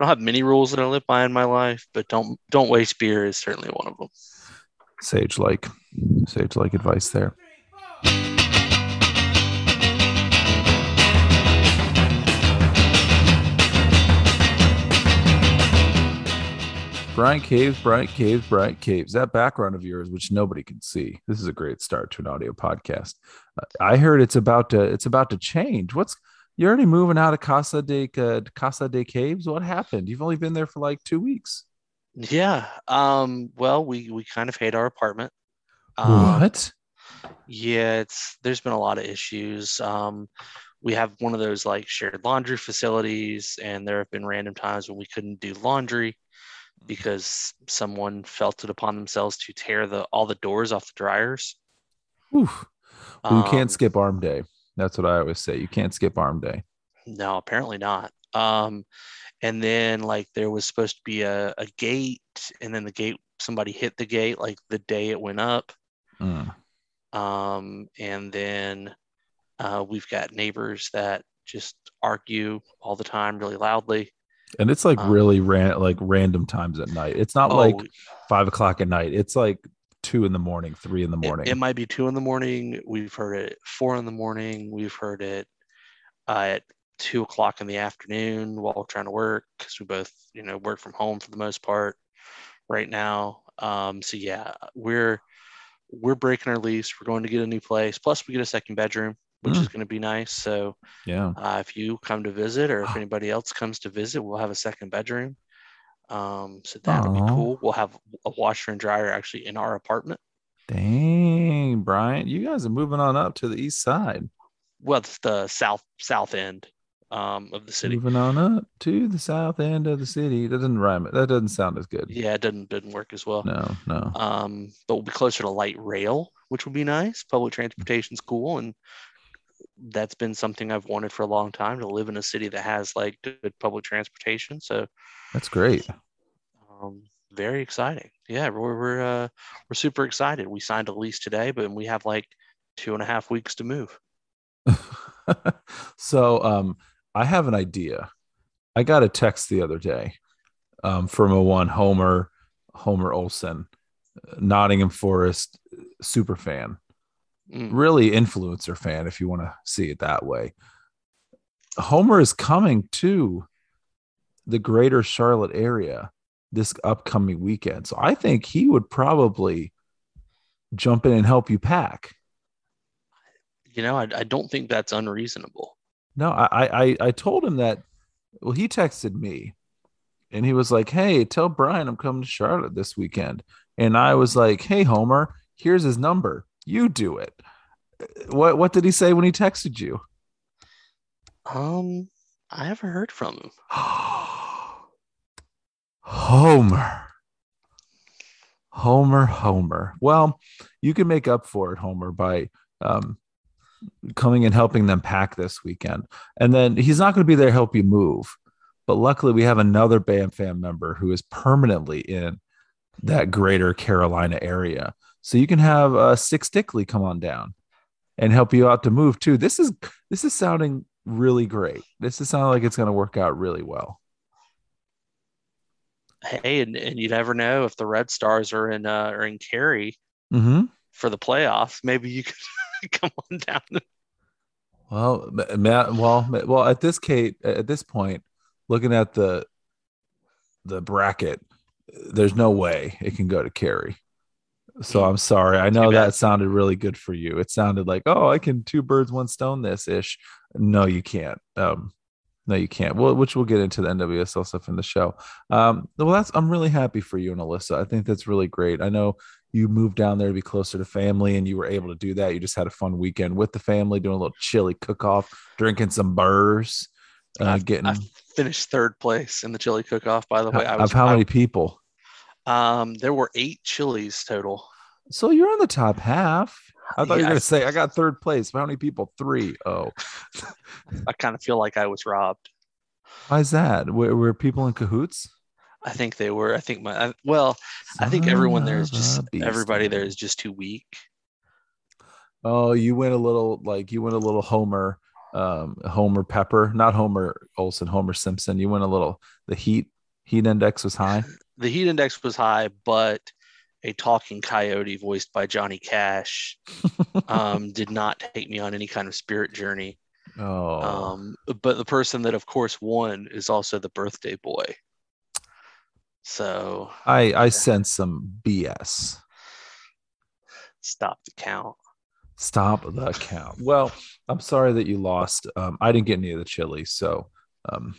I don't have many rules that I live by in my life, but don't don't waste beer is certainly one of them. Sage like, sage like advice there. Bryant Caves, Bryant Caves, Bryant Caves. That background of yours, which nobody can see. This is a great start to an audio podcast. Uh, I heard it's about to it's about to change. What's you're already moving out of Casa de uh, Casa de Caves? What happened? You've only been there for like two weeks. Yeah. Um. Well, we we kind of hate our apartment. Um, what? Yeah. It's there's been a lot of issues. Um. We have one of those like shared laundry facilities, and there have been random times when we couldn't do laundry because someone felt it upon themselves to tear the all the doors off the dryers. Oof. Well, you Um, can't skip arm day. That's what I always say. You can't skip arm day. No, apparently not. Um, and then like there was supposed to be a, a gate, and then the gate somebody hit the gate like the day it went up. Mm. Um, and then uh, we've got neighbors that just argue all the time really loudly. And it's like Um, really ran like random times at night. It's not like five o'clock at night. It's like two in the morning, three in the morning. It, might be two in the morning. We've heard it four in the morning. We've heard it uh, at two o'clock in the afternoon while trying to work because we both, you know, work from home for the most part right now. Um, so yeah, we're we're breaking our lease. We're going to get a new place. Plus, we get a second bedroom, which is going to be nice. So yeah. uh, if you come to visit, or if anybody else comes to visit, we'll have a second bedroom. Um, so that'll be cool. We'll have a washer and dryer actually in our apartment. Dang, Brian, you guys are moving on up to the east side. well, it's the south south end um, of the city. Moving on up to the south end of the city. That doesn't rhyme. That doesn't sound as good. Yeah, it didn't didn't work as well. No, no. Um, but we'll be closer to light rail, which would be nice. Public transportation's cool, and that's been something I've wanted for a long time to live in a city that has like good public transportation. So, That's great. um, very exciting. Yeah, we're we're uh, we're super excited. We signed a lease today, but we have like two and a half weeks to move. so um I have an idea. I got a text the other day um, from a one Homer, Homer Olson, Nottingham Forest super fan, Mm. really influencer fan, if you want to see it that way. Homer is coming to the greater Charlotte area this upcoming weekend. So I think he would probably jump in and help you pack. You know, I, I don't think that's unreasonable. No, I, I I told him that. Well, he texted me, and he was like, "Hey, tell Brian I'm coming to Charlotte this weekend." And I was like, "Hey, Homer, here's his number. You do it." What What did he say when he texted you? Um, I haven't heard from him. Homer. Homer, Homer. Well, you can make up for it, Homer, by um, coming and helping them pack this weekend. And then he's not going to be there to help you move. But luckily, we have another Bam Fam member who is permanently in that greater Carolina area. So you can have uh, Six Stickley come on down and help you out to move too. This is this is sounding really great. This is sounding like it's going to work out really well. Hey, and, and you never know if the Red Stars are in uh are in Cary Mm-hmm. for the playoffs. Maybe you could come on down. Well, ma- ma- well, well. At this Kate, at this point, looking at the the bracket, there's no way it can go to Cary. So I'm sorry. I know that sounded really good for you. It sounded like, oh, I can two birds, one stone this ish. No, you can't. Um, no, you can't. Well, which we'll get into the NWSL stuff in the show. Um, well, that's I'm really happy for you and Alyssa. I think that's really great. I know you moved down there to be closer to family, and you were able to do that. You just had a fun weekend with the family, doing a little chili cook off, drinking some burrs, uh, getting. I finished third place in the chili cook-off. By the way, I of was how I- many people? um, there were eight chilies total. So you're on the top half. I thought you were going to say I got third place. How many people? Three. Oh, I kind of feel like I was robbed. why is that? Were, were people in cahoots? I think they were. I think my I- well, I think everyone there is just everybody there is just too weak. Oh, you went a little like you went a little Homer um, Homer Pepper, not Homer Olson, Homer Simpson. You went a little. The heat heat index was high. The heat index was high, but a talking coyote voiced by Johnny Cash um, did not take me on any kind of spirit journey. Oh, Um, but the person that, of course, won is also the birthday boy. So I I sense some BS. stop the count. Stop the count. Well, I'm sorry that you lost. Um, I didn't get any of the chili, so um,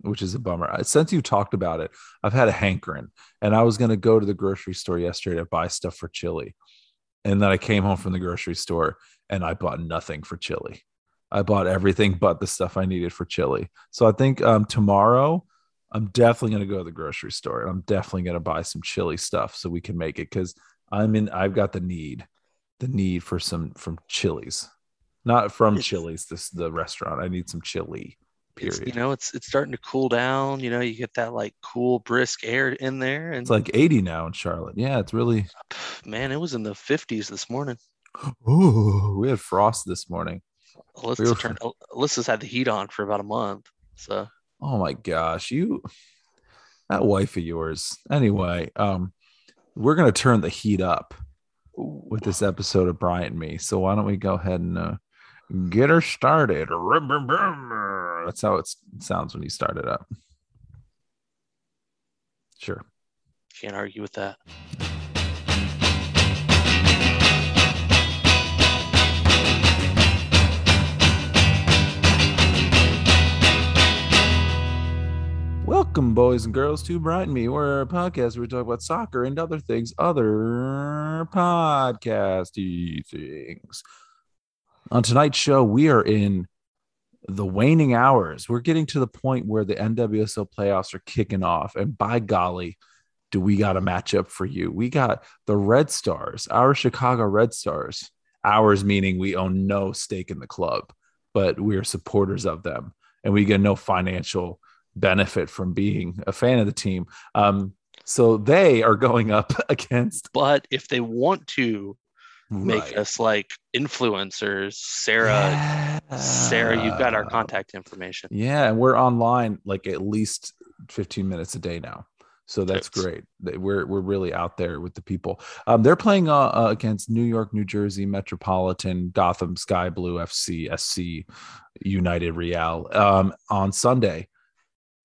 which is a bummer. Uh, Since you talked about it, I've had a hankering, and I was going to go to the grocery store yesterday to buy stuff for chili, and then I came home from the grocery store and I bought nothing for chili. I bought everything but the stuff I needed for chili. So I think um, tomorrow I'm definitely going to go to the grocery store. and I'm definitely going to buy some chili stuff so we can make it because I'm in. I've got the need, the need for some from Chili's, not from Chili's. This the restaurant. I need some chili. It's, you know, it's it's starting to cool down. You know, you get that like cool, brisk air in there, and It's like 80 now in Charlotte. Yeah, it's really. man, it was in the 50s this morning. Oh, we had frost this morning. Alyssa's, We were- turned, Alyssa's had the heat on for about a month. So Oh my gosh, you that wife of yours. Anyway, um, we're gonna turn the heat up with this episode of Bryant and me. So why don't we go ahead and uh, get her started? That's how it sounds when you start it up. Sure. can't argue with that. Welcome, boys and girls, to Bright and Me. We're a podcast where we talk about soccer and other things, other podcasty things. On tonight's show, we are in the waning hours. We're getting to the point where the NWSL playoffs are kicking off. And by golly, do we got a matchup for you? We got the Red Stars, our Chicago Red Stars, ours meaning we own no stake in the club, but we are supporters of them and we get no financial benefit from being a fan of the team. Um, so they are going up against But if they want to make Right. us like influencers, Sarah, Sarah, you've got our contact information. Yeah, and we're online like at least 15 minutes a day now. So that's great. We're we're really out there with the people. Um, they're playing uh, uh, against New York, New Jersey, Metropolitan, Gotham, Sky Blue, FC, SC, United Real um, on Sunday,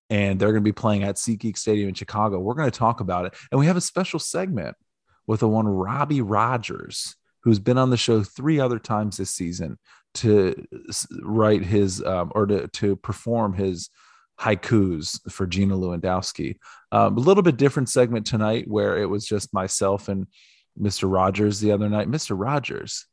and they're going to be playing at SeatGeek Stadium in Chicago. We're going to talk about it, and we have a special segment with the one Robbie Rogers, who's been on the show three other times this season to write his um, or to to perform his haikus for Gina Lewandowski. Um, a little bit different segment tonight where it was just myself and Mr. Rogers the other night. Mr. Rogers.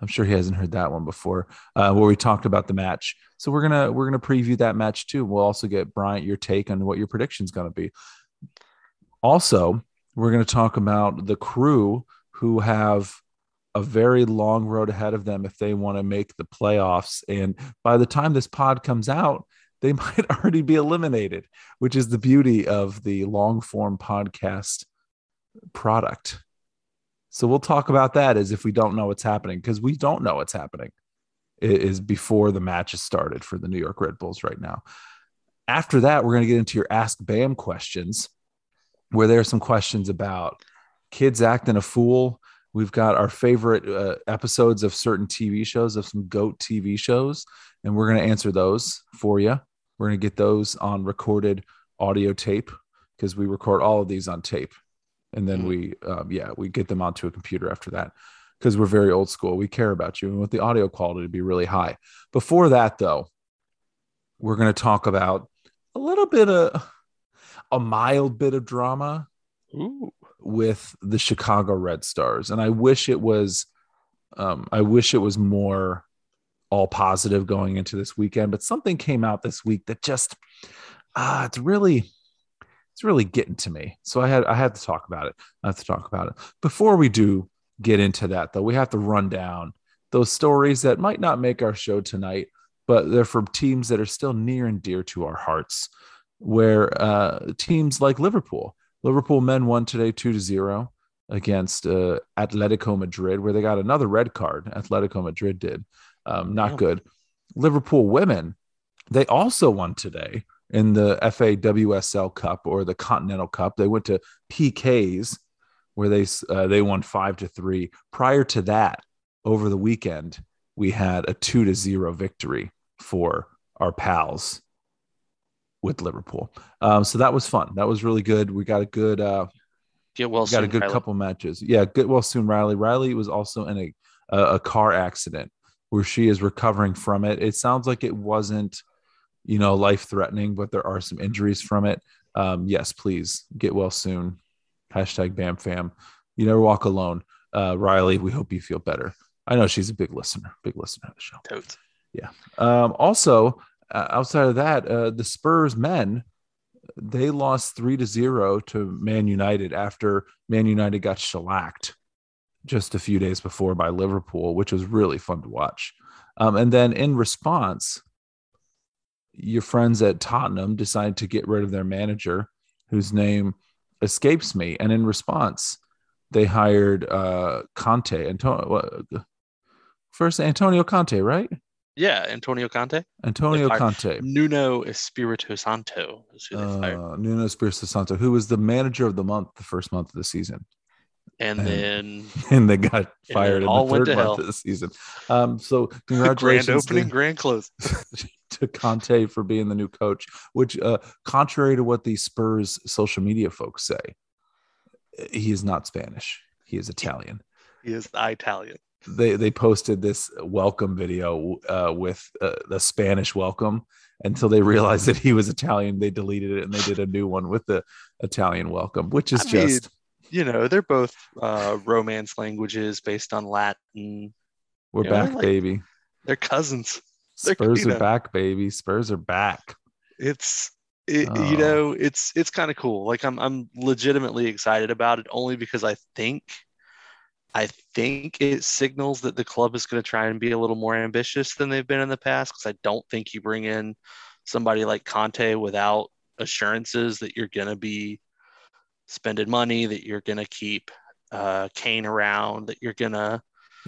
I'm sure he hasn't heard that one before, uh, where we talked about the match. So we're gonna we're gonna preview that match too. We'll also get Bryant your take on what your prediction's gonna be. Also, we're gonna talk about the crew who have a very long road ahead of them if they want to make the playoffs. And by the time this pod comes out, they might already be eliminated, which is the beauty of the long form podcast product. So we'll talk about that as if we don't know what's happening because we don't know what's happening. It is before the match is started for the New York Red Bulls right now. After that, we're going to get into your Ask Bam questions, where there are some questions about kids acting a fool. We've got our favorite uh, episodes of certain TV shows, of some GOAT TV shows, and we're going to answer those for you. We're going to get those on recorded audio tape because we record all of these on tape. And then Mhm. we, um, yeah, we get them onto a computer after that because we're very old school. We care about you and want the audio quality to be really high. Before that, though, we're going to talk about a little bit of a mild bit of drama Ooh. With the Chicago Red Stars, and I wish it was, um, I wish it was more all positive going into this weekend. But something came out this week that just, ah, it's really, it's really getting to me. So I had, I had to talk about it. I have to talk about it. Before we do get into that, though, we have to run down those stories that might not make our show tonight, but they're from teams that are still near and dear to our hearts. Where uh, teams like Liverpool, Liverpool men won today two to zero against uh, Atletico Madrid, where they got another red card. Atletico Madrid did. Um, not good. Liverpool women, they also won today in the FA WSL Cup or the Continental Cup. They went to PKs where they uh, they won five to three. Prior to that, over the weekend, we had a two to zero victory for our pals with Liverpool. Um, so that was fun. That was really good. We got a good uh, Get well we got a good Riley. couple matches. Yeah, good. Well, soon Riley. Riley was also in a a, a car accident where she is recovering from it. It sounds like it wasn't, you know, life threatening, but there are some injuries from it. Um, yes, please get well soon. Hashtag Bam Fam. You never walk alone. Uh, Riley, we hope you feel better. I know she's a big listener, big listener of the show. Totes. Um, also, uh, outside of that, uh, the Spurs men they lost three to zero to Man United after Man United got shellacked just a few days before by Liverpool, which was really fun to watch. Um, and then in response, your friends at Tottenham decided to get rid of their manager, whose name escapes me. And in response, they hired uh, Conte. Antonio, first Antonio Conte, right? Yeah, Antonio Conte. Antonio Conte. Nuno Espirito Santo is who they fired. Uh, Nuno Espirito Santo, who was the manager of the month the first month of the season, And and- then and they got fired in the third month hell. of the season. Um, so grand congratulations opening, to, grand close. to Conte for being the new coach. Which, uh, contrary to what the Spurs social media folks say, he is not Spanish. He is Italian. He is Italian. They they posted this welcome video uh, with uh, the Spanish welcome. Until they realized that he was Italian, they deleted it and they did a new one with the Italian welcome, which is I mean, just You know, they're both uh, Romance languages based on Latin. We're You know, back, like- baby. They're cousins. They're- Spurs are know. back, baby. Spurs are back. It's it, Oh. you know, it's it's kind of cool. Like I'm I'm legitimately excited about it only because I think I think it signals that the club is going to try and be a little more ambitious than they've been in the past because I don't think you bring in somebody like Conte without assurances that you're going to be spending money, that you're going to keep uh, Kane around, that you're going to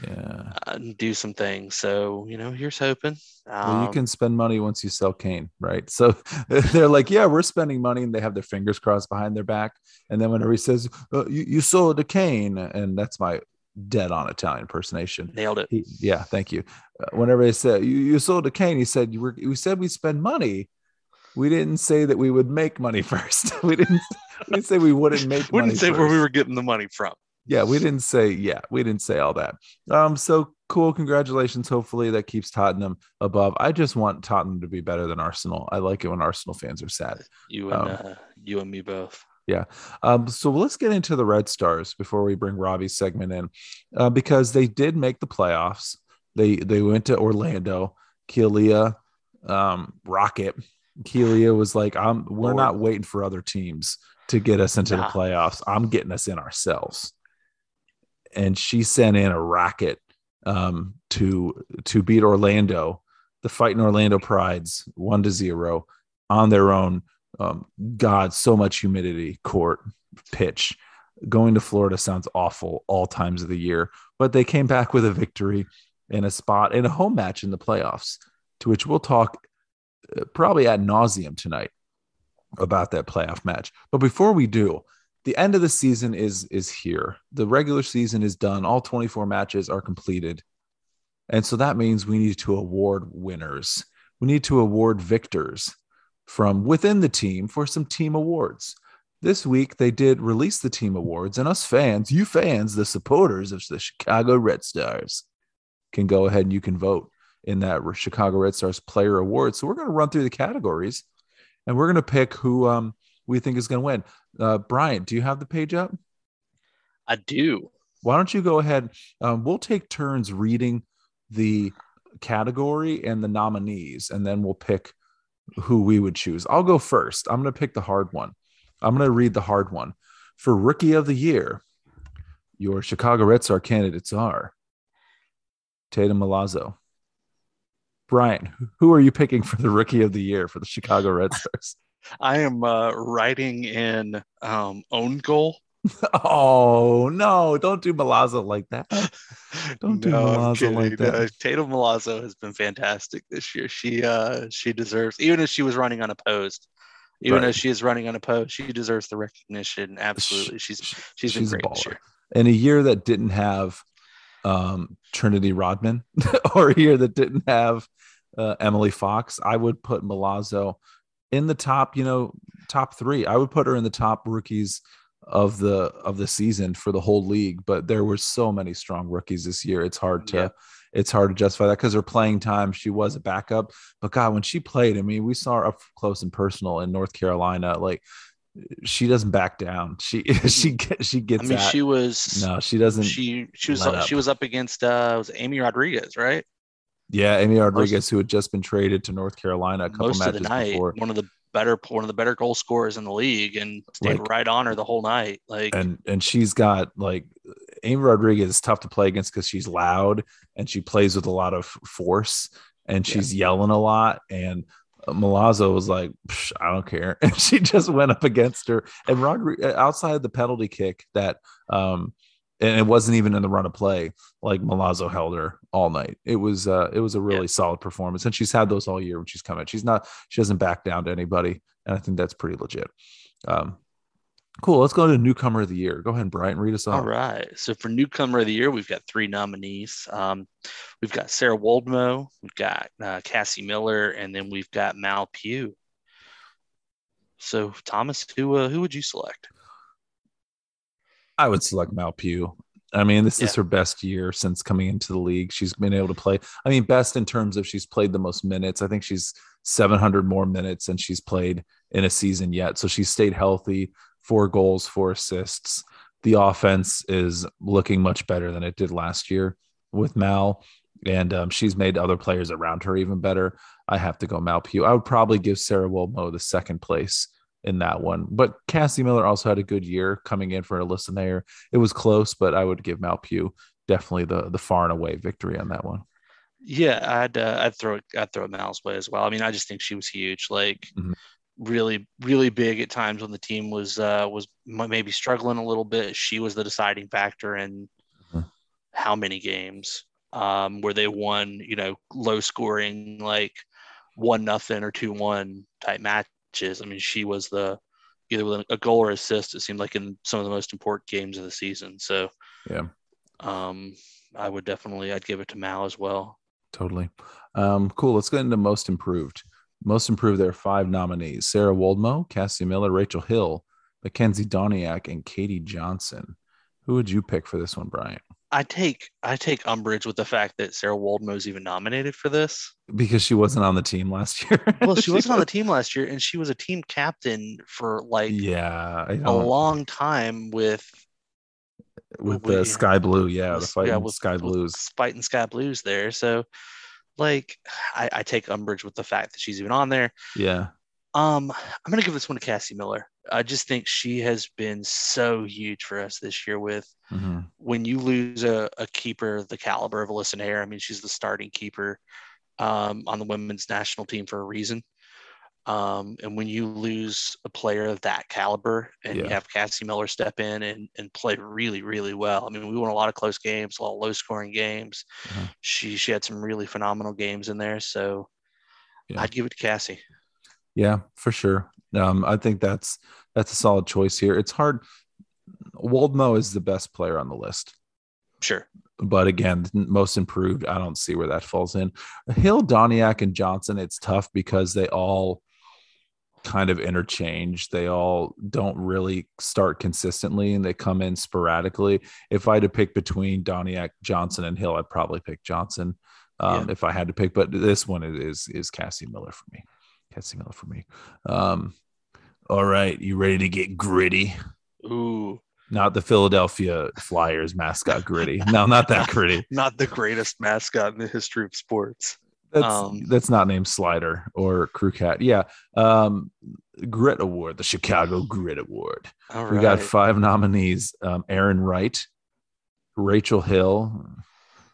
Yeah. uh, do some things. So, you know, here's hoping. Well, you Um, can spend money once you sell Kane, right? So they're like, yeah, we're spending money, and they have their fingers crossed behind their back. And then whenever he says, uh, you, you sold the Kane, and that's my dead on Italian impersonation. nailed it. He, yeah, thank you. Uh, whenever they said you, you sold a cane, he said you were. We said we spend money. We didn't say that we would make money first. we didn't. We didn't say we wouldn't make Wouldn't say where we were getting the money from. Yeah, we didn't say. Yeah, we didn't say all that. Um. So cool. Congratulations. Hopefully that keeps Tottenham above. I just want Tottenham to be better than Arsenal. I like it when Arsenal fans are sad. You and Um, uh, you and me both. Yeah. Um, so let's get into the Red Stars before we bring Robbie's segment in, uh, because they did make the playoffs. They they went to Orlando. Kealia, um, Rocket. Kealia was like, "I'm. We're Lord. not waiting for other teams to get us into Nah. the playoffs. I'm getting us in ourselves." And she sent in a rocket um, to to beat Orlando, the fight in Orlando Prides, one to zero on their own um, God, so much humidity, court, pitch. Going to Florida sounds awful all times of the year, but they came back with a victory in a spot in a home match in the playoffs, to which we'll talk uh, probably ad nauseum tonight about that playoff match. But before we do, the end of the season is is here. The regular season is done. All 24 matches are completed. And so that means we need to award winners. We need to award victors from within the team for some team awards. This week, they did release the team awards, and us fans, you fans, the supporters of the Chicago Red Stars, can go ahead and you can vote in that Chicago Red Stars Player Award. So we're going to run through the categories, and we're going to pick who um, we think is going to win. Uh, Brian, do you have the page up? I do. Why don't you go ahead? Um, we'll take turns reading the category and the nominees, and then we'll pick who we would choose. I'll go first. I'm going to pick the hard one. I'm going to read the hard one. For Rookie of the Year, your Chicago Red Star candidates are Tatum Milazzo. Brian, who are you picking for the Rookie of the Year for the Chicago Red Stars? I am uh, writing in um, own goal oh no! Don't do Milazzo like that. Don't do No, Milazzo like that. No, Tatum Milazzo has been fantastic this year. She uh she deserves even if she was running unopposed, even Right. though she is running unopposed, she deserves the recognition. Absolutely. She's she's been she's a great this year. in a year that didn't have um, Trinity Rodman or a year that didn't have uh, Emily Fox, I would put Milazzo in the top, you know, top three. I would put her in the top rookies of the of the season for the whole league. But there were so many strong rookies this year. It's hard to Yeah. it's hard to justify that because her playing time, she was a backup. But God, when she played, I mean, we saw her up close and personal in North Carolina. Like she doesn't back down. She she get- she gets I mean, at- she was no, she doesn't. she she was up. she was up against uh was Amy Rodriguez, right? Yeah, Amy Rodriguez, who had just been traded to North Carolina a couple Most of matches the night, before, one of the better one of the better goal scorers in the league, and stayed Like- right on her the whole night. Like and and she's got like Amy Rodriguez is tough to play against because she's loud and she plays with a lot of force and Yeah. she's yelling a lot. And Milazzo was like, "Psh, I don't care, and she just went up against her. And Rodriguez, outside of the penalty kick that, um, and it wasn't even in the run of play. Like Milazzo held her all night. It was uh, it was a really solid performance, and she's had those all year when she's come in. She's not she doesn't back down to anybody, and I think that's pretty legit. Um, cool. Let's go to newcomer of the year. Go ahead, Brian. Read us off. All right. So for newcomer of the year, we've got three nominees. Um, we've got Sarah Woldmoe, we've got uh, Cassie Miller, and then we've got Mal Pugh. So Thomas, who uh, who would you select? I would select Mal Pugh. I mean, this is her best year since coming into the league. She's been able to play. I mean, best in terms of she's played the most minutes. I think she's 700 more minutes than she's played in a season yet. So she's stayed healthy, four goals, four assists. The offense is looking much better than it did last year with Mal. And um, she's made other players around her even better. I have to go Mal Pugh. I would probably give Sarah Wilmo the second place in that one. But Cassie Miller also had a good year coming in for a listen there. It was close, but I would give Mal Pugh definitely the the far and away victory on that one. Yeah, I'd uh, I'd throw it I'd throw it Mal's way as well. I mean, I just think she was huge. Like Mhm. really really big at times when the team was uh, was maybe struggling a little bit. She was the deciding factor in Mhm. how many games um, where they won. You know, low scoring like one nothing or two one type matches. I mean, she was the either with a goal or assist. It seemed like in some of the most important games of the season. So Yeah. um, I would definitely I'd give it to Mal as well. Totally. Um, cool. Let's get into most improved. Most improved, there are five nominees Sarah Woldmoe, Cassie Miller, Rachel Hill, Makenzy Doniak, and Katie Johnson. Who would you pick for this one, Brian? I take I take umbrage with the fact that Sarah Woldmoe's even nominated for this. Because she wasn't on the team last year. Well, she wasn't on the team last year, and she was a team captain for like Yeah, a long time with with the Sky Blue. Yeah, the with- fighting with- Sky with Blues. fighting Sky Blues there. So, like, I, I take umbrage with the fact that she's even on there. Yeah, Um, I'm gonna give this one to Cassie Miller. I just think she has been so huge for us this year. With Mhm. when you lose a, a keeper the caliber of Alyssa Naeher, I mean, she's the starting keeper um, on the women's national team for a reason. Um, and when you lose a player of that caliber and you have Cassie Miller step in and, and play really, really well. I mean, we won a lot of close games, a lot of low scoring games. Mhm. She she had some really phenomenal games in there. So Yeah. I'd give it to Cassie. Yeah, for sure. Um, I think that's that's a solid choice here. It's hard. Woldmoe is the best player on the list, Sure. but again, most improved. I don't see where that falls in. Hill, Doniak, and Johnson. It's tough because they all kind of interchange. They all don't really start consistently, and they come in sporadically. If I had to pick between Doniak, Johnson, and Hill, I'd probably pick Johnson. Um, If I had to pick, but this one is is Cassie Miller for me. Cassie Miller for me. Um, all right, you ready to get gritty? Ooh, Not the Philadelphia Flyers mascot gritty. No, not that gritty. not the greatest mascot in the history of sports. That's Um, that's not named Slider or Crew Cat. Yeah. Um, Grit Award, the Chicago Grit Award. All We got five nominees: um, Arin Wright, Rachel Hill,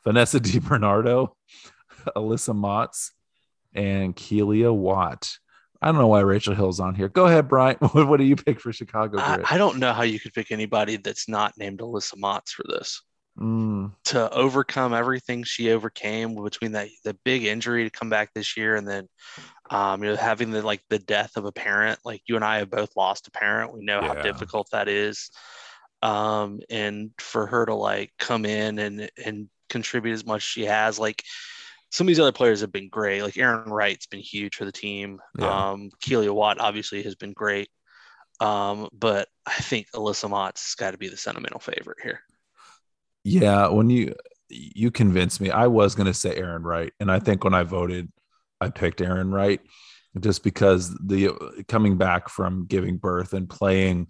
Vanessa DiBernardo, Alyssa Mautz, and Kealia Watt. I don't know why Rachel Hill's on here. Go ahead, Brian. What, do you pick for Chicago? I, I don't know how you could pick anybody that's not named Alyssa Mautz for this. Mm, To overcome everything she overcame between that the big injury to come back this year and then um, you know having the like the death of a parent. Like you and I have both lost a parent. We know how difficult that is. Um, and for her to like come in and and contribute as much as she has, like some of these other players have been great. Like Arin Wright's been huge for the team. Yeah. Um, Kealia Watt obviously has been great. Um, but I think Alyssa Mautz got to be the sentimental favorite here. yeah, when you you convinced me, I was going to say Arin Wright, and I think when I voted, I picked Arin Wright just because the coming back from giving birth and playing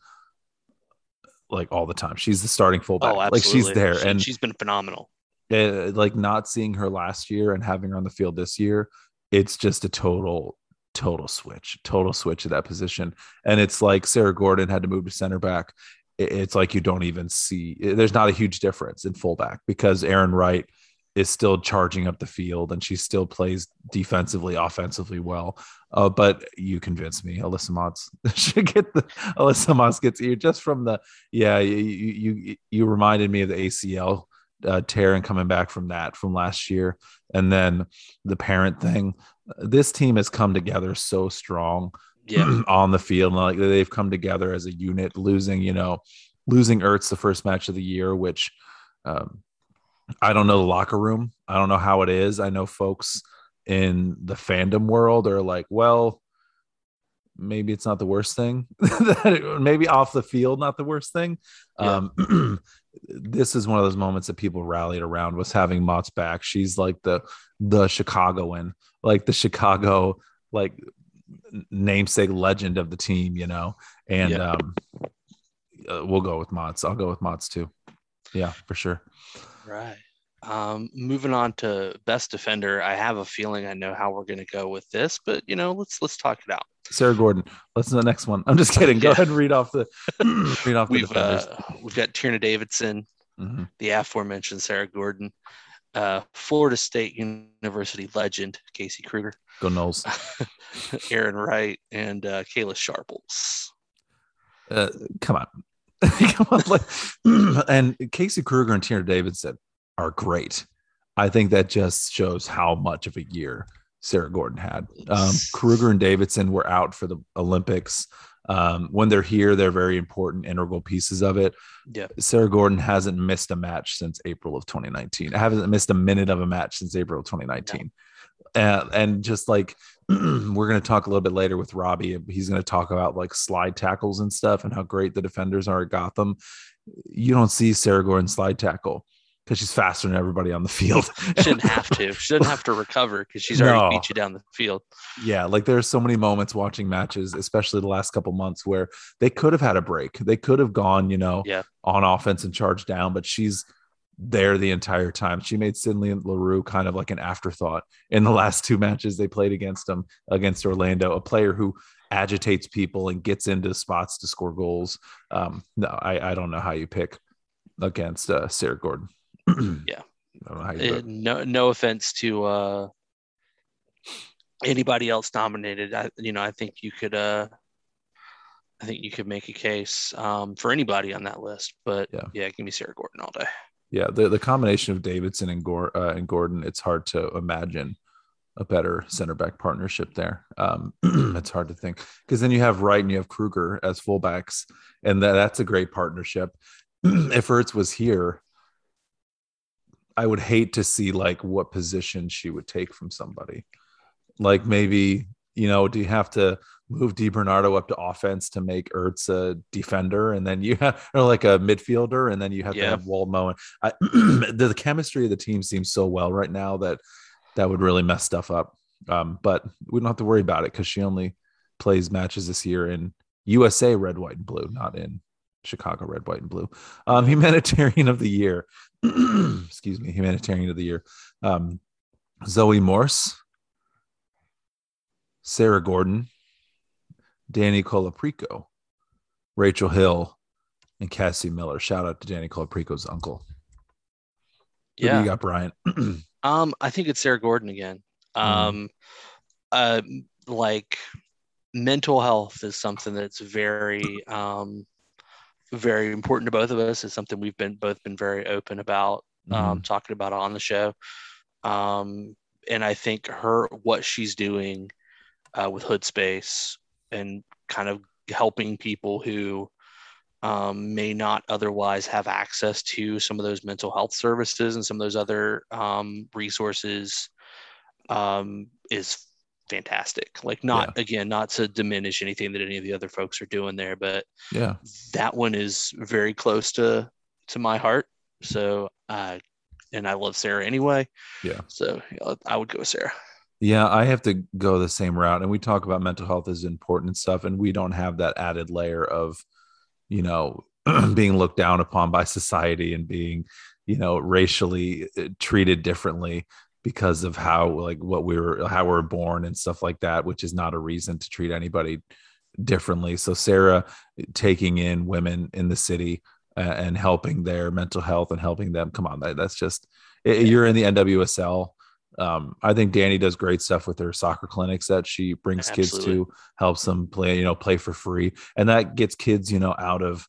like all the time. She's the starting fullback. Oh, like she's there, She- and she's been phenomenal. Uh, like not seeing her last year and having her on the field this year, it's just a total, total switch, total switch of that position. And it's like Sarah Gorden had to move to center back. It's like you don't even see. There's not a huge difference in fullback because Arin Wright is still charging up the field and she still plays defensively, offensively well. Uh, but you convinced me. Alyssa Mautz should get the Alyssa Mautz gets you just from the yeah. You you, you reminded me of the ACL uh, tear and coming back from that from last year, and then the parent thing. This team has come together so strong Yeah. on the field. Like they've come together as a unit, losing, you know, losing Ertz the first match of the year, which um, I don't know the locker room. I don't know how it is. I know folks in the fandom world are like, well, maybe it's not the worst thing. maybe off the field, not the worst thing. Yeah. Um, this is one of those moments that people rallied around was having Mautz back. She's like the the Chicagoan, like the Chicago like namesake legend of the team, you know. And Yeah. um, uh, we'll go with Mautz. I'll go with Mautz too. Yeah, for sure. Right. Um, moving on to best defender, I have a feeling I know how we're going to go with this, but you know, let's let's talk it out. Sarah Gorden. Let's do the next one. I'm just kidding. Go Yeah. ahead and read off the read off the We've defenders. uh, we've got Tierna Davidson, Mhm. the aforementioned Sarah Gorden, uh, Florida State University legend Casey Krueger, Go Noles. Arin Wright, and uh, Kayla Sharples. Uh, come on. come on. Like, and Casey Krueger and Tina Davidson are great. I think that just shows how much of a year Sarah Gorden had. Um, Krueger and Davidson were out for the Olympics. Um, when they're here, they're very important, integral pieces of it. Yeah. Sarah Gorden hasn't missed a match since April of 2019. I haven't missed a minute of a match since April of 2019. And, and just like we're going to talk a little bit later with Robbie, he's going to talk about like slide tackles and stuff and how great the defenders are at Gotham. You don't see Sarah Gorden slide tackle because she's faster than everybody on the field. She didn't have to. She doesn't have to recover because she's already No. beat you down the field. yeah, like there's so many moments watching matches, especially the last couple months, where they could have had a break. They could have gone, you know, Yeah. on offense and charged down, but she's there the entire time. She made Sydney Leroux kind of like an afterthought in the last two matches they played against them against Orlando, a player who agitates people and gets into spots to score goals. Um, no, I, I don't know how you pick against uh, Sarah Gorden. Yeah. I don't know how you Uh, it. no, no offense to uh, anybody else nominated. I, you know, I think you could. Uh, I think you could make a case um, for anybody on that list. But Yeah. yeah, give me Sarah Gorden all day. Yeah, the, the combination of Davidson and, Gor- uh, and Gorden, it's hard to imagine a better center back partnership there. Um, it's hard to think because then you have Wright and you have Krueger as fullbacks, and that, that's a great partnership. if Ertz was here, I would hate to see like what position she would take from somebody. Like maybe you know, do you have to move Di Bernardo up to offense to make Ertz a defender, and then you have or like a midfielder, and then you have to have Woldmoe. And I, the, the chemistry of the team seems so well right now that that would really mess stuff up. Um, but we don't have to worry about it because she only plays matches this year in USA red, white, and blue, not in Chicago red, white, and blue. Um, humanitarian of the year, excuse me, humanitarian of the year. Um, Zoe Morse, Sarah Gorden, Danny Colaprico, Rachel Hill, and Cassie Miller. Shout out to Danny Colaprico's uncle. Who Yeah. you got, Brian? Um, I think it's Sarah Gorden again. Hmm. Um, uh, like mental health is something that's very um, very important to both of us. It's something we've been both been very open about um, mm-hmm. talking about on the show. Um, and I think her what she's doing uh, with Hood Space and kind of helping people who um, may not otherwise have access to some of those mental health services and some of those other um, resources um, is fantastic. Like not yeah. again, not to diminish anything that any of the other folks are doing there, but yeah, that one is very close to to my heart. So uh, and I love Sarah anyway. Yeah. So I would go with Sarah. Yeah, I have to go the same route. And we talk about mental health is important and stuff, and we don't have that added layer of, you know, being looked down upon by society and being, you know, racially uh, treated differently because of how like what we were how we are born and stuff like that, which is not a reason to treat anybody differently. So Sarah eh, taking in women in the city and helping their mental health and helping them. Come on, that, that's just eh, eh, you're in the NWSL. Um, I think Danny does great stuff with her soccer clinics that she brings Absolutely. kids to, helps them play, you know, play for free, and that gets kids, you know, out of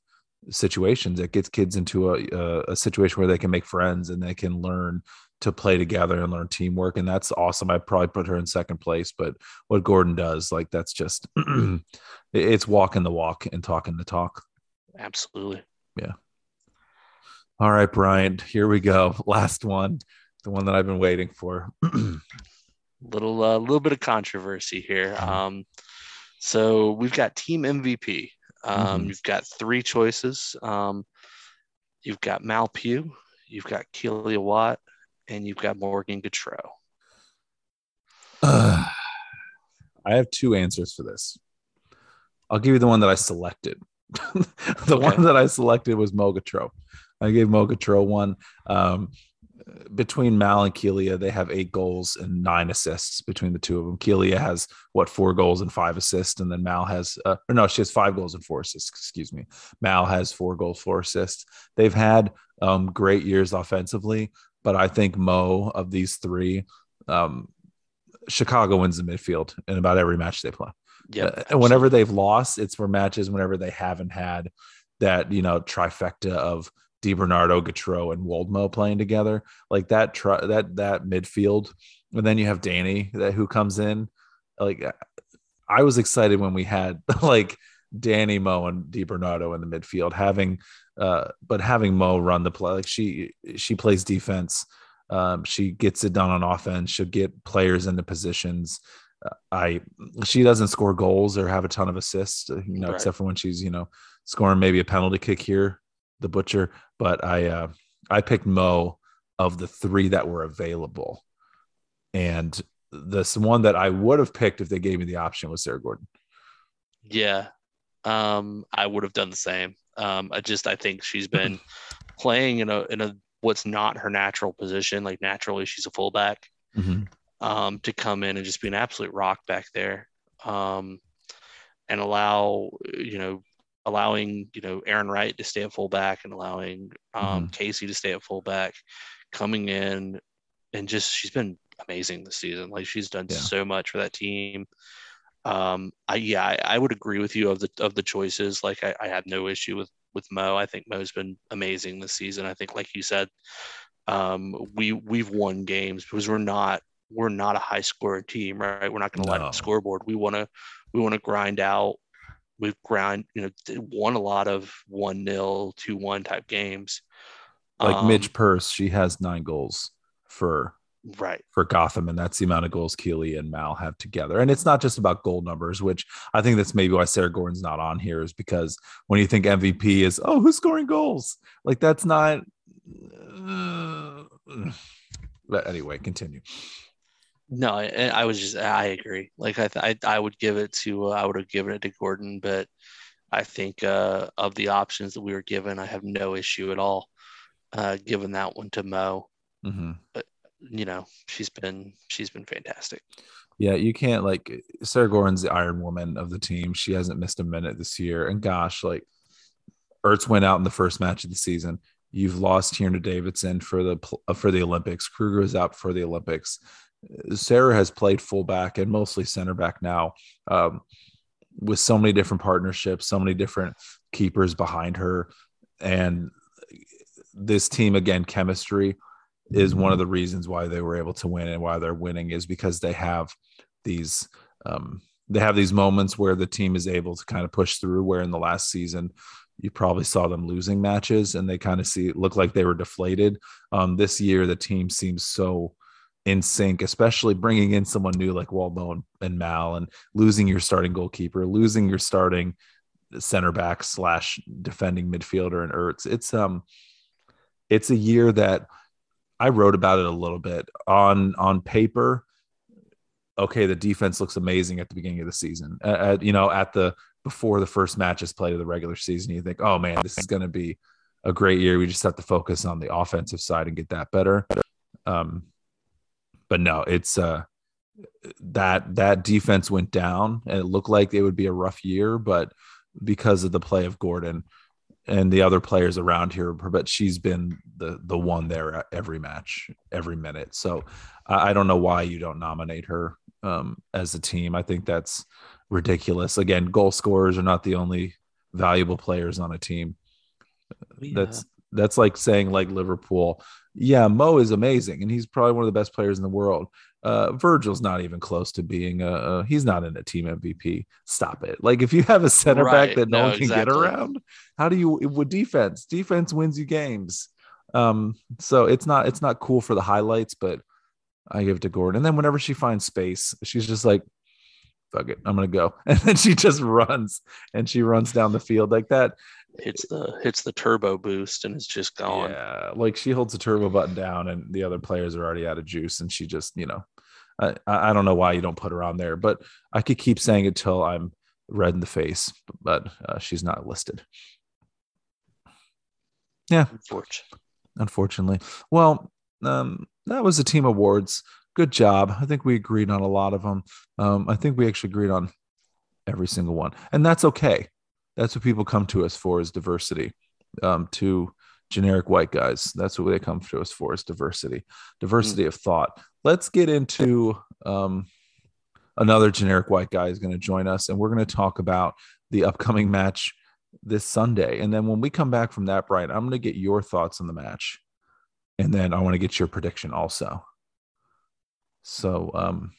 situations. It gets kids into a, a, a situation where they can make friends and they can learn to play together and learn teamwork, and that's awesome. I probably put her in second place, but what Gorden does, like, that's just it's walking the walk and talking the talk. Absolutely. Yeah. All right, Brian, here we go. Last one, the one that I've been waiting for. little a uh, little bit of controversy here. Uh-huh. Um, so we've got team MVP. Um, mm-hmm. You've got three choices. Um, you've got Mal Pugh, you've got Kealia Watt, and you've got Morgan Gautreau. Uh, I have two answers for this. I'll give you the one that I selected. the okay. one that I selected was Mo Gautreau. I gave Mo Gautreau one. Um, between Mal and Kealia, they have eight goals and nine assists between the two of them. Kealia has what four goals and five assists, and then Mal has uh, or no, she has five goals and four assists. Excuse me. Mal has four goals, four assists. They've had um, great years offensively, but I think Mo of these three, um, Chicago wins the midfield in about every match they play. Yeah. Uh, and whenever they've lost, it's for matches whenever they haven't had that, you know, trifecta of DiBernardo, Gautreau, and Woldmoe playing together. Like that tri- that that midfield. And then you have Danny that who comes in. Like I was excited when we had like Danny Mo and DiBernardo in the midfield, having uh, but having Mo run the play. Like she she plays defense. Um, she gets it done on offense. She'll get players into positions. I she doesn't score goals or have a ton of assists, uh, you know, right. except for when she's you know scoring maybe a penalty kick here, the butcher. But I uh, I picked Mo of the three that were available, and this one that I would have picked if they gave me the option was Sarah Gorden. Yeah, um, I would have done the same. Um, I just I think she's been playing in a in a what's not her natural position. Like naturally, she's a fullback. Mm-hmm um, to come in and just be an absolute rock back there um, and allow, you know, allowing, you know, Arin Wright to stay at fullback and allowing um, mm-hmm. Casey to stay at fullback, coming in and just, she's been amazing this season. Like she's done yeah. so much for that team. Um, I, yeah, I, I, would agree with you of the, of the choices. Like I, I have no issue with, with Mo. I think Mo's been amazing this season. I think, like you said, um, we we've won games because we're not we're not a high scoring team, right? We're not going to no. light up the scoreboard. We want to we want to grind out. We've grind, you know, won a lot of one nil, two one type games. Like um, Midge Purce, she has nine goals for right for Gotham, and that's the amount of goals Keely and Mal have together. And it's not just about goal numbers, which I think that's maybe why Sarah Gorden's not on here, is because when you think MVP is oh who's scoring goals, like that's not. Uh, but anyway, continue. No, I, I, was just I agree. Like I, I, I would give it to uh, I would have given it to Gorden, but I think uh, of the options that we were given, I have no issue at all uh, giving that one to Mo. Mm-hmm. But you know, she's been she's been fantastic. Yeah, you can't like Sarah Gorden's the Iron Woman of the team. She hasn't missed a minute this year, and gosh, like Ertz went out in the first match of the season. You've lost Tierna Davidson for the for the Olympics. Krueger is out for the Olympics. Sarah has played fullback and mostly center back now. Um, with so many different partnerships, so many different keepers behind her, and this team again, chemistry is one of the reasons why they were able to win and why they're winning is because they have these um, they have these moments where the team is able to kind of push through. Where in the last season, you probably saw them losing matches and they kind of see look like they were deflated. Um, this year, the team seems so in sync, especially bringing in someone new like Waldo and Mal and losing your starting goalkeeper, losing your starting center back slash defending midfielder and Ertz. It's um it's a year that I wrote about it a little bit on on paper. Okay, the defense looks amazing at the beginning of the season. At, you know, at the before the first matches played of the regular season, you think, oh man, this is going to be a great year. We just have to focus on the offensive side and get that better. Um, but no, it's uh, that that defense went down, and it looked like it would be a rough year, but because of the play of Gorden and the other players around here, but she's been the the one there every match, every minute. So I don't know why you don't nominate her um, as a team. I think that's ridiculous. Again, goal scorers are not the only valuable players on a team. Yeah. That's that's like saying like Liverpool. Yeah, Mo is amazing, and he's probably one of the best players in the world. Uh, Virgil's not even close to being a, a, He's not in a team MVP. Stop it. Like if you have a center right. back that no, no one can exactly. get around, how do you with defense? Defense wins you games. Um, so it's not it's not cool for the highlights, but I give it to Gorden. And then whenever she finds space, she's just like, fuck it, I'm gonna go. And then she just runs and she runs down the field like that. Hits the hits the turbo boost and it's just gone. Yeah, like she holds the turbo button down and the other players are already out of juice and she just, you know, I, I don't know why you don't put her on there, but I could keep saying it till I'm red in the face, but uh, she's not listed. Yeah. Unfortunately. Unfortunately. Well, um, that was the team awards good job. I think we agreed on a lot of them. Um, I think we actually agreed on every single one, and that's okay. That's what people come to us for is diversity. Um, to generic white guys, that's what they come to us for is diversity, diversity mm. of thought. Let's get into um, another generic white guy is going to join us, and we're going to talk about the upcoming match this Sunday. And then when we come back from that, Brian, I'm going to get your thoughts on the match, and then I want to get your prediction also. So um,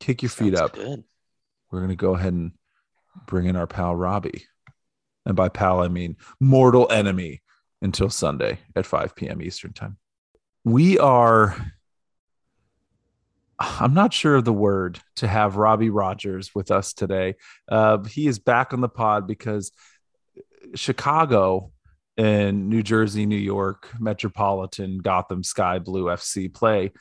kick your Sounds feet up. Good. We're going to go ahead and bring in our pal Robbie. And by pal, I mean mortal enemy until Sunday at 5 p.m. Eastern Time. We are, I'm not sure of the word to have Robbie Rogers with us today. Uh, he is back on the pod because Chicago and New Jersey, New York, Metropolitan, Gotham, Sky Blue FC play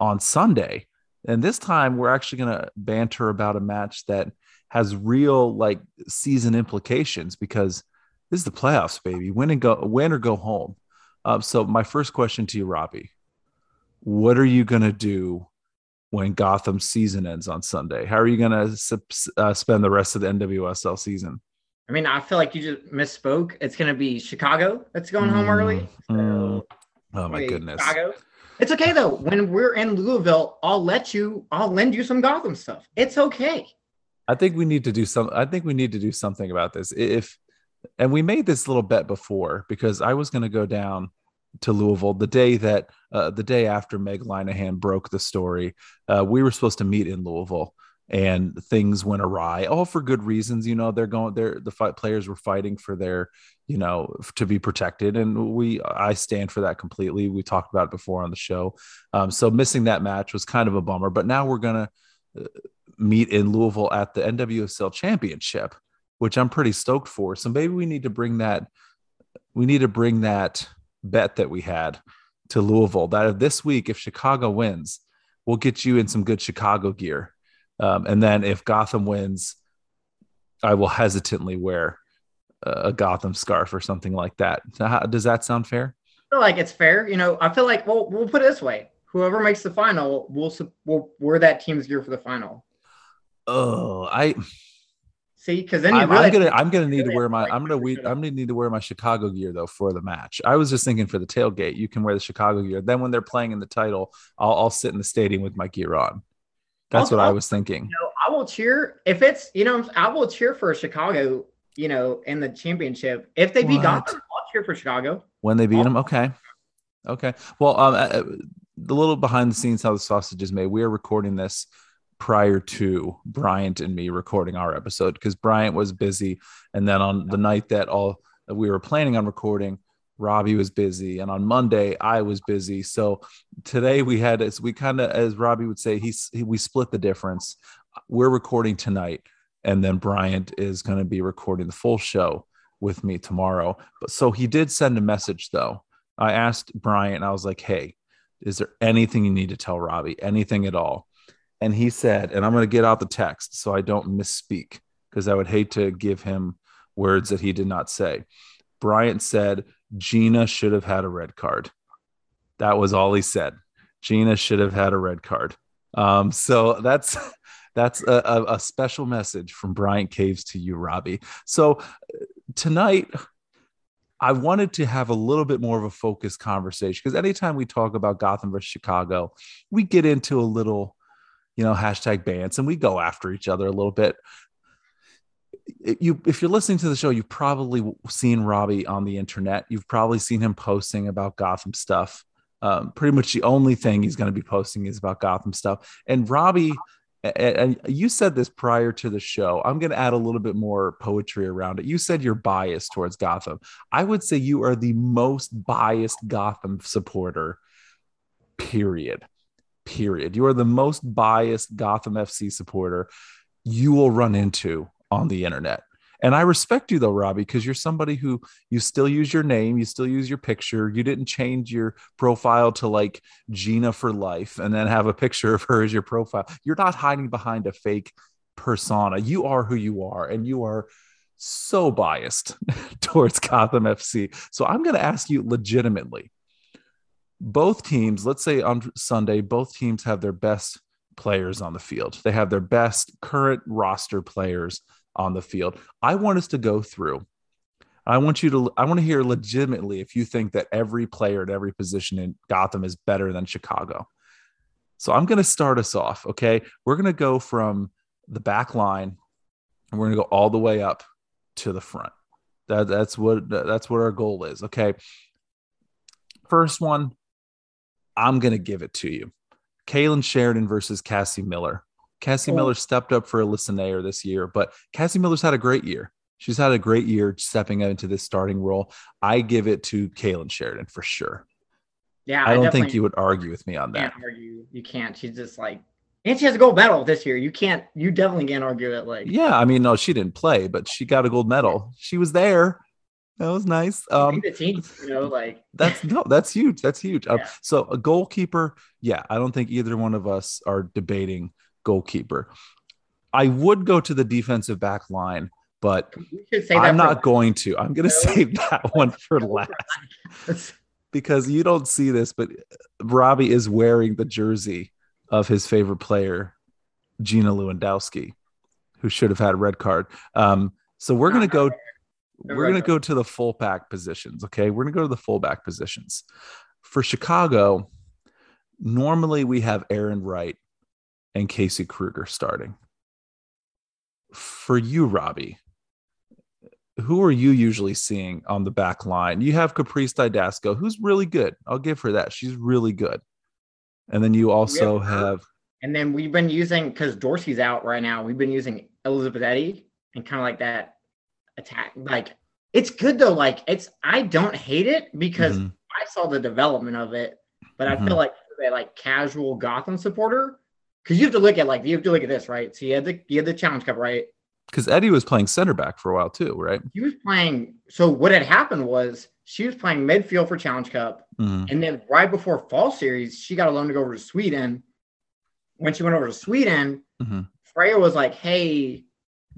on Sunday. And this time we're actually going to banter about a match that has real like season implications because this is the playoffs, baby. Win and go, win or go home. Uh, so my first question to you, Robbie, what are you going to do when Gotham's season ends on Sunday? How are you going to uh, spend the rest of the NWSL season? I mean, I feel like you just misspoke. It's going to be Chicago that's going mm, home early. So, mm. Oh my goodness. Chicago. It's okay though. When we're in Louisville, I'll let you. I'll lend you some Gotham stuff. It's okay. I think we need to do some. I think we need to do something about this. If and we made this little bet before because I was going to go down to Louisville the day that uh, the day after Meg Linehan broke the story. Uh, we were supposed to meet in Louisville and things went awry all for good reasons you know they're going they're the fight players were fighting for their you know to be protected and we i stand for that completely we talked about it before on the show um, so missing that match was kind of a bummer but now we're gonna meet in louisville at the nwsl championship which i'm pretty stoked for so maybe we need to bring that we need to bring that bet that we had to louisville that this week if chicago wins we'll get you in some good chicago gear um, and then if Gotham wins, I will hesitantly wear a Gotham scarf or something like that. Does that sound fair? I feel like it's fair. You know, I feel like well, we'll put it this way: whoever makes the final, we'll we'll wear that team's gear for the final. Oh, I see. Because then I'm, really I'm, gonna I'm gonna need to wear my I'm gonna we, I'm gonna need to wear my Chicago gear though for the match. I was just thinking for the tailgate, you can wear the Chicago gear. Then when they're playing in the title, I'll I'll sit in the stadium with my gear on. That's Also, what I I'll- was thinking. You know, I will cheer if it's you know I will cheer for Chicago. You know, in the championship. If they beat? Gotham, I'll cheer for Chicago. When they beat him, okay, okay. Well, um, uh, the little behind the scenes how the sausage is made. We are recording this prior to Bryant and me recording our episode because Bryant was busy, and then on the night that all that we were planning on recording, Robbie was busy, and on Monday I was busy. So today we had as we kind of as Robbie would say, he's he, we split the difference. We're recording tonight, and then Bryant is going to be recording the full show with me tomorrow. But so he did send a message though. I asked Bryant, I was like, hey, is there anything you need to tell Robbie? Anything at all? And he said, and I'm going to get out the text so I don't misspeak because I would hate to give him words that he did not say. Bryant said, Gina should have had a red card. That was all he said. Gina should have had a red card. Um, so that's that's a, a, special message from Bryant Caves to you, Robbie. So uh, tonight, I wanted to have a little bit more of a focused conversation because anytime we talk about Gotham versus Chicago, we get into a little, you know, hashtag bans and we go after each other a little bit. You, if you're listening to the show, you've probably seen Robbie on the internet. You've probably seen him posting about Gotham stuff. Um, pretty much the only thing he's going to be posting is about Gotham stuff. And Robbie, and you said this prior to the show. I'm going to add a little bit more poetry around it. You said you're biased towards Gotham. I would say you are the most biased Gotham supporter, period. Period. You are the most biased Gotham FC supporter you will run into on the internet. And I respect you though, Robbie, because you're somebody who you still use your name, you still use your picture. You didn't change your profile to like Gina for life and then have a picture of her as your profile. You're not hiding behind a fake persona. You are who you are, and you are so biased towards Gotham FC. So I'm going to ask you legitimately. Both teams, let's say on Sunday, both teams have their best players on the field. They have their best current roster players on the field. I want us to go through. I want you to I want to hear legitimately if you think that every player at every position in Gotham is better than Chicago. So I'm going to start us off, okay? We're going to go from the back line and we're going to go all the way up to the front. That, that's what that's what our goal is, okay? First one, I'm going to give it to you. Kailen Sheridan versus Cassie Miller. Cassie. Miller stepped up for Alyssa Naeher this year, but Cassie Miller's had a great year. She's had a great year stepping into this starting role. I give it to Kailen Sheridan for sure. Yeah, I don't think you would argue with me on that. can't argue. You can't. She's just like, and she has a gold medal this year. You can't. You definitely can't argue it. Like, Yeah, I mean, no, she didn't play, but she got a gold medal. She was there. That was nice. Um, team. You know, like that's no, that's huge. That's huge. Um, Yeah. so a goalkeeper, yeah, I don't think either one of us are debating goalkeeper. I would go to the defensive back line, but we should say that. I'm not going to. I'm going to save that one for last last. because you don't see this, but Robbie is wearing the jersey of his favorite player, Gina Lewandowski, who should have had a red card. Um, so we're going to go. We're going to go to the fullback positions. Okay, we're going to go to the fullback positions for Chicago. Normally, we have Arin Wright and Casey Krueger starting. For you, Robbie, who are you usually seeing on the back line? You have Caprice Dydasco, who's really good. I'll give her that. She's really good. And then you also have have, And then we've been using because Dorsey's out right now. We've been using Elizabeth Eddy and kind of like that attack. Like it's good though. Like it's I don't hate it because Mhm. I saw the development of it, but I Mhm. feel like a like casual Gotham supporter because you have to look at like you have to look at this right. So you had the you had the Challenge Cup right. because Eddy was playing center back for a while too, right? He was playing. So what had happened was she was playing midfield for Challenge Cup, Mhm. and then right before fall series, she got a loan to go over to Sweden. When she went over to Sweden, Mhm. Freya was like, "Hey,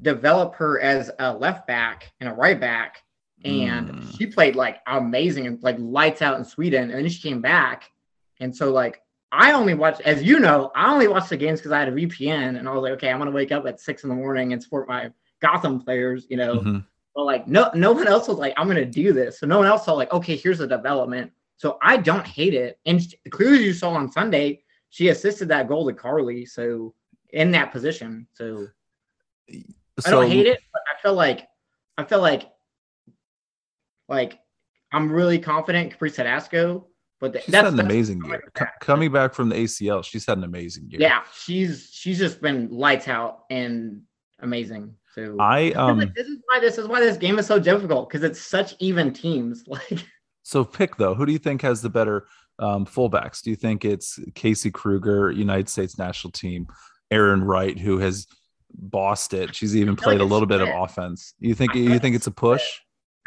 develop her as a left back and a right back." And Mm. she played like amazing and like lights out in Sweden. And then she came back. And so like I only watched, as you know, I only watched the games because I had a VPN and I was like, okay, I'm gonna wake up at six in the morning and support my Gotham players, you know. Mhm. But like no no one else was like, I'm gonna do this. So no one else saw like, okay, here's the development. So I don't hate it. And clearly you saw on Sunday, she assisted that goal to Carli. So in that position. So, so I don't hate it, but I feel like I feel like like I'm really confident Capri Dydasco, but th- She's that's had an amazing year. Co- coming back from the ACL, she's had an amazing year. Yeah, she's she's just been lights out and amazing. So I um like this is why this is why this game is so difficult because it's such even teams. Like so pick though, who do you think has the better um fullbacks? Do you think it's Casey Krueger, United States national team, Arin Wright, who has bossed it? She's even feel like played a little bit of offense. You think I you think it's a push?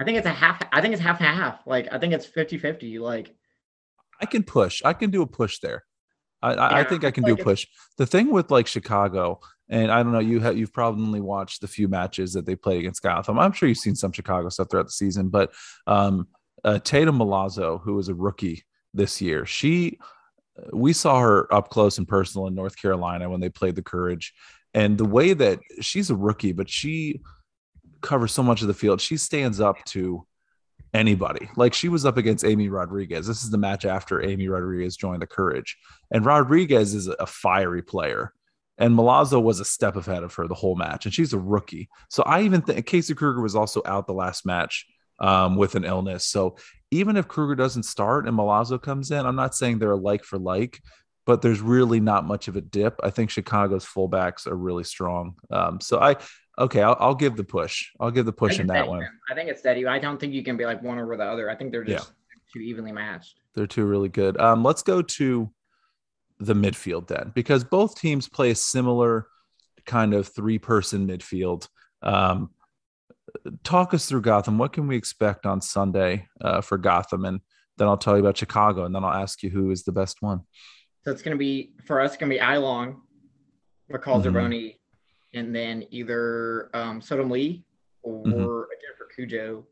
I think it's a half. I think it's half and half. Like I think it's 50-50. Like I can push. I can do a push there. I, I, I think I can do a push. The thing with like Chicago, and I don't know, you have you've probably watched the few matches that they played against Gotham. I'm sure you've seen some Chicago stuff throughout the season, but um, uh, Tatum Milazzo, who was a rookie this year, she we saw her up close and personal in North Carolina when they played the Courage, and the way that she's a rookie, but she covers so much of the field, she stands up to anybody. Like she was up against Amy Rodriguez. This is the match after Amy Rodriguez joined the Courage. And Rodriguez is a fiery player. And Milazzo was a step ahead of her the whole match. And she's a rookie. So I even think Casey Krueger was also out the last match um, with an illness. So even if Krueger doesn't start and Milazzo comes in, I'm not saying they're like for like, but there's really not much of a dip. I think Chicago's fullbacks are really strong. Um, so I, okay, I'll, I'll give the push. I'll give the push in that steady, one. I think it's steady. I don't think you can be like one over the other. I think they're Yeah. just too evenly matched. They're two really good. Um, let's go to the midfield then, because both teams play a similar kind of three person midfield. Um, talk us through Gotham. What can we expect on Sunday uh, for Gotham? And then I'll tell you about Chicago, and then I'll ask you who is the best one. So it's gonna be for us. It's gonna be Ilong, McCall Mhm. Zerboni, and then either um, Sodom Lee or Mhm. Jennifer Cudjoe.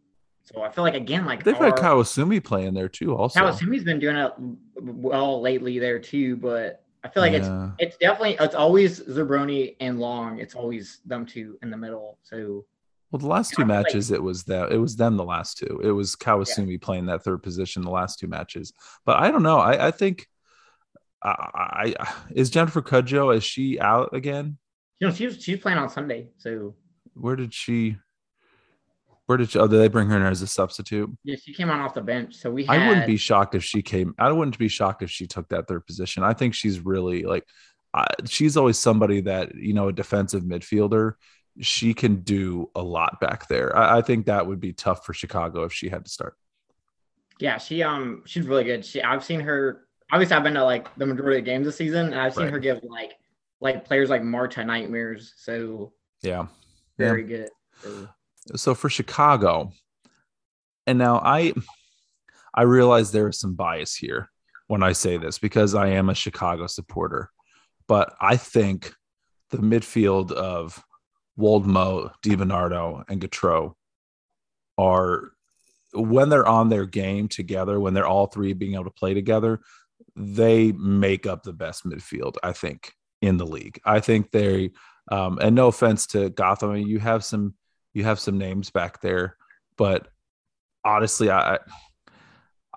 So I feel like again, like They've had Kawasumi playing there too. Also, Kawasumi's been doing it well lately there too, but I feel like it's Yeah. it's definitely it's always Zerboni and Long. It's always them two in the middle. So Well, the last two Yeah, like- matches, it was that it was them the last two. It was Kawasumi playing that third position the last two matches. But I don't know. I, I think I, I is Jennifer Cudjoe, is she out again? You know she's she's playing on Sunday. So Where did she where did she, oh did they bring her in as a substitute? yeah, she came on off the bench. So we had I wouldn't be shocked if she came. I wouldn't be shocked if she took that third position. I think she's really like, uh, she's always somebody that you know, a defensive midfielder. She can do a lot back there. I, I think that would be tough for Chicago if she had to start. yeah she um she's really good. She I've seen her obviously I've been to like the majority of games this season and I've seen Right. her give like like players like Marta nightmares. So Yeah. very good. So, So for Chicago, and now I, I realize there is some bias here when I say this because I am a Chicago supporter, but I think the midfield of Woldmoe, DiBernardo, and Gautrat are when they're on their game together, when they're all three being able to play together, they make up the best midfield, I think, in the league. I think they um, and no offense to Gotham, I mean, you have some you have some names back there, but honestly, I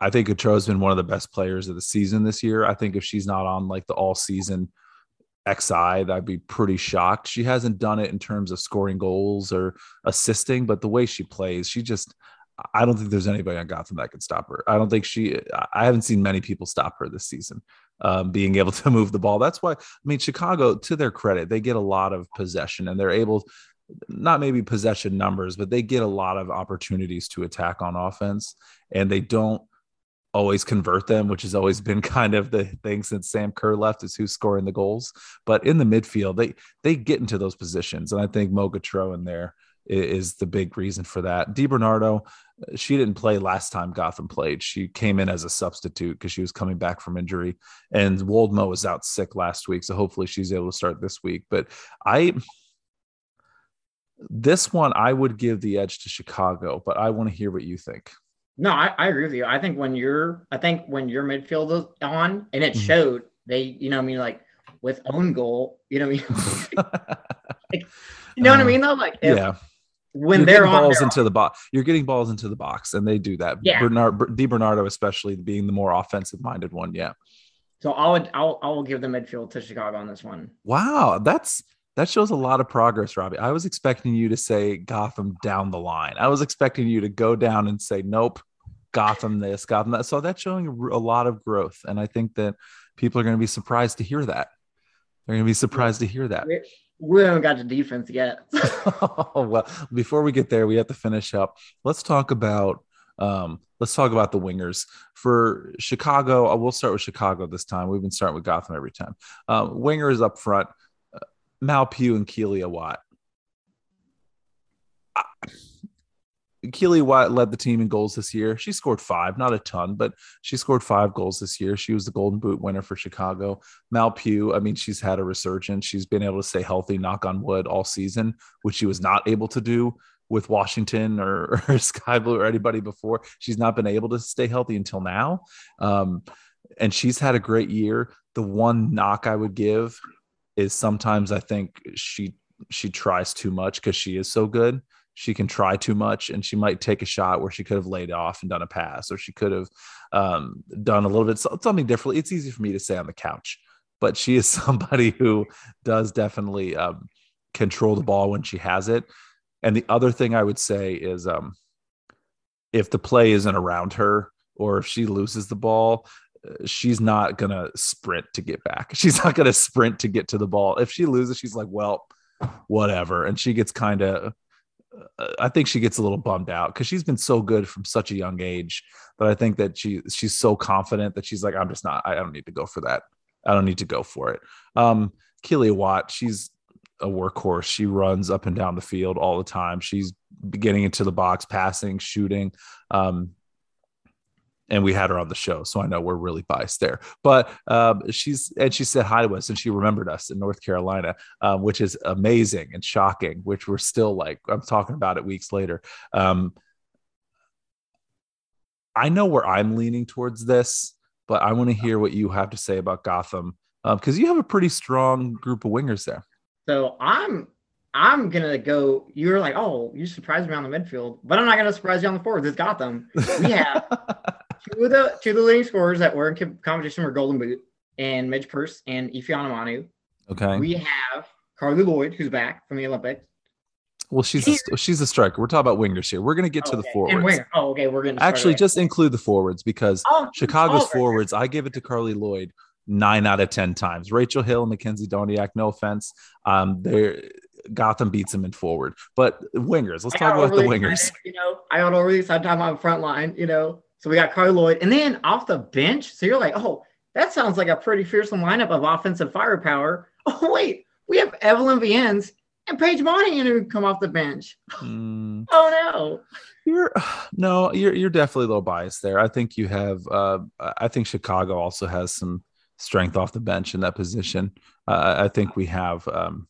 I think Gautrat has been one of the best players of the season this year. I think if she's not on like the all season XI, I'd be pretty shocked. She hasn't done it in terms of scoring goals or assisting, but the way she plays, she just I don't think there's anybody on Gotham that can stop her. I don't think she I haven't seen many people stop her this season. Um, being able to move the ball. That's why I mean Chicago, to their credit, they get a lot of possession and they're able not maybe possession numbers, but they get a lot of opportunities to attack on offense and they don't always convert them, which has always been kind of the thing since Sam Kerr left is who's scoring the goals. But in the midfield, they they get into those positions. And I think Mo Gautrat in there is, the big reason for that. DiBernardo, she didn't play last time Gotham played. She came in as a substitute because she was coming back from injury. And Woldmoe was out sick last week. So hopefully she's able to start this week. But I this one I would give the edge to Chicago, but I want to hear what you think. No, I, I agree with you. I think when you're, I think when your midfield is on, and it Mhm. showed, they, you know, I mean, like with own goal, you know, what I mean, you know what I Uh, mean, though, like if, yeah, when you're they're on, balls into the box. You're getting balls into the box, and they do that. Yeah. Bernard, Di Bernardo, especially being the more offensive minded one. Yeah, So I'll I'll I'll give the midfield to Chicago on this one. Wow, that's that shows a lot of progress, Robbie. I was expecting you to say Gotham down the line. I was expecting you to go down and say, nope, Gotham this, Gotham that. So that's showing a lot of growth. And I think that people are going to be surprised to hear that. They're going to be surprised to hear that. We, haven't got to defense yet. oh, well, before we get there, we have to finish up. Let's talk about um, let's talk about the wingers for Chicago. Uh, we'll start with Chicago this time. We've been starting with Gotham every time. Um, wingers up front, uh, Mal Pugh and Kealia Watt. Kealia Watt led the team in goals this year. She scored five, not a ton, but she scored five goals this year. She was the Golden Boot winner for Chicago. Mal Pugh, I mean, she's had a resurgence. She's been able to stay healthy, knock on wood, all season, which she was not able to do with Washington or, or Sky Blue or anybody before. She's not been able to stay healthy until now. Um, and she's had a great year. The one knock I would give is sometimes I think she she tries too much because she is so good she can try too much and she might take a shot where she could have laid off and done a pass or she could have um, done a little bit something differently. It's easy for me to say on the couch, but she is somebody who does definitely um, control the ball when she has it. And the other thing I would say is um, if the play isn't around her or if she loses the ball, uh, she's not going to sprint to get back. She's not going to sprint to get to the ball. If she loses, she's like, well, whatever. And she gets kind of I think she gets a little bummed out because she's been so good from such a young age. But I think that she she's so confident that she's like, I'm just not. I don't need to go for that. I don't need to go for it. Um, Kealia Watt, she's a workhorse. She runs up and down the field all the time. She's getting into the box, passing, shooting. Um, and we had her on the show, so I know we're really biased there. But um, she's and she said hi to us, and she remembered us in North Carolina, um, which is amazing and shocking. Which we're still like I'm talking about it weeks later. Um, I know where I'm leaning towards this, but I want to hear what you have to say about Gotham because um, you have a pretty strong group of wingers there. So I'm I'm gonna go. You're like, oh, you surprised me on the midfield, but I'm not gonna surprise you on the forwards. It's Gotham. We have two of the two of the leading scorers that were in competition were Golden Boot and Midge Purce and Ife Onumonu. Okay. We have Carli Lloyd, who's back from the Olympics. Well, she's a, she's a striker. We're talking about wingers here. We're going to get oh, to okay. the forwards. Oh, okay. We're going to actually just include the forwards because oh, Chicago's oh, forwards. I give it to Carli Lloyd nine out of ten times. Rachel Hill, Makenzy Doniak. No offense, um, they're Gotham beats them in forward, but wingers. Let's talk about the wingers. Excited, you know, I got over these. I'm talking about front line. You know, so we got Carli Lloyd, and then off the bench. So you're like, oh, that sounds like a pretty fearsome lineup of offensive firepower. Oh wait, we have Evelyn Viens and Paige Monahan who come off the bench. Mm. Oh no. You're no, you're you're definitely a little biased there. I think you have. Uh, I think Chicago also has some strength off the bench in that position. Uh, I think we have. Um,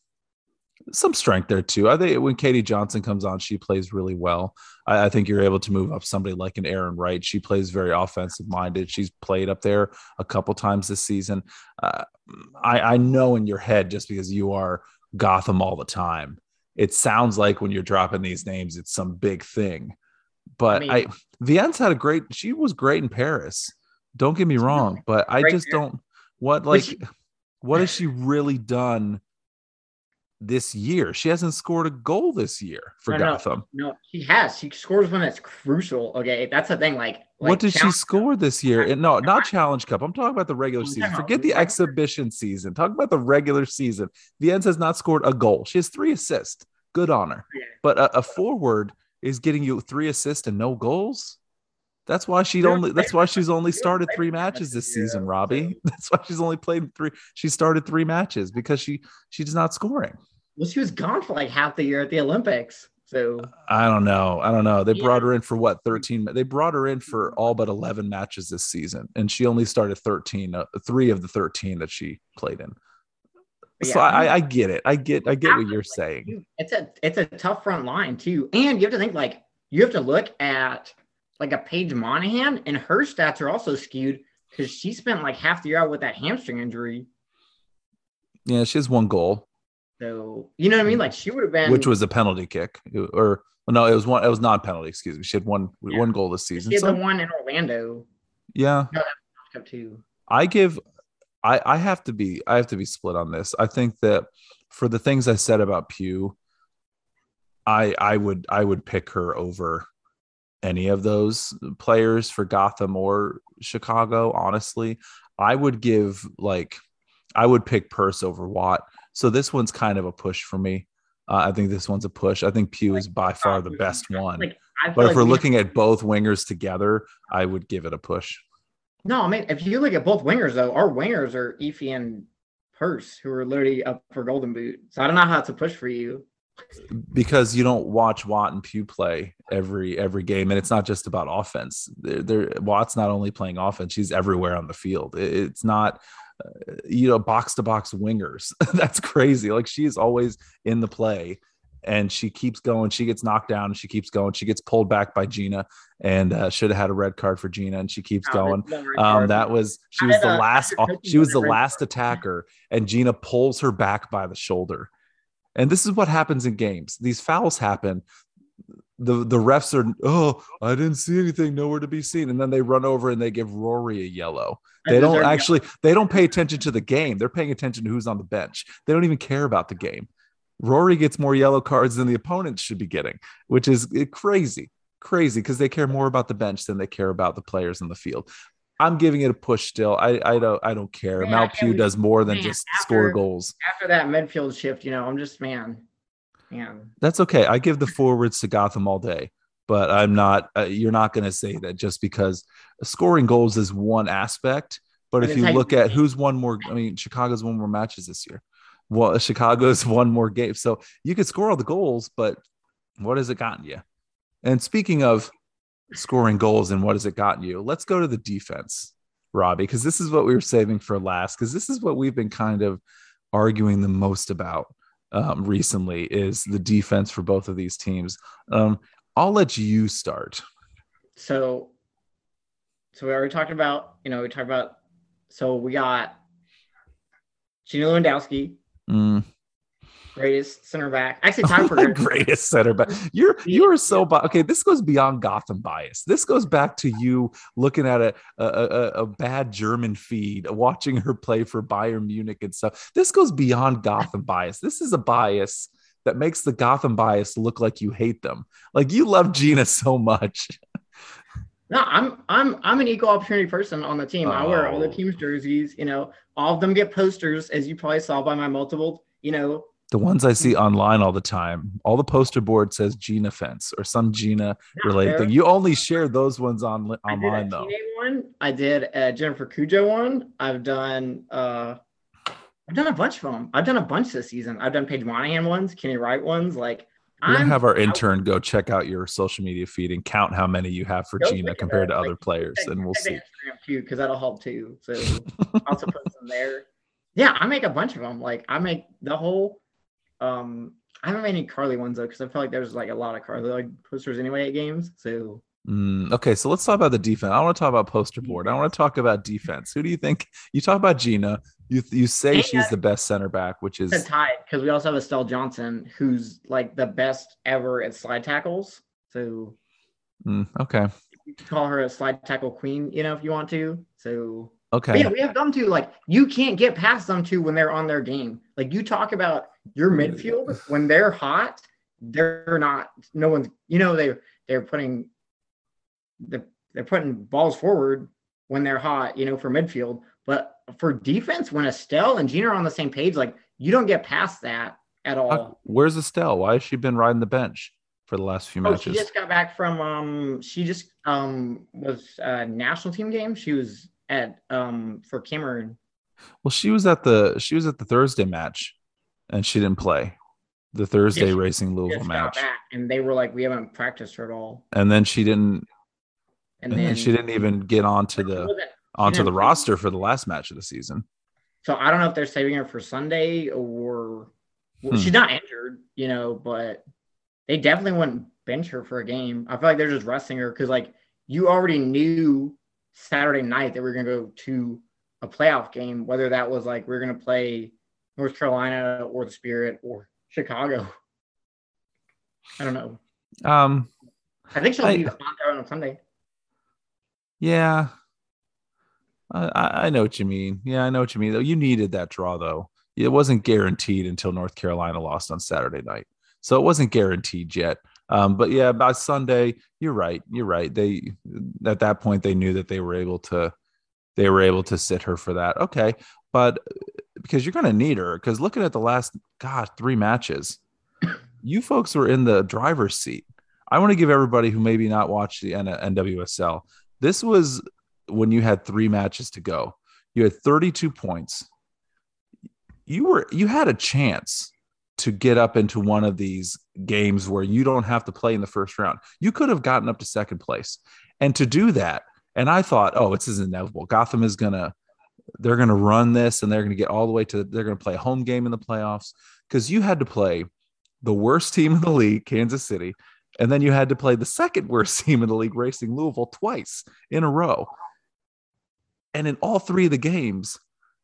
some strength there too. I think when Katie Johnson comes on, she plays really well. I, I, think you're able to move up somebody like an Arin Wright. She plays very offensive minded. She's played up there a couple times this season. Uh, I, I know in your head just because you are Gotham all the time. It sounds like when you're dropping these names, it's some big thing. But I, mean, I Viens had a great. She was great in Paris. Don't get me wrong, but I just don't. What like, what has she really done? This year. She hasn't scored a goal this year for no, Gotham. No, no, she has. She scores when it's crucial. Okay, that's the thing. Like, like what did she score this year? No, not Challenge Cup. I'm talking about the regular season. Forget the exhibition season. Talk about the regular season. Viens has not scored a goal. She has three assists. Good on her. But a, a forward is getting you three assists and no goals. That's why she only. That's why she's only started three matches this season, Robbie. That's why she's only played three. She started three matches because she she's not scoring. Well, she was gone for like half the year at the Olympics. So I don't know. I don't know. They yeah. brought her in for what 13 they brought her in for all but 11 matches this season and she only started 13 uh, 3 of the 13 that she played in. Yeah, so I, I, get it. I get I get what you're saying. It's a it's a tough front line too. And you have to think like you have to look at like a Paige Monahan, and her stats are also skewed because she spent like half the year out with that hamstring injury. Yeah, she has one goal. So you know what I mean? Like she would have been, which was a penalty kick, or no, it was one. It was not penalty. Excuse me. She had one yeah. one goal this season. She had so, the one in Orlando. Yeah. No, too. I give I, I have to be I have to be split on this. I think that for the things I said about Pugh, I I would I would pick her over any of those players for Gotham or Chicago. Honestly, I would give like I would pick Purce over Watt. So this one's kind of a push for me. Uh, I think this one's a push. I think Pugh is by far the best one. Like, But if like we're we- looking at both wingers together, I would give it a push. no, I mean, if you look at both wingers though, our wingers are Efi and Purce, who are literally up for Golden Boot. So I don't know how it's a push for you. Because you don't watch Watt and Pugh play every every game, and it's not just about offense. They're, they're, Watt's not only playing offense; he's everywhere on the field. It- it's not, uh, you know, box to box wingers. That's crazy. Like she is always in the play, and she keeps going. She gets knocked down, and she keeps going. She gets pulled back by Gina, and uh, should have had a red card for Gina, and she keeps No, going. there's no red Um, that was she was the last. She was the last attacker, and Gina pulls her back by the shoulder. And this is what happens in games. These fouls happen. The the refs are oh I didn't see anything nowhere to be seen, and then they run over and they give Rory a yellow. They don't actually they don't pay attention to the game. They're paying attention to who's on the bench. They don't even care about the game. Rory gets more yellow cards than the opponents should be getting, which is eh, crazy, crazy because they care more about the bench than they care about the players in the field. I'm giving it a push still. I I don't I don't care. Man, Mal Pugh does more than man, just after- score goals. after that midfield shift, you know, I'm just man, man. That's okay. I give the forwards to Gotham all day, but I'm not. Uh, you're not going to say that just because scoring goals is one aspect. But if you look at who's won more, I mean, Chicago's won more matches this year. Well, Chicago's won more games, so you could score all the goals, but what has it gotten you? And speaking of scoring goals and what has it gotten you, let's go to the defense, Robbie, because this is what we were saving for last. Because this is what we've been kind of arguing the most about um, recently is the defense for both of these teams. Um, I'll let you start. So, so we already talked about, you know, we talked about. So we got Gina Lewandowski, Mm, greatest center back. Actually, tied for greatest. greatest center back. You're you are so bi- okay. This goes beyond Gotham bias. This goes back to you looking at a a, a, a bad German feed, watching her play for Bayern Munich and stuff. This goes beyond Gotham bias. This is a bias that makes the Gotham bias look like you hate them. Like you love Gina so much. No, I'm I'm I'm an equal opportunity person on the team. I wear all the Oh. team's jerseys. You know, all of them get posters, as you probably saw by my multiple. You know, The ones I see online all the time, all the poster board says Gina fence or some Gina related thing. You only share those ones on online though. one. I did a Jennifer Cudjoe one. I've done uh I've done a bunch of them. I've done a bunch this season. I've done Paige Monahan ones, Kenny Wright ones. Like We're gonna I'm have our intern go check out your social media feed and count how many you have for Gina compared to out. other players, check- and we'll see. Too, because that'll help too. So I'll also put some there. Yeah, I make a bunch of them. Like I make the whole. Um, I haven't made any Carli ones though, because I feel like there's like a lot of Carli like posters anyway at games. So Mm, okay, so let's talk about the defense. I want to talk about poster board. I want to talk about defense. Who do you think? You talk about Gina. You you say she's the best center back, which is tied because we also have Estelle Johnson, who's like the best ever at slide tackles. So mm, okay. you can call her a slide tackle queen, you know, if you want to. So But Okay. yeah, we have them too. Like you can't get past them too when they're on their game. Like you talk about your midfield when they're hot, they're not. No one's. You know they they're putting the they're putting balls forward when they're hot. You know for midfield, but for defense, when Estelle and Gina are on the same page, like you don't get past that at all. How- Where's Estelle? Why has she been riding the bench for the last few Oh, matches? she just got back from um she just um was a national team game. She was at um for Cameroon. Well, she was at the she was at the Thursday match, and she didn't play the Thursday Racing Louisville match, and they were like, we haven't practiced her at all. and then she didn't. And And then then she didn't even get onto the onto the roster for the last match of the season. So I don't know if they're saving her for Sunday or well, Hmm. she's not injured, you know, but they definitely wouldn't bench her for a game. I feel like they're just resting her because like you already knew Saturday night that we are gonna go to a playoff game, whether that was like we are gonna play North Carolina or the Spirit or Chicago. I don't know. Um, I think she'll I- be on Sunday. yeah, I, I know what you mean. Yeah, I know what you mean. Though you needed that draw, though. It wasn't guaranteed until North Carolina lost on Saturday night, so it wasn't guaranteed yet. Um, but yeah, by Sunday, you're right. You're right. They at that point they knew that they were able to they were able to sit her for that. Okay, but because you're going to need her because looking at the last god three matches, you folks were in the driver's seat. I want to give everybody who maybe not watched the NWSL. This was when you had three matches to go. You had 32 points. You were you had a chance to get up into one of these games where you don't have to play in the first round. You could have gotten up to second place. And to do that, and I thought, oh, this is inevitable. Gotham is gonna they're gonna run this and they're gonna get all the way to they're gonna play a home game in the playoffs. Because you had to play the worst team in the league, Kansas City, and then you had to play the second worst team in the league, Racing Louisville, twice in a row. And in all three of the games,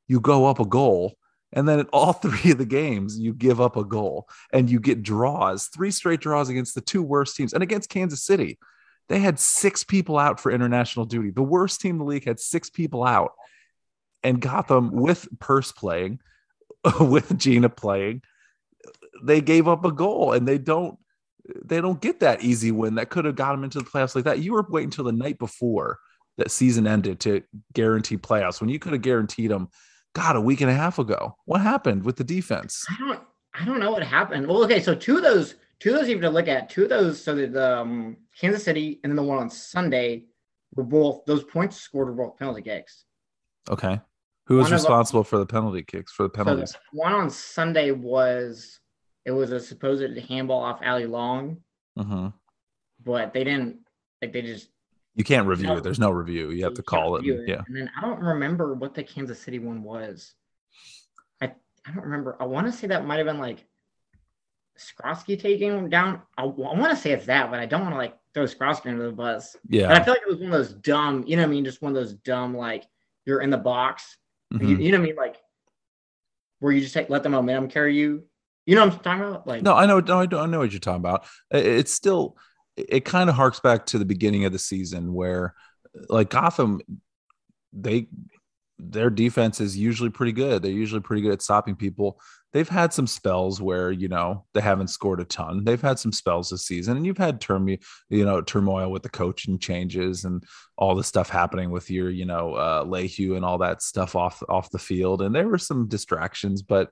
you go up a goal. And then in all three of the games, you give up a goal and you get draws, three straight draws against the two worst teams and against Kansas City. They had six people out for international duty. The worst team in the league had six people out. And Gotham, with Purce playing, with Gina playing, they gave up a goal and they don't they don't get that easy win that could have got them into the playoffs like that. You were waiting until the night before that season ended to guarantee playoffs when you could have guaranteed them, God, a week and a half ago. What happened with the defense? I don't, I don't know what happened. Well, okay, so two of those, two of those even to look at, two of those, so the um, Kansas City and then the one on Sunday were both those points scored were both penalty kicks. Okay, who was one responsible of, for the penalty kicks for the penalties? So the one on Sunday was it was a supposed handball off Allie Long, mm-hmm. but they didn't like they just you can't review no, it. There's no review. You have to call it, it. Yeah. And then I don't remember what the Kansas City one was. I I don't remember. I want to say that might have been like Skroski taking down. I, I want to say it's that, but I don't want to like throw Skroski under the bus. Yeah. But I feel like it was one of those dumb, you know what I mean? Just one of those dumb, like you're in the box. Mm-hmm. You, you, know what I mean? Like where you just take, let the momentum carry you. You know what I'm talking about? Like no, I know, no, I, don't, I know what you're talking about. It's still it kind of harks back to the beginning of the season where like Gotham they their defense is usually pretty good. They're usually pretty good at stopping people. They've had some spells where, you know, they haven't scored a ton. They've had some spells this season and you've had term, you know, turmoil with the coaching changes and all the stuff happening with your, you know, uh LaHue and all that stuff off off the field. And there were some distractions, but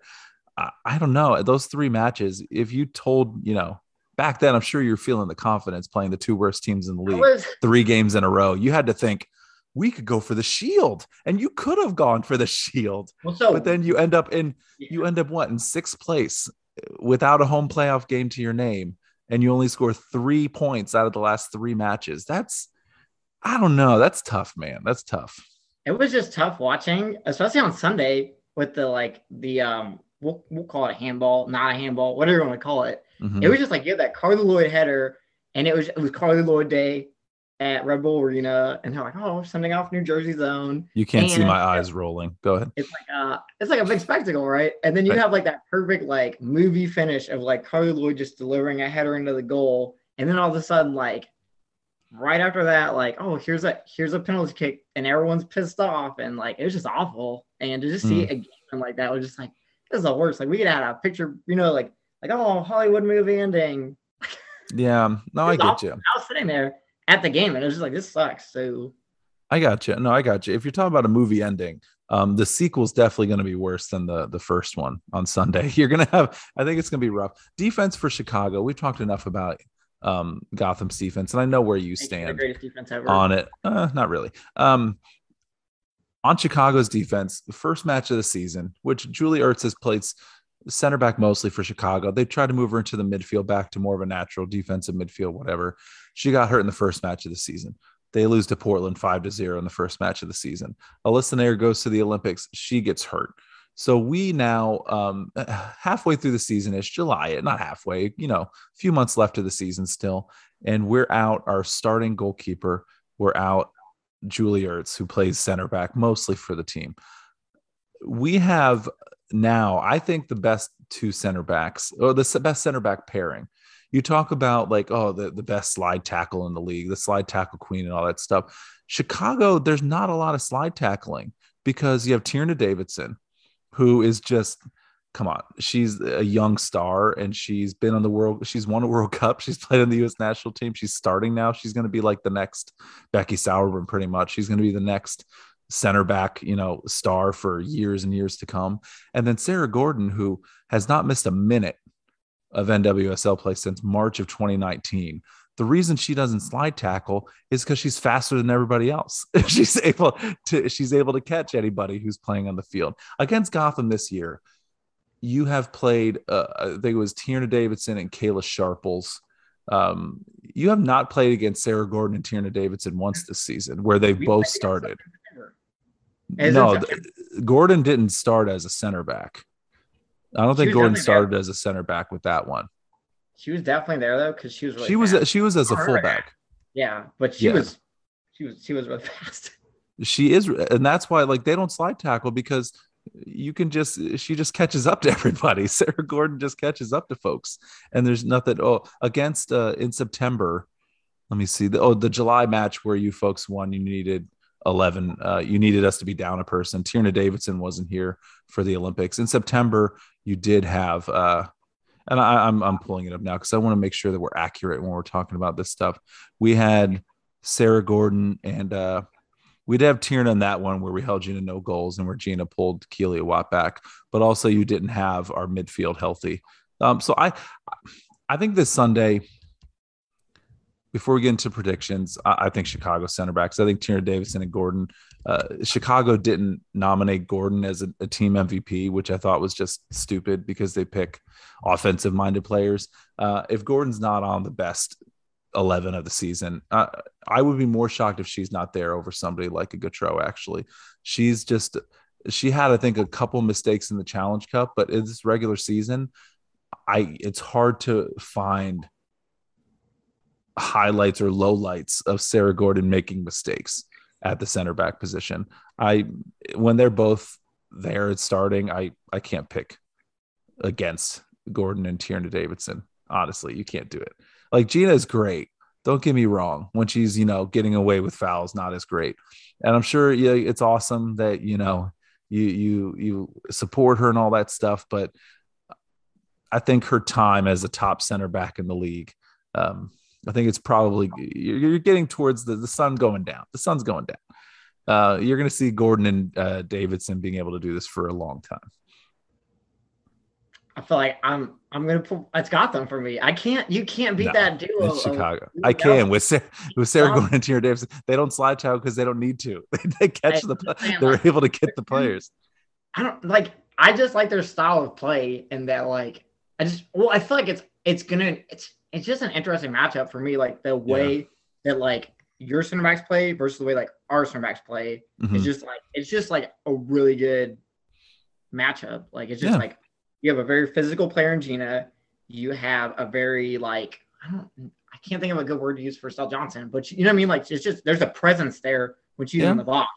I, I don't know. Those three matches, if you told, you know, back then, I'm sure you're feeling the confidence playing the two worst teams in the league, was, three games in a row. You had to think we could go for the shield, and you could have gone for the shield. Well, so, but then you end up in yeah. you end up what in sixth place without a home playoff game to your name, and you only score three points out of the last three matches. That's I don't know. That's tough, man. That's tough. It was just tough watching, especially on Sunday with the like the um we'll we'll call it handball, not a handball, whatever you want to call it. Mm-hmm. It was just like you had that Carli Lloyd header, and it was it was Carli Lloyd day at Red Bull Arena, and they're like, oh, sending off New Jersey zone. You can't and see my eyes rolling. Go ahead. It's like uh it's like a big spectacle, right? And then you right. have like that perfect like movie finish of like Carli Lloyd just delivering a header into the goal, and then all of a sudden like right after that, like, oh, here's a here's a penalty kick, and everyone's pissed off, and like it was just awful. And to just see mm. a game like that was just like this is the worst. Like we could have a picture, you know, like like oh Hollywood movie ending. Yeah, no, I get awful. you. I was sitting there at the game and it was just like this sucks. So I got you. No, I got you. If you're talking about a movie ending, um, the sequel's definitely going to be worse than the the first one on Sunday. You're going to have, I think it's going to be rough. Defense for Chicago. We've talked enough about um, Gotham's defense, and I know where you stand on it. Uh, not really. Um, on Chicago's defense, the first match of the season, which Julie Ertz has played center back mostly for Chicago. They tried to move her into the midfield back to more of a natural defensive midfield, whatever. She got hurt in the first match of the season. They lose to Portland five to zero in the first match of the season. Alyssa Naeher goes to the Olympics. She gets hurt. So we now um, halfway through the season is July, not halfway, you know, a few months left of the season still, and we're out our starting goalkeeper. We're out Julie Ertz, who plays center back mostly for the team. We have now, I think, the best two center backs or the best center back pairing. You talk about like, oh, the, the best slide tackle in the league, the slide tackle queen, and all that stuff. Chicago, there's not a lot of slide tackling because you have Tierna Davidson, who is just come on, she's a young star and she's been on the world. She's won a World Cup. She's played on the U.S. national team. She's starting now. She's going to be like the next Becky Sauerbrunn, pretty much. She's going to be the next center back, you know, star for years and years to come. And then Sarah Gorden, who has not missed a minute of NWSL play since March of 2019. The reason she doesn't slide tackle is because she's faster than everybody else. she's able to she's able to catch anybody who's playing on the field. Against Gotham this year, you have played uh, I think it was Tierna Davidson and Kayla Sharples. Um, you have not played against Sarah Gorden and Tierna Davidson once this season, where they both started. No, Gorden didn't start as a center back. I don't she think Gorden started there. as a center back with that one. She was definitely there though, because she was. Really she was she was as a fullback. Yeah, but she yeah. was she was she was really fast. She is, and that's why like they don't slide tackle because you can just she just catches up to everybody. Sarah Gorden just catches up to folks, and there's nothing. Oh, against uh in September, let me see the oh the July match where you folks won. You needed 11 uh, you needed us to be down a person. Tierna davidson wasn't here for the olympics. In september you did have uh, and I, am I'm, I'm pulling it up now because i want to make sure that we're accurate when we're talking about this stuff. We had sarah gorden and uh, we'd have tierna in that one where we held gina no goals and where gina pulled kealia watt back but also you didn't have our midfield healthy. Um, so i i think this sunday before we get into predictions, I, I think Chicago center backs. I think Tierna Davidson and Gorden. Uh, Chicago didn't nominate Gorden as a, a, team MVP, which I thought was just stupid because they pick offensive minded players. Uh, if Gorden's not on the best 11 of the season, uh, I would be more shocked if she's not there over somebody like a Gautrat, actually. She's just, she had, I think, a couple mistakes in the Challenge Cup, but in this regular season, I it's hard to find highlights or lowlights of Sarah Gorden making mistakes at the center back position. I when they're both there at starting, I I can't pick against Gorden and Tierna Davidson. Honestly, you can't do it. Like Gina is great. Don't get me wrong. When she's you know getting away with fouls, not as great. And I'm sure yeah, it's awesome that you know you you you support her and all that stuff. But I think her time as a top center back in the league um, I think it's probably you're getting towards the, the sun going down. The sun's going down. Uh, you're going to see Gorden and uh, Davidson being able to do this for a long time. I feel like I'm I'm gonna put it's got them for me. I can't you can't beat no, that duo. Chicago. Of, I can with Sarah, with Sarah um, going into your Davidson. They don't slide tackle because they don't need to. they catch I, the they're like, able to get the players. I don't like I just like their style of play and that like I just well I feel like it's it's gonna it's it's just an interesting matchup for me. Like the way yeah. that like your center backs play versus the way like our center backs play. Mm-hmm. It's just like it's just like a really good matchup. Like it's just yeah. like you have a very physical player in Gina. You have a very like I don't I can't think of a good word to use for Estelle Johnson, but you know what I mean. Like it's just there's a presence there when she's yeah. in the box.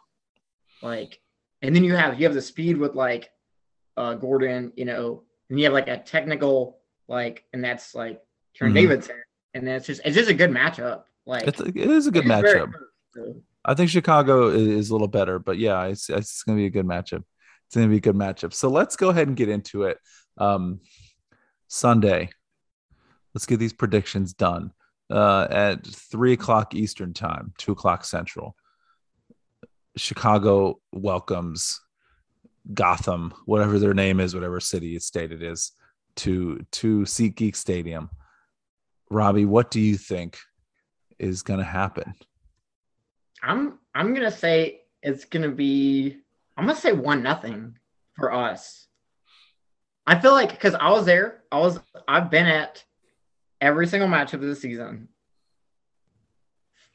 Like, and then you have you have the speed with like uh Gorden, you know, and you have like a technical like, and that's like Tierna mm-hmm. Davidson, and then it's just it's just a good matchup. Like it's it is a good matchup. I think Chicago is a little better, but yeah, it's it's going to be a good matchup. It's going to be a good matchup. So let's go ahead and get into it. Um, Sunday, let's get these predictions done uh, at three o'clock Eastern time, two o'clock Central. Chicago welcomes Gotham, whatever their name is, whatever city, state it is, to to SeatGeek Stadium. Robbie, what do you think is going to happen? I'm I'm gonna say it's gonna be I'm gonna say one nothing for us. I feel like because I was there, I was I've been at every single match of the season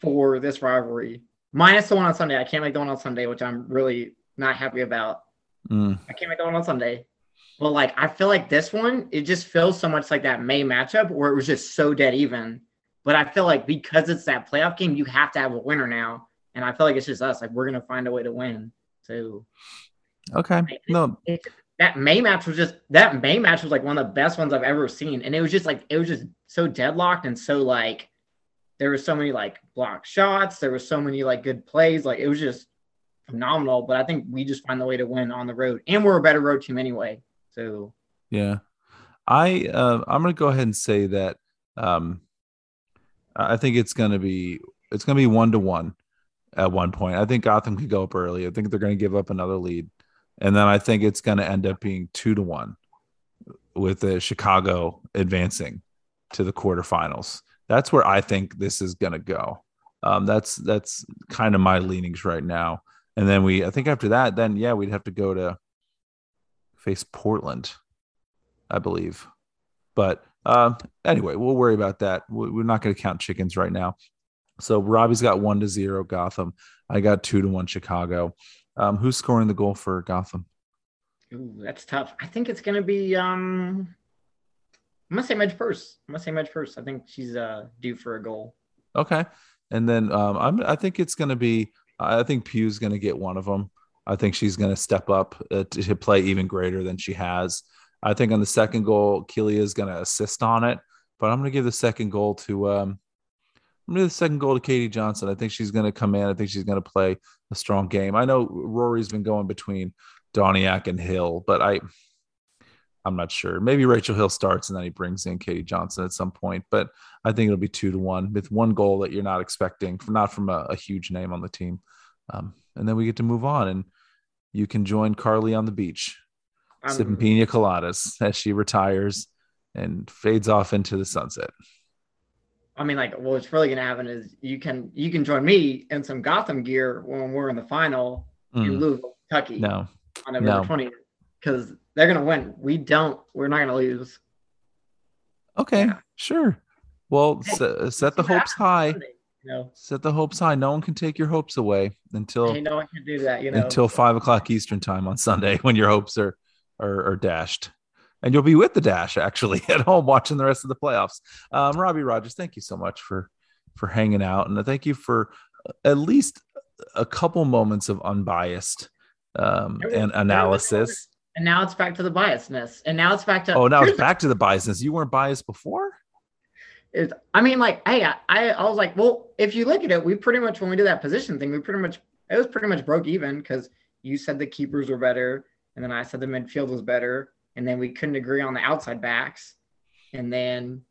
for this rivalry, minus the one on Sunday. I can't make the one on Sunday, which I'm really not happy about. Mm. I can't make the one on Sunday. But like I feel like this one, it just feels so much like that May matchup where it was just so dead even. But I feel like because it's that playoff game, you have to have a winner now. And I feel like it's just us. Like we're gonna find a way to win. So okay. It, no. It, that May match was just that May match was like one of the best ones I've ever seen, and it was just like it was just so deadlocked and so like there were so many like block shots, there were so many like good plays, like it was just phenomenal. But I think we just find the way to win on the road, and we're a better road team anyway. So yeah, I uh, I'm gonna go ahead and say that um, I think it's gonna be it's gonna be one to one at one point. I think Gotham could go up early. I think they're gonna give up another lead, and then I think it's gonna end up being two to one with the Chicago advancing to the quarterfinals. That's where I think this is gonna go. Um, that's that's kind of my leanings right now. And then we, I think after that, then yeah, we'd have to go to face Portland, I believe. But um, anyway, we'll worry about that. We're not going to count chickens right now. So Robbie's got one to zero Gotham. I got two to one Chicago. Um, who's scoring the goal for Gotham? Ooh, that's tough. I think it's gonna be um I'm gonna say Midge Purce. I'm gonna say Midge Purce. I think she's uh due for a goal. Okay. And then um I'm I think it's gonna be I think Pugh's gonna get one of them. I think she's gonna step up uh, to, to play even greater than she has. I think on the second goal, Kealia is going to assist on it, but I'm going to give the second goal to um, I'm going to give the second goal to Katie Johnson. I think she's going to come in. I think she's going to play a strong game. I know Rory's been going between Doniak and Hill, but I I'm not sure. Maybe Rachel Hill starts and then he brings in Katie Johnson at some point, but I think it'll be two to one with one goal that you're not expecting, not from a, a huge name on the team. Um, and then we get to move on, and you can join Carli on the beach um, sipping pina coladas as she retires and fades off into the sunset. I mean, like, what's really gonna happen is you can you can join me in some Gotham gear when we're in the final mm. in Louisville, Kentucky. No, on November twentieth, because they're gonna win. We don't. We're not gonna lose. Okay, yeah. sure. Well, hey, set, set the hopes high. You know, set the hopes high. No one can take your hopes away until hey, no one can do that. You know, until five o'clock Eastern time on Sunday when your hopes are are, are dashed. And you'll be with the dash actually at home watching the rest of the playoffs. Um, Robbie Rogers, thank you so much for for hanging out, and thank you for at least a couple moments of unbiased um, and analysis. And now it's back to the biasness. And now it's back to oh, now it's back to the biasness. You weren't biased before. Is I mean, like, hey, I, I was like, well, if you look at it, we pretty much when we did that position thing, we pretty much it was pretty much broke even because you said the keepers were better, and then I said the midfield was better, and then we couldn't agree on the outside backs, and then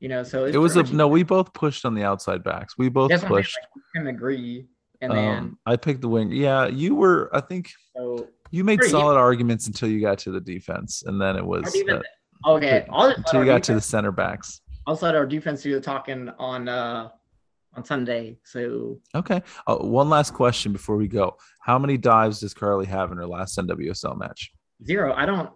you know, so it was a no. We both pushed on the outside backs. We both pushed. Like, we couldn't agree, and um, then I picked the wing. Yeah, you were. I think so, you made solid even. arguments until you got to the defense, and then it was uh, okay. until you got defense, to the center backs. Also, had our defense, you were talking on uh on Sunday. So okay, uh, one last question before we go: How many dives does Carli have in her last NWSL match? Zero. I don't.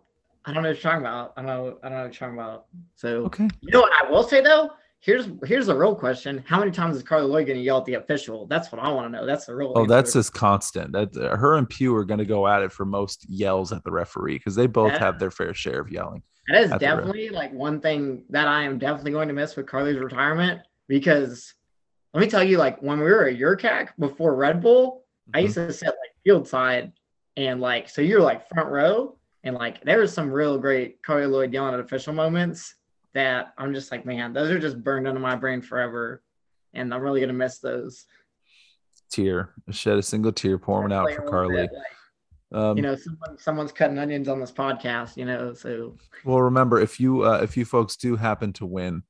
I don't know what you're talking about. I don't know. I don't know what you're talking about. So okay. You know what I will say though? Here's here's the real question: How many times is Carli Lloyd going to yell at the official? That's what I want to know. That's the real. Oh, answer. that's just constant. That her and Pugh are going to go at it for most yells at the referee because they both that, have their fair share of yelling. That is definitely like one thing that I am definitely going to miss with Carli's retirement because let me tell you, like when we were at Yurcak before Red Bull, mm-hmm. I used to sit like field side and like so you're like front row and like there was some real great Carli Lloyd yelling at official moments that I'm just like, man, those are just burned into my brain forever. And I'm really gonna miss those. Tear. Shed a single tear pouring out for Carli. Bit, like, um, you know, someone, someone's cutting onions on this podcast, you know. So well remember if you uh, if you folks do happen to win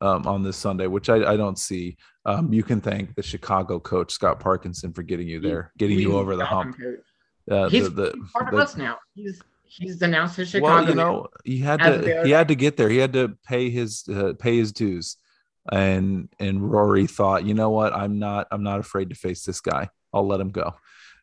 um, on this Sunday, which I, I don't see. Um, you can thank the Chicago coach Scott Parkinson for getting you there, getting you over the hump. Uh, he's the, the, part the, of us now. He's he's announced his Chicago. Well, you know, he had to he had to get there. He had to pay his uh, pay his dues, and and Rory thought, you know what, I'm not I'm not afraid to face this guy. I'll let him go.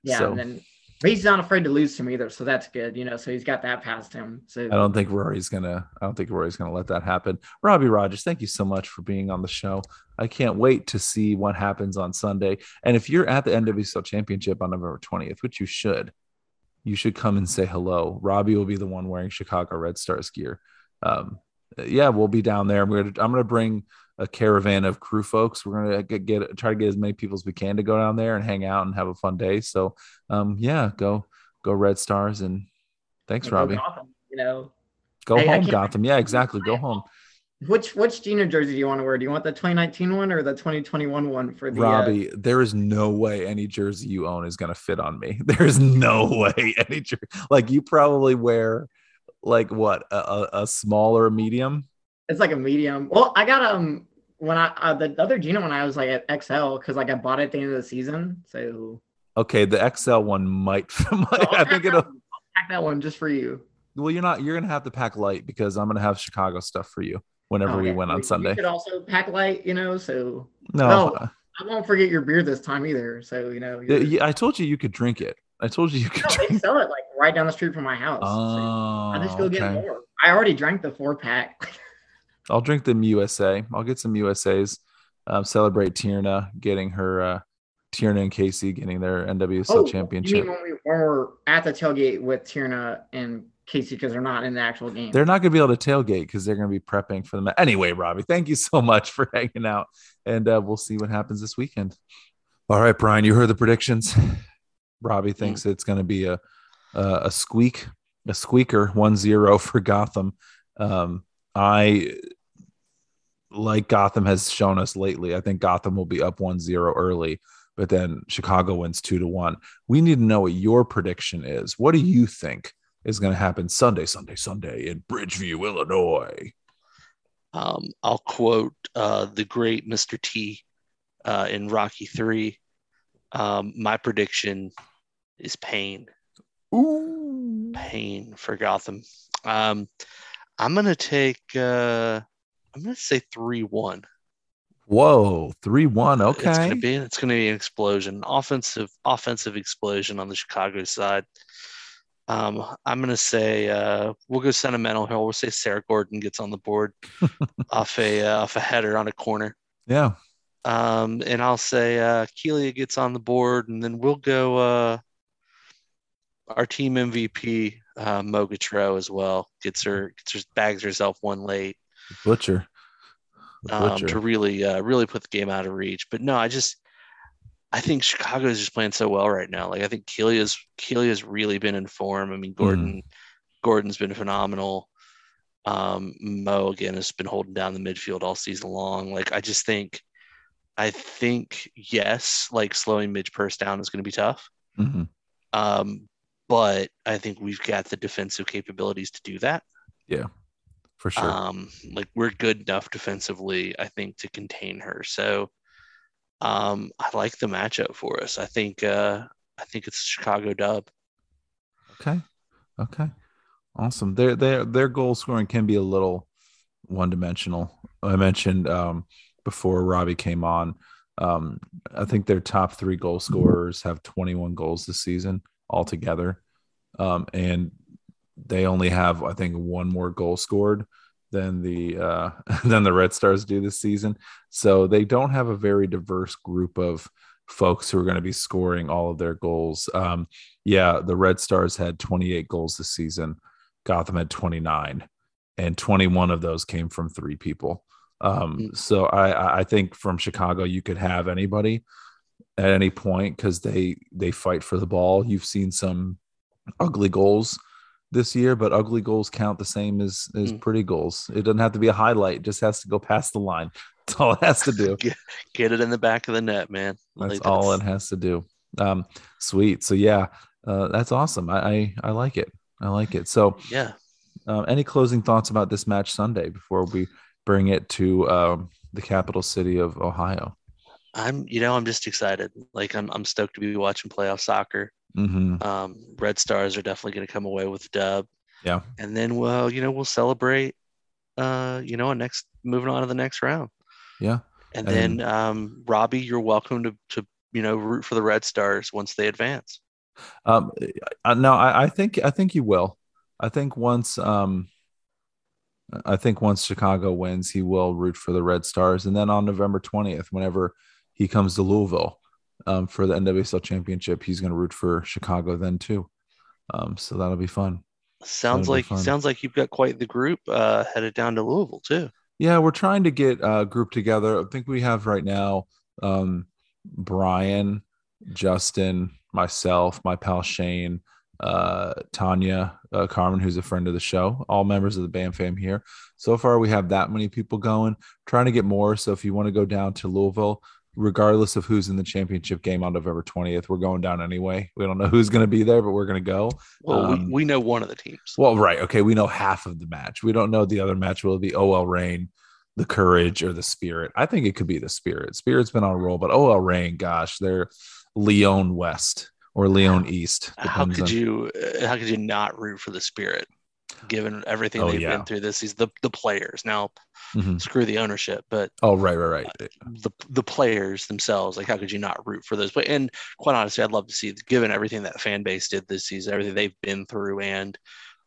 Yeah, so, and then but he's not afraid to lose to him either, so that's good, you know. So he's got that past him. So I don't think Rory's gonna. I don't think Rory's gonna let that happen. Robbie Rogers, thank you so much for being on the show. I can't wait to see what happens on Sunday. And if you're at the NWSL Championship on November 20th, which you should, you should come and say hello. Robbie will be the one wearing Chicago Red Stars gear. Um, yeah, we'll be down there. We're I'm gonna bring a caravan of crew folks. We're gonna get, get, try to get as many people as we can to go down there and hang out and have a fun day. So, um, yeah, go go Red Stars and Thanks, And Robbie. Gotham, you know, Go I- I home, can't- Gotham. Yeah, exactly. Go home. which which Gino jersey do you want to wear? Do you want the 2019 one or the 2021 one for the? uh, Robbie, there is no way any jersey you own is going to fit on me. There's no way any jersey. Like you probably wear like what a, a, a small medium. It's like a medium. Well, I got um when I uh, the other Gino one I was like at XL because like I bought it at the end of the season. So Okay, the XL one might. might I'll I think it'll. one. I'll pack that one just for you. Well, you're not. You're gonna have to pack light because I'm gonna have Chicago stuff for you whenever we Okay. win on You- Sunday. You could also pack light, you know. So No, Oh, uh, I won't forget your beer this time either. So you know. yeah, I told you you could drink it. I told you you could No, they sell it like right down the street from my house. So Oh, I just go get more. I already drank the four pack. I'll drink them USA. I'll get some USA's. Um, celebrate Tierna getting her uh, Tierna and Casey getting their NWSL Oh, You championship. mean when, we, when we're at the tailgate with Tierna and Casey because they're not in the actual game? They're not going to be able to tailgate because they're going to be prepping for the match. Anyway, Robbie, thank you so much for hanging out, and uh, we'll see what happens this weekend. All right, Brian, you heard the predictions. Robbie thinks it's going to be a, a a squeak, a squeaker, 1-0 for Gotham. Um, I like Gotham has shown us lately. I think Gotham will be up 1-0 early, but then Chicago wins 2 to 1. We need to know what your prediction is. What do you think is going to happen Sunday, Sunday, Sunday in Bridgeview, Illinois? Um, I'll quote uh, the great Mr. T uh, in Rocky Three. Um, my prediction is pain, Ooh. pain for Gotham. Um, I'm gonna take. Uh, I'm gonna say three one. Whoa, 3-1. Okay, It's gonna be. It's gonna be an explosion, offensive, offensive explosion on the Chicago side. Um, I'm gonna say uh, we'll go sentimental here. We'll say Sarah Gorden gets on the board off a uh, off a header on a corner. Yeah. Um, and I'll say uh, Kealia gets on the board, and then we'll go uh, our team MVP uh, Mo Gautrat as well. Gets her, gets her bags herself one late Butcher. Um, to really uh, really put the game out of reach. But no, I just I think Chicago is just playing so well right now. Like I think Kealia's Kealia's really been in form. I mean Gorden Gorden's been phenomenal. Um, Mo again has been holding down the midfield all season long. Like I just think I think yes, like slowing Midge Purce down is going to be tough. Mhm. Um, but I think we've got the defensive capabilities to do that. Yeah, for sure. Um, like we're good enough defensively, I think, to contain her. So um, I like the matchup for us. I think uh, I think it's Chicago dub. Okay. Okay. Awesome. Their their their goal scoring can be a little one dimensional. I mentioned um, before Robbie came on. Um, I think their top three goal scorers have 21 goals this season altogether, um, and they only have I think one more goal scored than the uh, than the Red Stars do this season. So they don't have a very diverse group of folks who are going to be scoring all of their goals. Um, yeah, the Red Stars had 28 goals this season. Gotham had 29, and 21 of those came from three people. Um, Mm. so I, I think from Chicago, you could have anybody at any point because they they fight for the ball. You've seen some ugly goals this year, but ugly goals count the same as as Mm. pretty goals. It doesn't have to be a highlight; it just has to go past the line. That's all it has to do. Get it in the back of the net, man. That's Like, all it has to do. Um, sweet. So yeah, uh, that's awesome. I, I I like it. I like it. So, Yeah. um, any closing thoughts about this match Sunday before we bring it to um, the capital city of Ohio? I'm, you know, I'm just excited. Like I'm, I'm stoked to be watching playoff soccer. hmm Um, Red Stars are definitely going to come away with dub. Yeah. And then, well, you know, we'll celebrate. Uh, you know, next moving on to the next round. Yeah. And, And- then, um, Robbie, you're welcome to to you know root for the Red Stars once they advance. Um, no, I, I think I think you will. I think once um, I think once Chicago wins, he will root for the Red Stars, and then on November twentieth, whenever he comes to Louisville um, for the NWSL championship, he's going to root for Chicago then too. Um, so that'll be fun. Sounds That'll like fun. sounds like you've got quite the group uh, headed down to Louisville too. Yeah, we're trying to get a group together. I think we have right now um, Brian, Justin, myself, my pal Shane, uh, Tanya uh, Carmen, who's a friend of the show, all members of the BAM fam here. So far, we have that many people going, trying to get more. So if you want to go down to Louisville, regardless of who's in the championship game on November 20th, we're going down anyway. We don't know who's going to be there, but we're going to go. Well, Um, we, we know one of the teams. Well, right. Okay. We know half of the match. We don't know the other match. Will it be OL Reign, the Courage, or the Spirit? I think it could be the Spirit. Spirit's been on a roll, but OL Reign, gosh, they're Leon West or Leon East. How could on- you uh, how could you not root for the spirit given everything Oh, they've yeah. been through this season the, the players now Mhm. screw the ownership but Oh, right, right, right. the the players themselves like how could you not root for those but and quite honestly i'd love to see given everything that fan base did this season everything they've been through and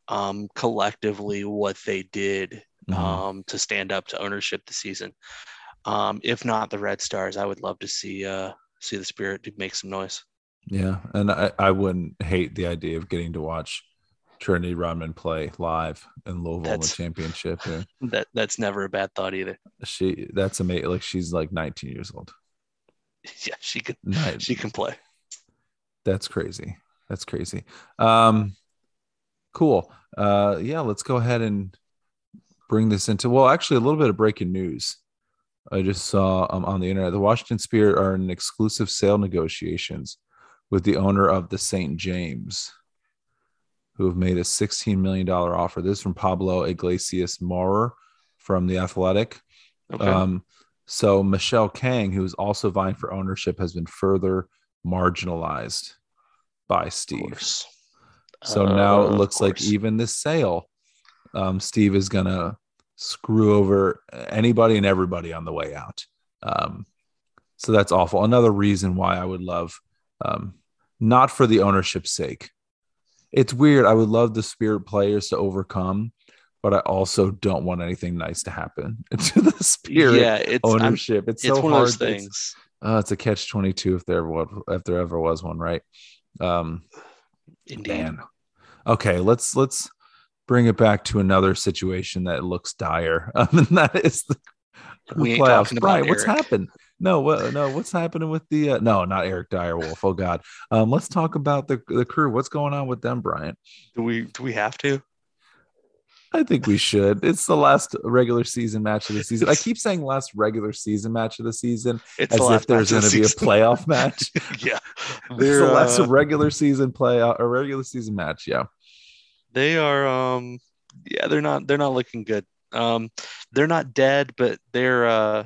um collectively what they did Mhm. um to stand up to ownership this season um if not the red stars i would love to see uh see the spirit make some noise Yeah, and I, I wouldn't hate the idea of getting to watch Trinity Rodman play live in Louisville in the championship. Yeah. that that's never a bad thought either She that's amazing. Like she's like 19 years old. yeah she can Nice. she can play That's crazy. That's crazy. Um, cool. Uh, yeah, let's go ahead and bring this into. Well, actually, a little bit of breaking news. I just saw um, on the internet the Washington Spirit are in exclusive sale negotiations with the owner of the St. James, who have made a $16 million offer. This is from Pablo Iglesias Maurer from the Athletic. okay Um, so Michele Kang, who is also vying for ownership, has been further marginalized by Steve. So now it Uh, looks like even this sale, um, Steve is gonna screw over anybody and everybody on the way out. Um, so that's awful. Another reason why I would love, um, not for the ownership's sake. It's weird. I would love the spirit players to overcome, but I also don't want anything nice to happen to the spirit yeah, it's I'm, ownership. it's it's so one hard. of those It's- things. uh, it's a catch twenty two if there ever was, if there ever was one, right? Um, Indeed. man. Okay, let's let's bring it back to another situation that looks dire. Um, and that is the We ain't playoffs. talking about Brian, what's happened? No, what? No, what's happening with the? Uh, no, not Eric Direwolf. Oh God. Um, let's talk about the the crew. What's going on with them, Brian? Do we do we have to? I think we should. It's the last regular season match of the season. I keep saying last regular season match of the season It's as the if there's going to the be a playoff match. yeah, it's they're the last uh, regular season play a regular season match. Yeah. they are um yeah they're not they're not looking good. Um, they're not dead, but they're uh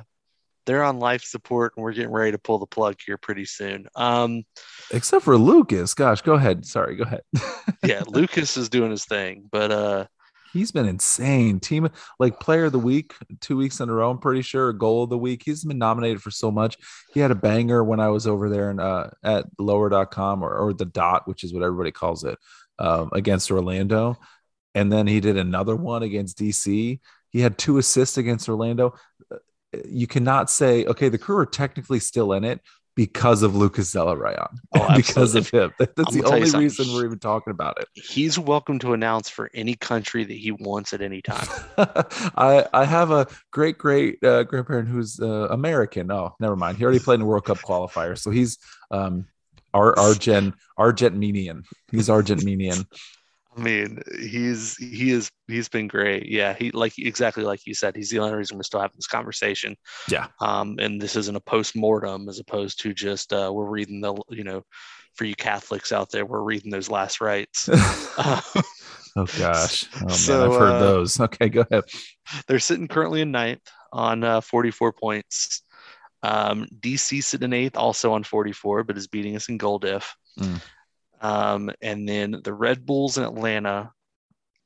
they're on life support, and we're getting ready to pull the plug here pretty soon. Um, Except for Lucas. Gosh, go ahead. Sorry, go ahead. yeah, Lucas is doing his thing, but uh, He's been insane. Team like player of the week, two weeks in a row, I'm pretty sure. Goal of the week. He's been nominated for so much. He had a banger when I was over there and uh, at lower.com or, or the dot, which is what everybody calls it, um, against Orlando. And then he did another one against DC. He had two assists against Orlando. Uh, You cannot say, okay, the crew are technically still in it because of Lucas Zelarayan, Oh, because of him. That's the gonna tell you only reason we're even talking about it. he's welcome to announce for any country that he wants at any time. I I have a great great uh, grandparent who's uh, American. Oh, never mind. He already played in the World Cup qualifier, so he's um Ar- Argent Argentinian. He's Argentinian. I mean, he's he is he's been great. Yeah, he like exactly like you said. He's the only reason we're still having this conversation. Yeah. Um, and this isn't a post mortem as opposed to just uh, we're reading the you know, for you Catholics out there, we're reading those last rites. Uh, oh gosh. Oh man, So, I've heard uh, those. Okay, go ahead. they're sitting currently in ninth on uh, 44 points. Um, DC sitting in eighth, also on 44, but is beating us in goal diff. Mm. Um, and then the Red Bulls in Atlanta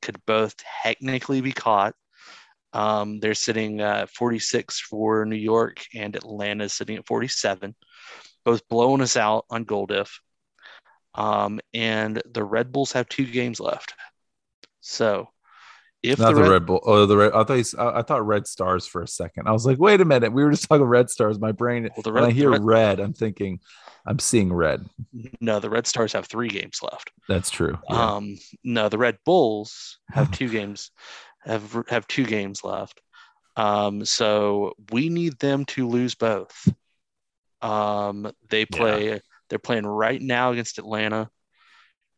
could both technically be caught. Um, they're sitting at 46 for New York, and Atlanta is sitting at 47, both blowing us out on goal diff. Um, and the Red Bulls have two games left. So if Not the Red, Red Bull. Oh, the Red. I thought I, I thought Red Stars for a second. I was like, wait a minute. We were just talking Red Stars. My brain. well, the When I hear Red- red, I'm thinking, I'm seeing red. no, the Red Stars have three games left. That's true. Yeah. Um, no, the Red Bulls have two games, have have two games left. Um, so we need them to lose both. Um, they play. They're playing right now against Atlanta.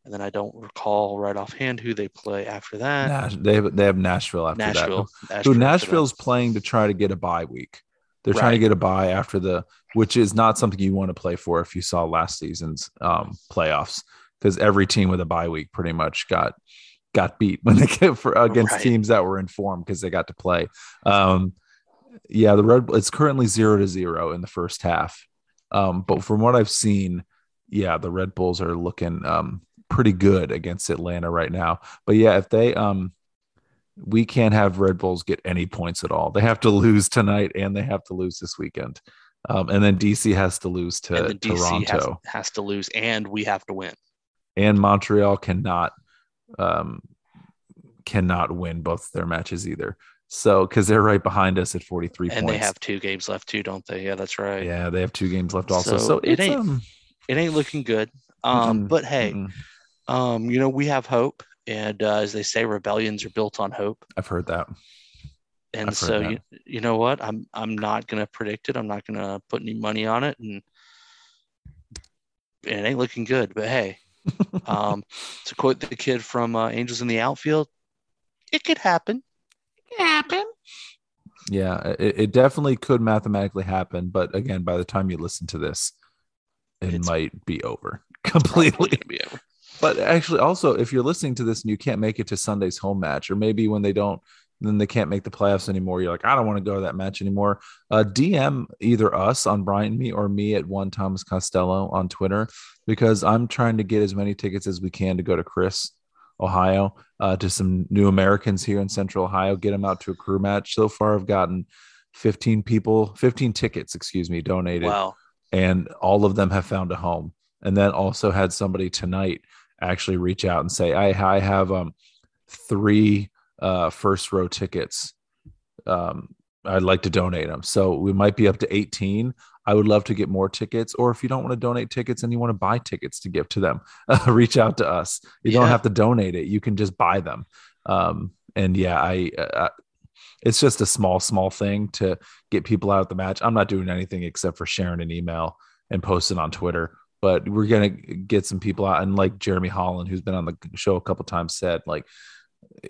And then I don't recall right offhand who they play after that. Nash, they have they have Nashville after Nashville. that. Who after Nashville's playing to try to get a bye week. They're trying to get a bye after the, which is not something you want to play for if you saw last season's um, playoffs, because every team with a bye week pretty much got got beat when they get for against Right. teams that were informed because they got to play. Um, yeah, the Red it's currently zero to zero in the first half, um, but from what I've seen, yeah, the Red Bulls are looking um, pretty good against Atlanta right now. But yeah, if they um we can't have Red Bulls get any points at all. They have to lose tonight and they have to lose this weekend. Um, and then DC has to lose to and then DC Toronto has, has to lose, and we have to win. and Montreal cannot um cannot win both their matches either. So because they're right behind us at 43 And points. they have two games left too, don't they? Yeah, that's right. yeah, they have two games left also. So, So it ain't- um, It ain't looking good. Um, mm-mm, but hey, mm-mm. Um, you know, we have hope, and uh, as they say, rebellions are built on hope. I've heard that. And I've so that. you, you know what? I'm I'm not gonna predict it. I'm not gonna put any money on it, and it ain't looking good. But hey, um, to quote the kid from uh, Angels in the Outfield, it could happen. Happen. Yeah, it, it definitely could mathematically happen, but again, by the time you listen to this, it It's might be over completely. gonna be over. But actually, also, if you're listening to this and you can't make it to Sunday's home match, or maybe when they don't, then they can't make the playoffs anymore. You're like, I don't want to go to that match anymore. Uh, DM either us on Brian Me or me at one Thomas Costello on Twitter because I'm trying to get as many tickets as we can to go to Chris, Ohio, uh, to some new Americans here in Central Ohio. Get them out to a crew match. So far, I've gotten 15 people, 15 tickets, excuse me, donated Wow. and all of them have found a home. And then also had somebody tonight actually reach out and say, I, I have um three uh first row tickets. Um, I'd like to donate them. So we might be up to 18. I would love to get more tickets. Or if you don't want to donate tickets and you want to buy tickets to give to them, uh, reach out to us. You don't have to donate it. You can just buy them. Um, and yeah, I, uh, it's just a small, small thing to get people out of the match. I'm not doing anything except for sharing an email and posting on Twitter. But we're gonna get some people out, and like Jeremy Holland, who's been on the show a couple times, said like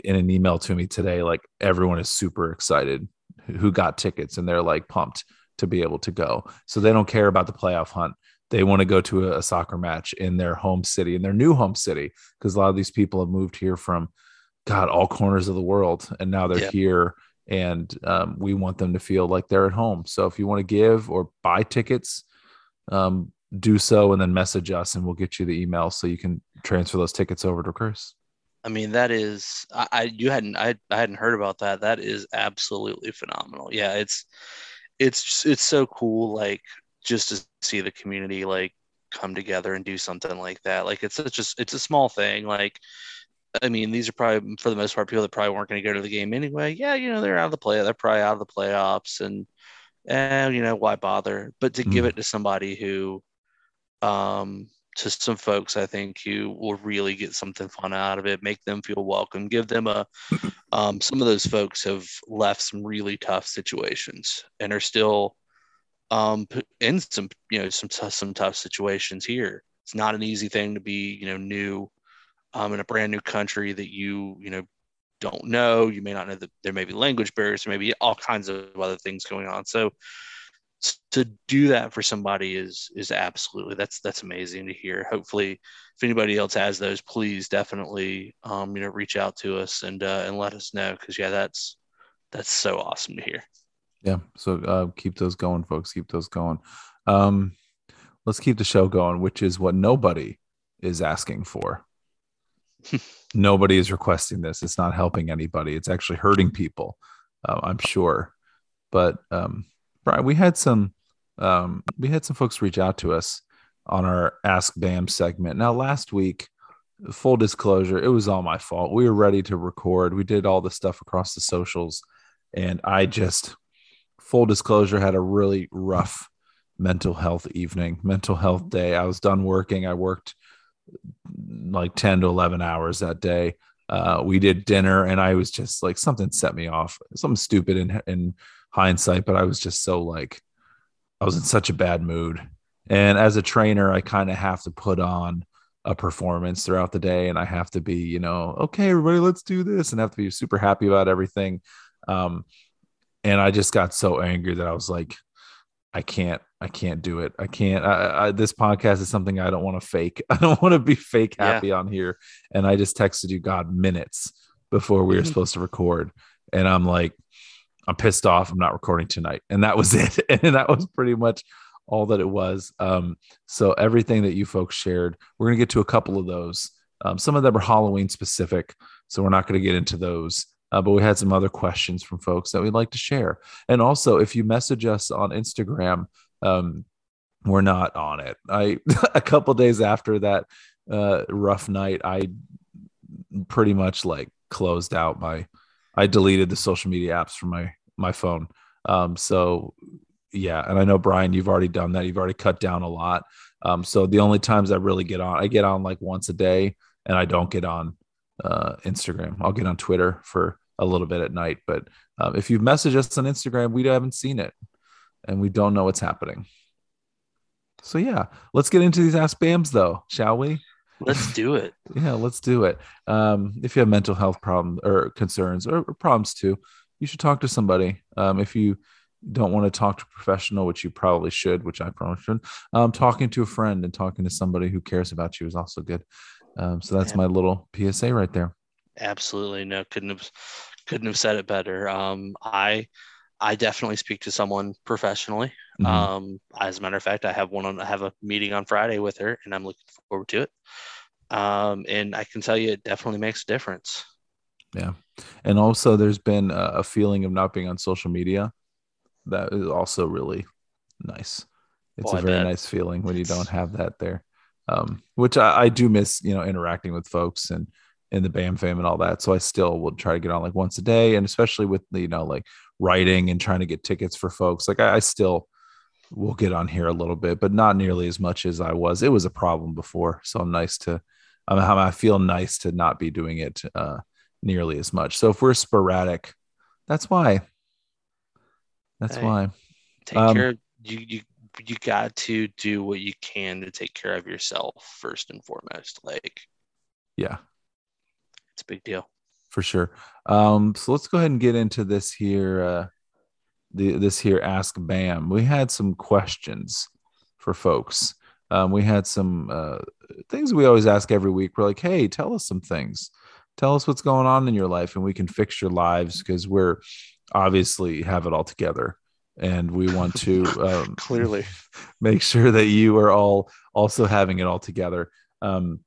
in an email to me today, like everyone is super excited who got tickets, and they're like pumped to be able to go. So they don't care about the playoff hunt. They want to go to a, soccer match in their home city, in their new home city, because a lot of these people have moved here from God all corners of the world, and now they're Yeah. here and um, we want them to feel like they're at home. So if you want to give or buy tickets, um, do so and then message us, and we'll get you the email so you can transfer those tickets over to Chris. I mean, that is I, I you hadn't I, I hadn't heard about that. That is absolutely phenomenal. Yeah, it's it's it's so cool like just to see the community like come together and do something like that. Like it's such a it's a small thing. Like I mean, these are probably for the most part people that probably weren't going to go to the game anyway. Yeah, you know, they're out of the play. They're probably out of the playoffs, and and you know why bother? But to give Mm. it to somebody who, um, to some folks, I think who will really get something fun out of it, make them feel welcome, give them a. Um, some of those folks have left some really tough situations and are still, um, in some you know some some tough situations here. It's not an easy thing to be you know new um, in a brand new country that you you know don't know you may not know that there may be language barriers there may be all kinds of other things going on so to do that for somebody is is absolutely that's that's amazing to hear hopefully if anybody else has those please definitely um, you know reach out to us and uh, and let us know because yeah that's that's so awesome to hear Yeah. So uh, keep those going, folks. Keep those going. Um, let's keep the show going, which is what nobody is asking for. nobody is requesting this. It's not helping anybody. It's actually hurting people. Uh, I'm sure. But um, Brian, we had some um, we had some folks reach out to us on our Ask Bam segment. Now, last week, full disclosure, it was all my fault. We were ready to record. We did all the stuff across the socials, and I just full disclosure had a really rough mental health evening, mental health day. I was done working. I worked like 10 to 11 hours that day. Uh, we did dinner and I was just like, something set me off, something stupid and, in hindsight, but I was just so like, I was in such a bad mood. And as a trainer, I kind of have to put on a performance throughout the day and I have to be, you know, okay, everybody, let's do this and have to be super happy about everything. Um, and I just got so angry that I was like, I can't, I can't do it. I can't. I, I, this podcast is something I don't want to fake. I don't want to be fake happy yeah. on here. And I just texted you, God, minutes before we were supposed to record, and I'm like, I'm pissed off. I'm not recording tonight, and that was it. And that was pretty much all that it was. Um, so everything that you folks shared, we're gonna get to a couple of those. Um, some of them are Halloween specific, so we're not going to get into those. Uh, but we had some other questions from folks that we'd like to share. And also, if you message us on Instagram, um, we're not on it. I a couple days after that uh, rough night, I pretty much like closed out my. I deleted the social media apps from my my phone. Um, so yeah, and I know Brian, you've already done that. You've already cut down a lot. Um, so the only times I really get on, I get on like once a day, and I don't get on uh, Instagram. I'll get on Twitter for a little bit at night. But um, if you message us on Instagram, we haven't seen it and we don't know what's happening. So yeah, let's get into these ask Bams though, shall we? Let's do it. yeah, let's do it. Um, if you have mental health problems or concerns or, or problems too, you should talk to somebody. Um, if you don't want to talk to a professional, which you probably should, which I probably should, um, talking to a friend and talking to somebody who cares about you is also good. Um, so that's my little PSA right there. Absolutely, no, couldn't have couldn't have said it better. Um, I I definitely speak to someone professionally. Mm-hmm. Um, as a matter of fact, I have one on I have a meeting on Friday with her, and I'm looking forward to it. Um, and I can tell you, it definitely makes a difference. Yeah, and also there's been a, a feeling of not being on social media. That is also really nice. It's well, a very nice feeling when you don't have that there um, which I, I, do miss, you know, interacting with folks and in the BAM fam and all that. So I still will try to get on like once a day, and especially with the, you know, like writing and trying to get tickets for folks. Like I, I still will get on here a little bit, but not nearly as much as I was. It was a problem before, so I'm nice to. I, mean, I feel nice to not be doing it uh, nearly as much. So if we're sporadic, that's why. That's hey, why. Take um, care. You you you got to do what you can to take care of yourself first and foremost. Like, yeah, it's a big deal for sure. Um, so let's go ahead and get into this here. Uh, the this here ask Bam. We had some questions for folks. Um, we had some uh, things we always ask every week. We're like, hey, tell us some things. Tell us what's going on in your life, and we can fix your lives because we're obviously have it all together and we want to um, clearly make sure that you are all also having it all together. Um,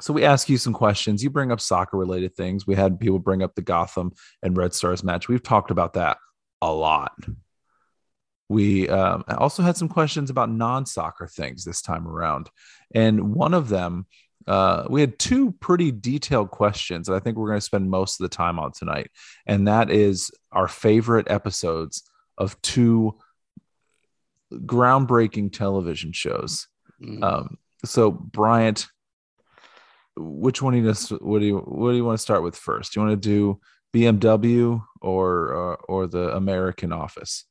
so we ask you some questions. You bring up soccer related things. We had people bring up the Gotham and Red Stars match. We've talked about that a lot. We um, also had some questions about non soccer things this time around. And one of them, uh, we had two pretty detailed questions that I think we're going to spend most of the time on tonight. And that is our favorite episodes of two groundbreaking television shows. Mm. Um, so Bryant, which one do you what do you what do you want to start with first? Do you want to do BMW or uh, or the American Office?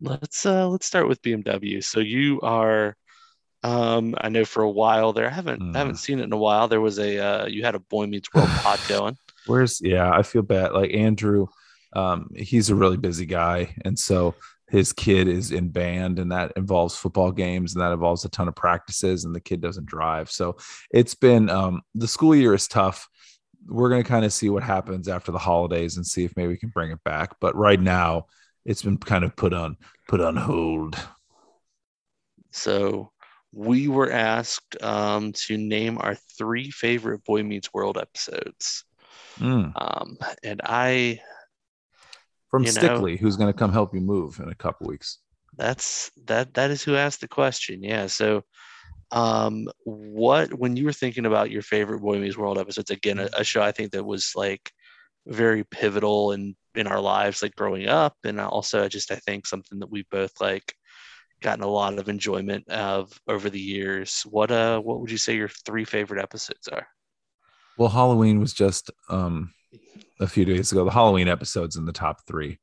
Let's uh let's start with BMW. So you are um I know for a while there I haven't mm. haven't seen it in a while. There was a uh you had a Boy Meets World pod going. Where's yeah, I feel bad. Like Andrew um, he's a really busy guy, and so his kid is in band, and that involves football games, and that involves a ton of practices, and the kid doesn't drive. So it's been um, the school year is tough. We're going to kind of see what happens after the holidays and see if maybe we can bring it back. But right now, it's been kind of put on put on hold. So we were asked um, to name our three favorite Boy Meets World episodes. Mm. Um, and I from Stickley, know, who's going to come help you move in a couple weeks. That's that. That is who asked the question. Yeah. So, um, what when you were thinking about your favorite Boy Meets World episodes? Again, a, a show I think that was like very pivotal in in our lives, like growing up, and also just I think something that we both like gotten a lot of enjoyment of over the years. What uh, what would you say your three favorite episodes are? Well, Halloween was just um a few days ago. The Halloween episode's in the top three.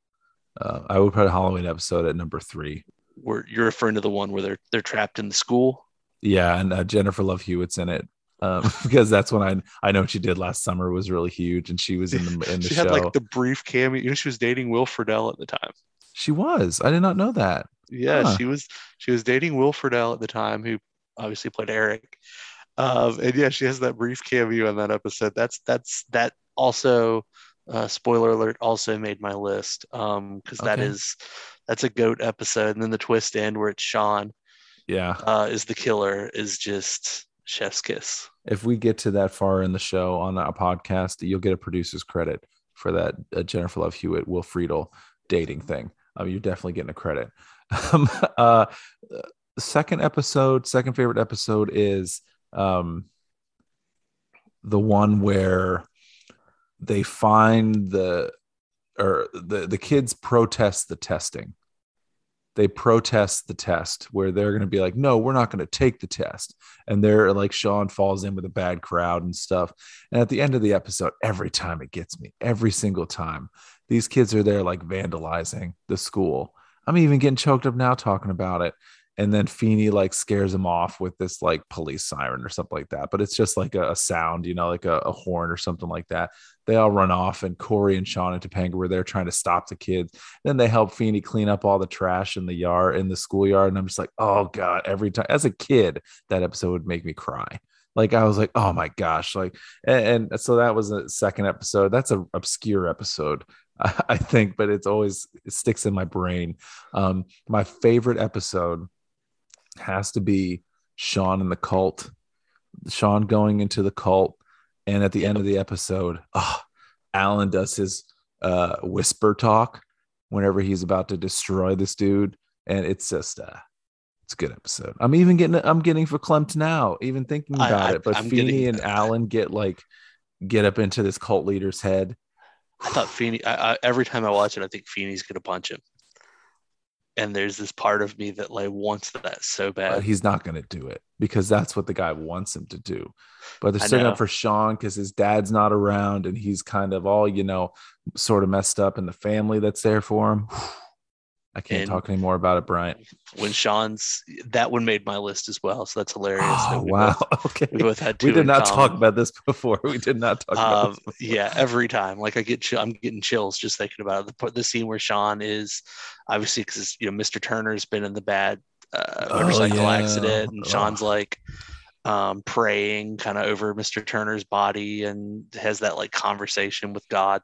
Uh, I would put a Halloween episode at number three. Where you're referring to the one where they're they're trapped in the school. Yeah, and uh, Jennifer Love Hewitt's in it. um, because that's when I I know what she did last summer was really huge, and she was in the in the show. she show. had like the brief cameo. You know, she was dating Will Friedle at the time. she was. I did not know that. Yeah, Huh. she was she was dating Will Friedle at the time, who obviously played Eric. Um, and yeah, she has that brief cameo in that episode. That's that's that also uh, spoiler alert also made my list um because that Okay. is that's a goat episode and then the twist end where it's sean Yeah. uh is the killer is just chef's kiss If we get to that far in the show on a podcast, you'll get a producer's credit for that uh, Jennifer Love Hewitt, Will Friedle dating thing. Um, you're definitely getting a credit. Um, uh, second episode, second favorite episode is um, the one where they find the or the the kids protest the testing. They protest the test where they're going to be like no we're not going to take the test. And they're like sean falls in with a bad crowd and stuff. And at the end of the episode every time it gets me every single time these kids are there like vandalizing the school i'm even getting choked up now talking about it and then Feeney like scares him off with this like police siren or something like that. But it's just like a, a sound, you know, like a, a horn or something like that. They all run off, and Corey and Sean and Topanga were there trying to stop the kids. Then they help Feeney clean up all the trash in the yard, in the schoolyard. And I'm just like, oh God, every time as a kid, that episode would make me cry. Like I was like, oh my gosh, like, and, and so that was a second episode. That's an obscure episode, I think, but it's always it sticks in my brain. Um, my favorite episode has to be Sean and the cult. Sean going into the cult, and at the end of the episode, oh, Alan does his uh, whisper talk whenever he's about to destroy this dude, and it's just uh, it's a good episode. I'm even getting I'm getting for Clempt now, even thinking about I- it. But Feeney getting- and Alan get like get up into this cult leader's head. I thought Feeney I, I, every time i watch it i think Feeney's gonna punch him and there's this part of me that like wants that so bad. but he's not going to do it because that's what the guy wants him to do. But they're setting up for Sean because his dad's not around and he's kind of all, you know, sort of messed up in the family that's there for him. I can't And- talk anymore about it, Bryant. when sean's that one made my list as well so that's hilarious Oh, we wow. both, okay. we both had two We did not talk about this before. We did not talk about um, this yeah, every time, like I get, I'm getting chills just thinking about it. The, the scene where Sean is obviously because you know Mr. Turner's been in the bad uh, Oh, motorcycle yeah. accident, and Ugh. Sean's like um, praying kind of over Mr. Turner's body and has that like conversation with God.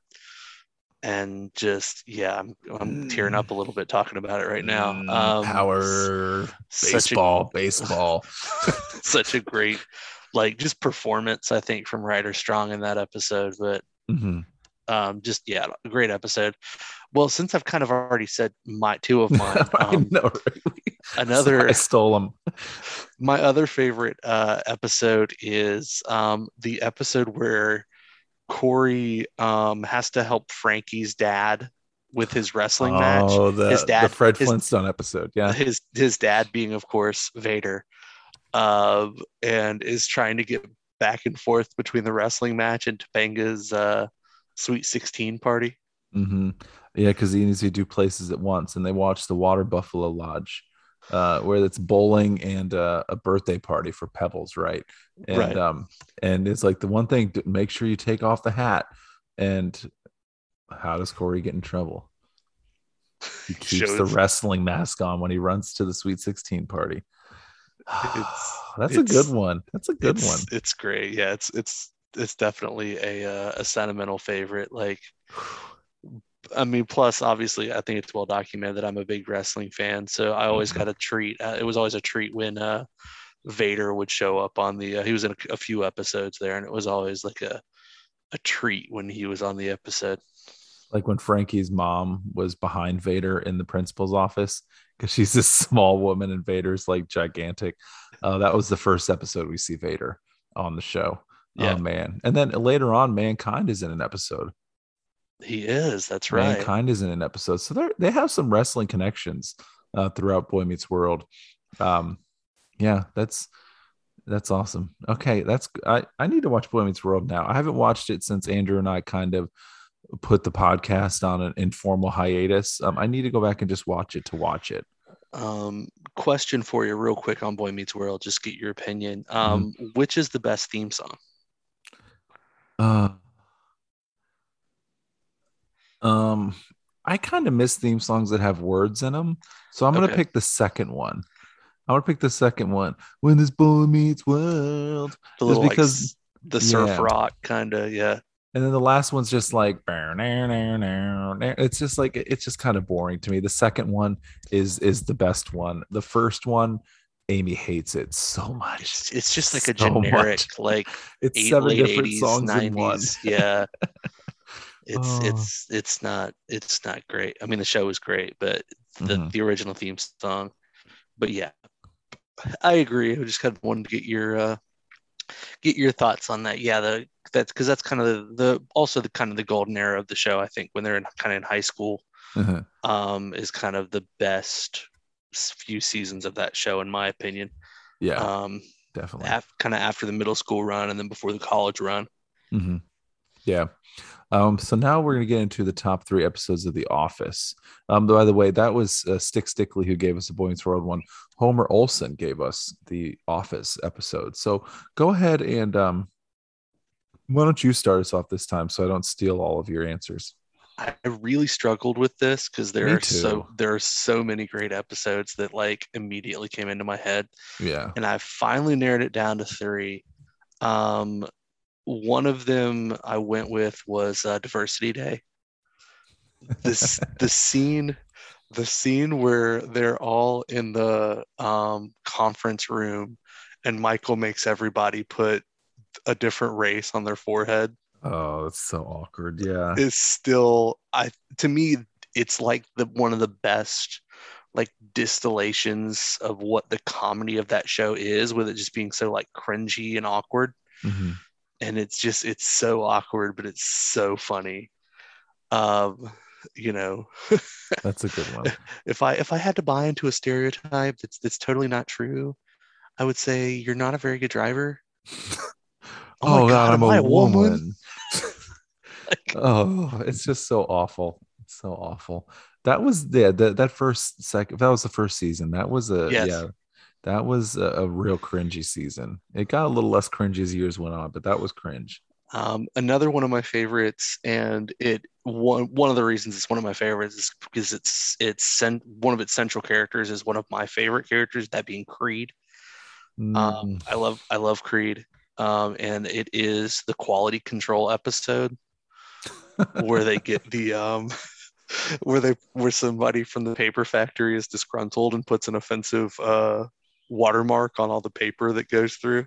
And just yeah, I'm I'm tearing up a little bit talking about it right now. Mm, Um, Power, such a- baseball, baseball. such a great like just performance I think from Ryder Strong in that episode, but Mhm. um just yeah a great episode well since i've kind of already said my two of mine um, know. Another I stole them. my other favorite uh episode is um the episode where corey um has to help frankie's dad with his wrestling match Oh, the, His dad- the Fred his- Flintstone episode. Yeah. his his dad being of course vader um and is trying to get back and forth between the wrestling match and topanga's uh sweet 16 party Mm-hmm. Yeah, because he needs to do places at once, and they watch the Water Buffalo Lodge, uh, where it's bowling and uh, a birthday party for Pebbles, right? And Right. um, and it's like the one thing: make sure you take off the hat. And how does Corey get in trouble? He keeps the wrestling mask on when he runs to the Sweet Sixteen party. It's- That's a good one. That's a good it's, one. It's great. Yeah, it's it's it's definitely a uh, a sentimental favorite. Like, I mean, plus obviously, I think it's well documented that I'm a big wrestling fan, so I always Mhm. got a treat. Uh, it was always a treat when uh, Vader would show up on the. Uh, he was in a, a few episodes there, and it was always like a a treat when he was on the episode. like when Frankie's mom was behind Vader in the principal's office because she's this small woman and Vader's like gigantic. Uh, that was the first episode we see Vader on the show. Yeah. Oh man. And then later on, Mankind is in an episode. He is. That's right. Mankind is in an episode. So they they have some wrestling connections uh, throughout Boy Meets World. Um, yeah, that's that's awesome. Okay, that's I I need to watch Boy Meets World now. I haven't watched it since Andrew and I kind of put the podcast on an informal hiatus. Um, I need to go back and just watch it to watch it. Um, question for you, real quick, on Boy Meets World. Just get your opinion. Um, which is the best theme song? Uh, um, I kind of miss theme songs that have words in them, so I'm gonna Okay. pick the second one. I'm gonna pick the second one. When this boy meets world, The little because- like, the surf yeah. rock kind of, yeah. and then the last one's just like it's just like it's just kind of boring to me. The second one is is the best one. The first one, Amy hates it so much. It's, it's just like a So much. generic, like It's eight, seven late different 80s, songs in one. 90s. Yeah. It's Oh. it's it's not it's not great. I mean the show is great, but the, Mhm. the original theme song. But yeah. I agree. I just kind of wanted to get your uh get your thoughts on that. Yeah, the that's because that's kind of the, the also the kind of the golden era of the show, I think, when they're in kind of in high school, Uh-huh. um, is kind of the best few seasons of that show, in my opinion. yeah, Um, definitely. af- kind of after the middle school run and then before the college run. Mm-hmm. Yeah. Um, so now we're going to get into the top three episodes of The Office. Um, by the way, that was uh, Stick Stickley who gave us the Boy Meets World one. Homer Olson gave us the Office episode. So go ahead and um, why don't you start us off this time so I don't steal all of your answers? I really struggled with this because there Me are so there are so many great episodes that like immediately came into my head, Yeah. and I finally narrowed it down to three. Um, one of them I went with was uh, Diversity Day. This the scene, the scene where they're all in the um, conference room, and Michael makes everybody put a different race on their forehead Oh, it's so awkward. Yeah. it's still I to me it's like the one of the best like distillations of what the comedy of that show is with it just being so like cringy and awkward Mhm. And it's just it's so awkward but it's so funny um you know That's a good one. if i if i had to buy into a stereotype that's that's totally not true i would say you're not a very good driver Oh, my God, I'm am I a woman. Like- oh, it's just so awful. It's so awful. That was yeah, that that first second that was the first season. That was a Yes. yeah, that was a, a real cringy season. It got a little less cringy as years went on, but that was cringe. Um, another one of my favorites, and it one one of the reasons it's one of my favorites is because it's it's one of its central characters is one of my favorite characters, that being Creed. Um, Mm, I love I love Creed, um, and it is the quality control episode where they get the um, where they where somebody from the paper factory is disgruntled and puts an offensive uh, watermark on all the paper that goes through.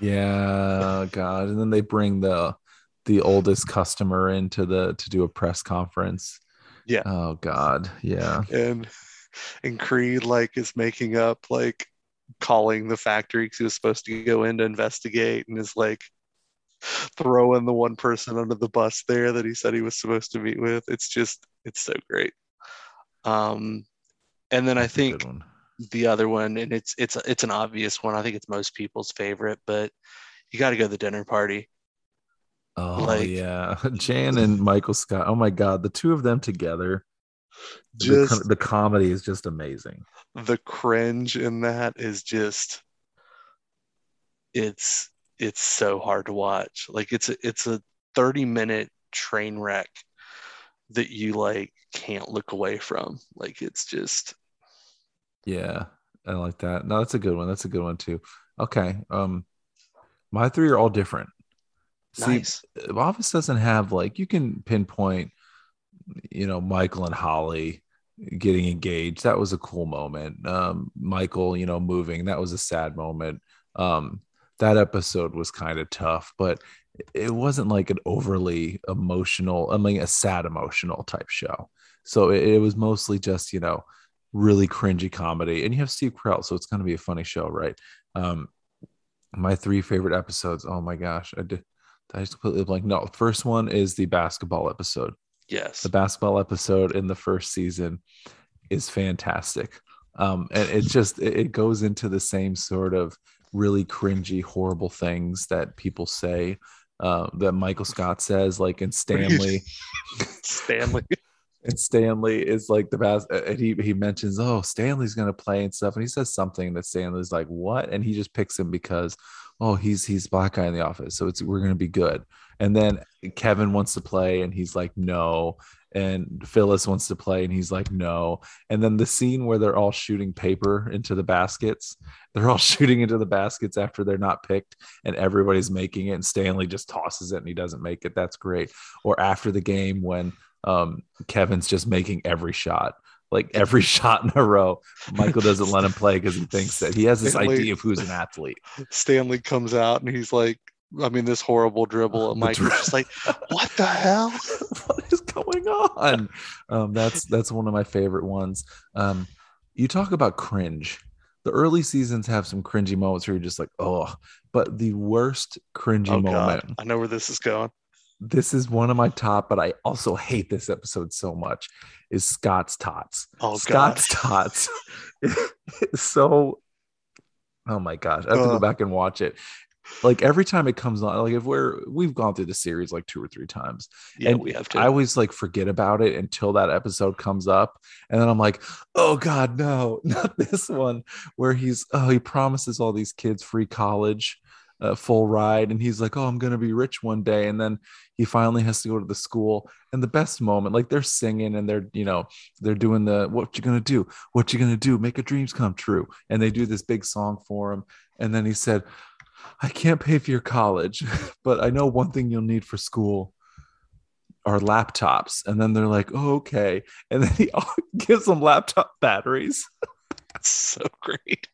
yeah, God. And then they bring the the oldest customer into the to do a press conference. Yeah. Oh God. Yeah. and and Creed like is making up like calling the factory because he was supposed to go in to investigate and is like throwing the one person under the bus there that he said he was supposed to meet with. It's just it's so great. Um, and then I That's good think. The other one, and it's it's it's an obvious one. I think it's most people's favorite, but you got to go to the dinner party. Oh Like- yeah, Jan and Michael Scott. Oh my God, the two of them together. the, Just co- the comedy is just amazing. the cringe in that is just it's it's so hard to watch like it's a it's a 30 minute train wreck that you like can't look away from like it's just Yeah, I like that. No, that's a good one. That's a good one too. Okay, um, my three are all different. See, nice Office doesn't have like you can pinpoint, you know, Michael and Holly getting engaged. That was a cool moment. Um, Michael, you know, moving. That was a sad moment. Um, that episode was kind of tough, but it wasn't like an overly emotional. I mean, a sad emotional type show. So it, it was mostly just you know really cringy comedy, and you have Steve Carell, so it's going to be a funny show, right? Um, my three favorite episodes. Oh my gosh, I did. I just completely blank. No, first one is the basketball episode. yes The basketball episode in the first season is fantastic. Um, and it just it, it goes into the same sort of really cringy, horrible things that people say. Uh, that Michael Scott says, like in Stanley, stanley and Stanley is like the best. And he he mentions, oh, Stanley's gonna play and stuff, and he says something that Stanley's like, what? And he just picks him because, oh, he's he's black guy in the office, so it's we're gonna be good. And then Kevin wants to play, and he's like, no. And Phyllis wants to play, and he's like, no. And then the scene where they're all shooting paper into the baskets, they're all shooting into the baskets after they're not picked, and everybody's making it, and Stanley just tosses it and he doesn't make it. That's great. Or after the game when um, Kevin's just making every shot. Like every shot in a row, Michael doesn't let him play because he thinks that he has this Stanley- idea of who's an athlete. Stanley comes out and he's like, I mean, this horrible dribble. And The Mike was dri- just like, what the hell? what is going on? Um, that's that's one of my favorite ones. Um, you talk about cringe. The early seasons have some cringy moments where you're just like, oh, but the worst cringy Oh, moment. God. I know where this is going. This is one of my top, but I also hate this episode so much. Is Scott's tots? Oh, God. Scott's tots. so. Oh my gosh, I have to go back and watch it. Like every time it comes on, like if we're we've gone through the series like two or three times, Yeah, and we have to. I always like forget about it until that episode comes up, and then I'm like, oh god, no, not this one where he's oh he promises all these kids free college, uh, full ride, and he's like, oh I'm gonna be rich one day, and then he finally has to go to the school, and the best moment, like they're singing and they're you know they're doing the what you gonna do, what you gonna do, make your dreams come true, and they do this big song for him, and then he said. I can't pay for your college, but I know one thing you'll need for school are laptops. And then they're like, oh, okay. And then he gives them laptop batteries. That's so great.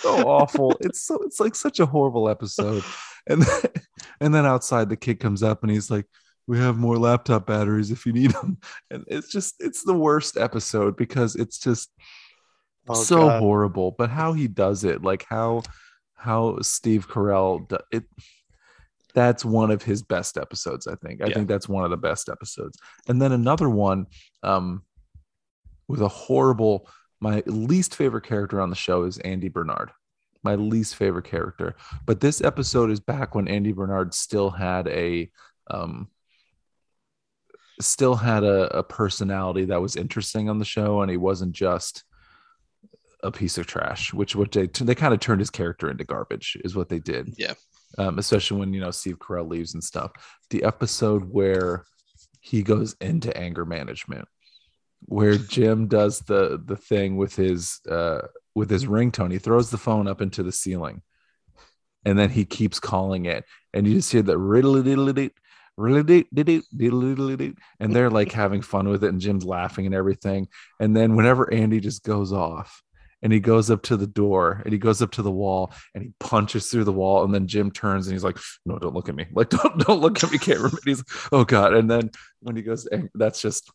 So awful. it's so it's like such a horrible episode. And then, and then outside the kid comes up and he's like, we have more laptop batteries if you need them. And it's just it's the worst episode because it's just Oh, so God. horrible. But how he does it, like how how Steve Carell do, it that's one of his best episodes, I think. I Yeah. think that's one of the best episodes. And then another one um with a horrible my least favorite character on the show is Andy Bernard. My least favorite character. But this episode is back when Andy Bernard still had a um still had a, a personality that was interesting on the show and he wasn't just a piece of trash which what they they kind of turned his character into garbage is what they did Yeah. um, especially when you know steve carell leaves and stuff the episode where he goes into anger management where jim does the the thing with his uh with his ringtone. He throws the phone up into the ceiling and then he keeps calling it. And you just hear that riddle diddle and they're like having fun with it and jim's laughing and everything and then whenever andy just goes off and he goes up to the door and he goes up to the wall and he punches through the wall and then jim turns and he's like no don't look at me like don't don't look at me cameraman he's oh god and then when he goes that's just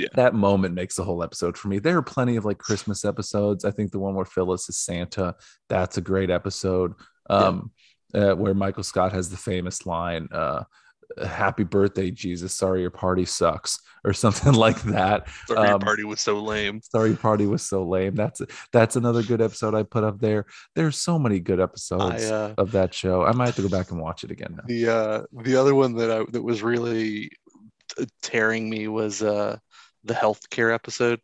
Yeah. that moment makes the whole episode for me. There are plenty of like christmas episodes. I think the one where phyllis is santa that's a great episode um uh, where michael scott has the famous line uh happy birthday jesus. Sorry your party sucks or something like that. Sorry, your um, party was so lame. sorry your party was so lame. That's that's another good episode i put up there. There's so many good episodes I, uh, of that show. I might have to go back and watch it again now. The uh, the other one that I that was really tearing me was uh, the healthcare episode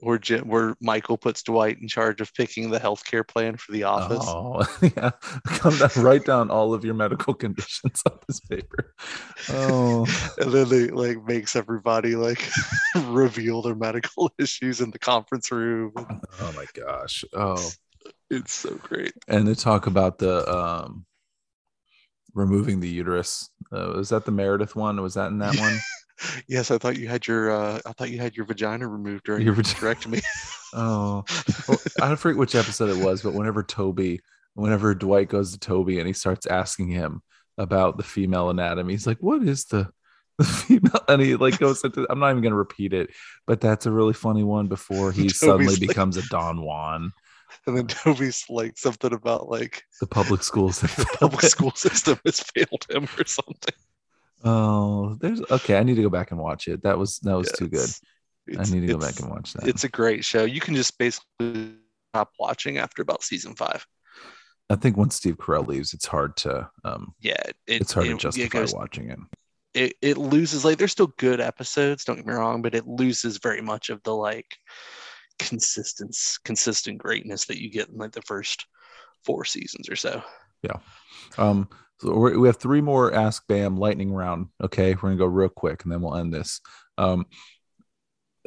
where Jim, where Michael puts Dwight in charge of picking the healthcare plan for the office. Oh, yeah. Come down, write down all of your medical conditions on this paper. Oh, and then they like makes everybody like reveal their medical issues in the conference room. oh my gosh. Oh, It's so great. and they talk about the um removing the uterus. Uh, was that the Meredith one? Was that in that one? Yes, I thought you had your uh, I thought you had your vagina removed during Your hysterectomy. Oh, well, I forget which episode it was, but whenever Toby, whenever Dwight goes to Toby and he starts asking him about the female anatomy, he's like, "What is the the female?" And he like goes into. I'm not even gonna repeat it, but that's a really funny one. Before he Toby's suddenly like- becomes a Don Juan, and then Toby's like something about like the public schools. the public school system has failed him or something. Oh, there's okay. I need to go back and watch it. That was that was too good. I need to go back and watch that. It's a great show. You can just basically stop watching after about season five. I think once Steve Carell leaves, it's hard to um, Yeah, it, it's hard it- to it justify goes- watching it. it, it loses like there's still good episodes don't get me wrong but it loses very much of the like consistent consistent greatness that you get in like the first four seasons or so yeah um so we have three more ask bam lightning round okay? We're gonna go real quick and then we'll end this. Um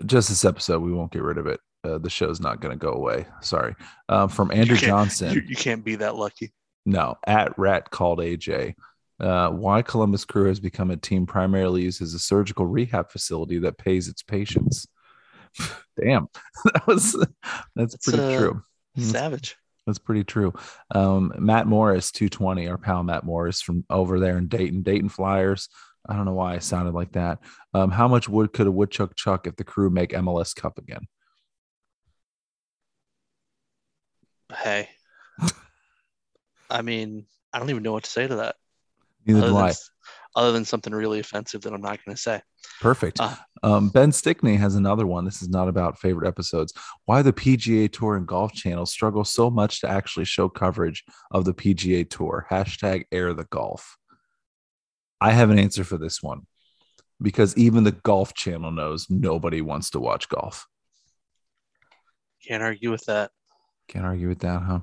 just this episode we won't get rid of it. Uh, the show's not gonna go away. Sorry. Um from andrew johnson. you, you can't be that lucky. No at rat called aj uh, why Columbus Crew has become a team primarily used as a surgical rehab facility that pays its patients. Damn, that was that's it's, pretty uh, true. Hmm. Savage. That's pretty true. Um, Matt Morris, 220, our pal Matt Morris from over there in Dayton, Dayton Flyers. I don't know why I sounded like that. Um, how much wood could a woodchuck chuck if the crew make MLS Cup again? Hey, I mean, I don't even know what to say to that. Neither other do than, I. Other than something really offensive that I'm not going to say. Perfect. Uh, um, ben Stickney has another one. This is not about favorite episodes. Why the PGA Tour and Golf Channel struggle so much to actually show coverage of the PGA Tour. Hashtag air the golf. I have an answer for this one because even the Golf Channel knows nobody wants to watch golf. Can't argue with that. Can't argue with that, huh?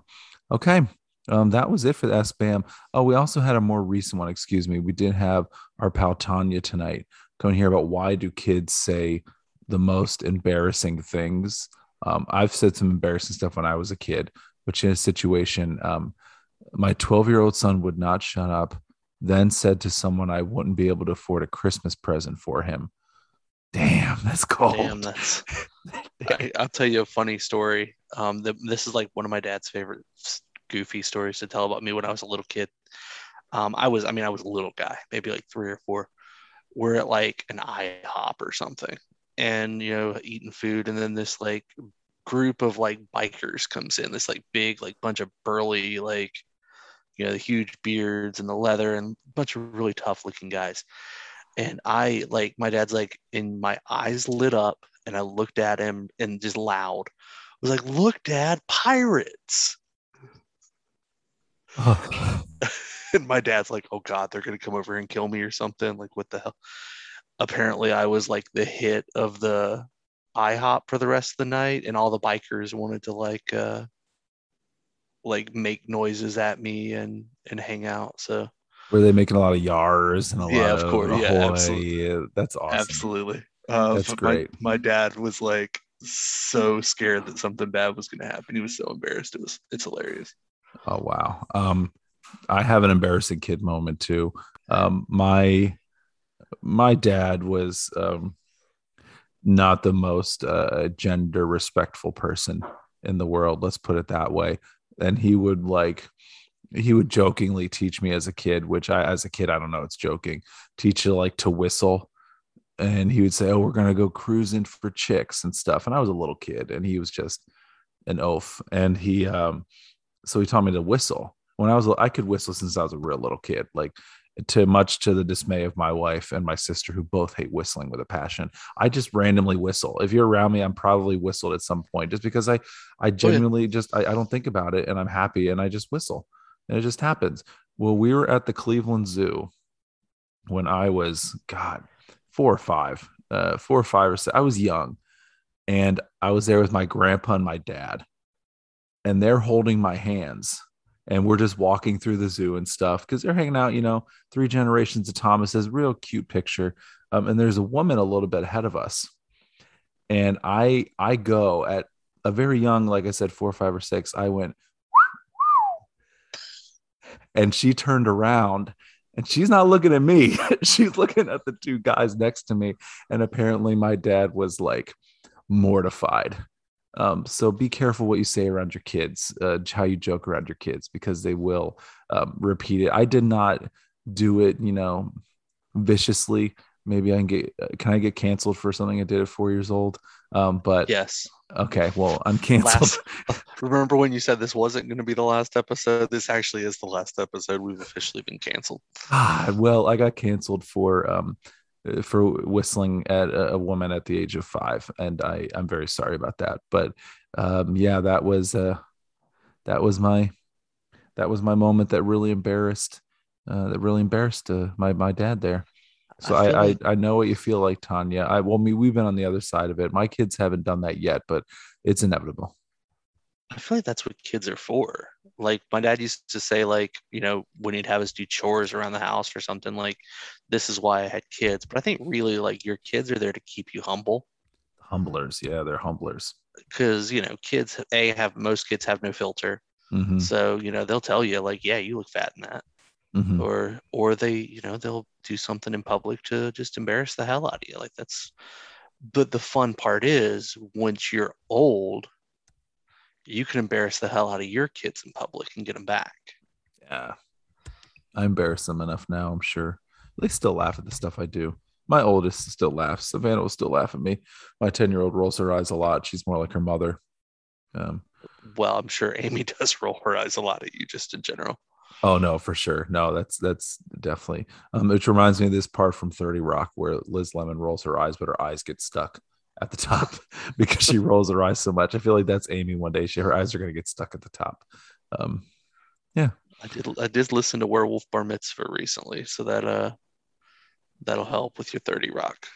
Okay. Um, that was it for the SBAM. Oh, we also had a more recent one. Excuse me. We did have our pal Tanya tonight coming here about why do kids say the most embarrassing things. Um, I've said some embarrassing stuff when I was a kid, which in a situation, um, my 12 year old son would not shut up, then said to someone I wouldn't be able to afford a Christmas present for him. Damn, that's cold. Damn, that's. I, will tell you a funny story. Um, the, this is like one of my dad's favorite goofy stories to tell about me when I was a little kid. Um, I was, I mean, I was a little guy, maybe like three or four. We're at like an IHOP or something, and you know, eating food, and then this like group of like bikers comes in, this like big like bunch of burly like you know the huge beards and the leather and a bunch of really tough looking guys. And I like my dad's like, and my eyes lit up, and I looked at him and just loud I was like, "Look, Dad, pirates!" and my dad's like, "Oh God, they're gonna come over and kill me or something." Like, what the hell? Apparently, I was like the hit of the IHOP for the rest of the night, and all the bikers wanted to like, uh, like make noises at me and and hang out. So were they making a lot of yars and a yeah, lot of course, of yeah, absolutely. That's awesome. Absolutely. Uh, That's great. My, my dad was like so scared that something bad was going to happen. He was so embarrassed. It was it's hilarious. Oh wow. Um, I have an embarrassing kid moment too. Um, my my dad was um, not the most uh, gender respectful person in the world. Let's put it that way. And he would like he would jokingly teach me as a kid, which I as a kid I don't know it's joking. Teach you like to whistle, and he would say, "Oh, we're gonna go cruising for chicks and stuff." And I was a little kid, and he was just an oaf. And he um, so he taught me to whistle. When I was, I could whistle since I was a real little kid. Like to much to the dismay of my wife and my sister, who both hate whistling with a passion. I just randomly whistle. If you're around me, I'm probably whistled at some point, just because I, I genuinely just I, I don't think about it, and I'm happy, and I just whistle, and it just happens. Well, we were at the Cleveland Zoo when I was God four or five, uh, four or five or six. I was young, and I was there with my grandpa and my dad and they're holding my hands and we're just walking through the zoo and stuff because they're hanging out, you know, three generations of Thomas's, real cute picture. Um, and there's a woman a little bit ahead of us. And I I go at a very young, like I said, four, five, or six, I went, and she turned around and she's not looking at me. she's looking at the two guys next to me. And apparently my dad was like mortified um, so be careful what you say around your kids, uh, how you joke around your kids, because they will um, repeat it. I did not do it, you know, viciously. Maybe I can get, uh, can I get canceled for something I did at four years old? Um, but yes. Okay. Well, I'm canceled. Last, remember when you said this wasn't going to be the last episode? This actually is the last episode. We've officially been canceled. Ah, well, I got canceled for, um, for whistling at a, woman at the age of five, and I I'm very sorry about that. But um, yeah, that was uh, that was my that was my moment that really embarrassed uh, that really embarrassed uh, my my dad there. So I I, I, like- I, know what you feel like, Tanya. I well, me, we've been on the other side of it. My kids haven't done that yet, but it's inevitable. I feel like that's what kids are for. Like my dad used to say, like, you know, when he'd have us do chores around the house or something, like, this is why I had kids. But I think really, like, your kids are there to keep you humble. Humblers, yeah, they're humblers. Because, you know, kids, A, have most kids have no filter. Mhm, So, you know, they'll tell you, like, yeah, you look fat in that. mhm. Or, or they, you know, they'll do something in public to just embarrass the hell out of you. Like, that's, but the fun part is once you're old, you can embarrass the hell out of your kids in public and get them back. Yeah. I embarrass them enough now, I'm sure. They still laugh at the stuff I do. My oldest still laughs. Savannah will still laugh at me. My 10 year old rolls her eyes a lot. She's more like her mother. Um, well, I'm sure Amy does roll her eyes a lot at you just in general. oh no, for sure. No, that's that's definitely um, which reminds me of this part from 30 Rock where Liz Lemon rolls her eyes, but her eyes get stuck at the top because she rolls her eyes so much. I feel like that's Amy one day. She her eyes are gonna get stuck at the top. Um, I did I did listen to Werewolf Bar Mitzvah recently, so that uh that'll help with your 30 rock.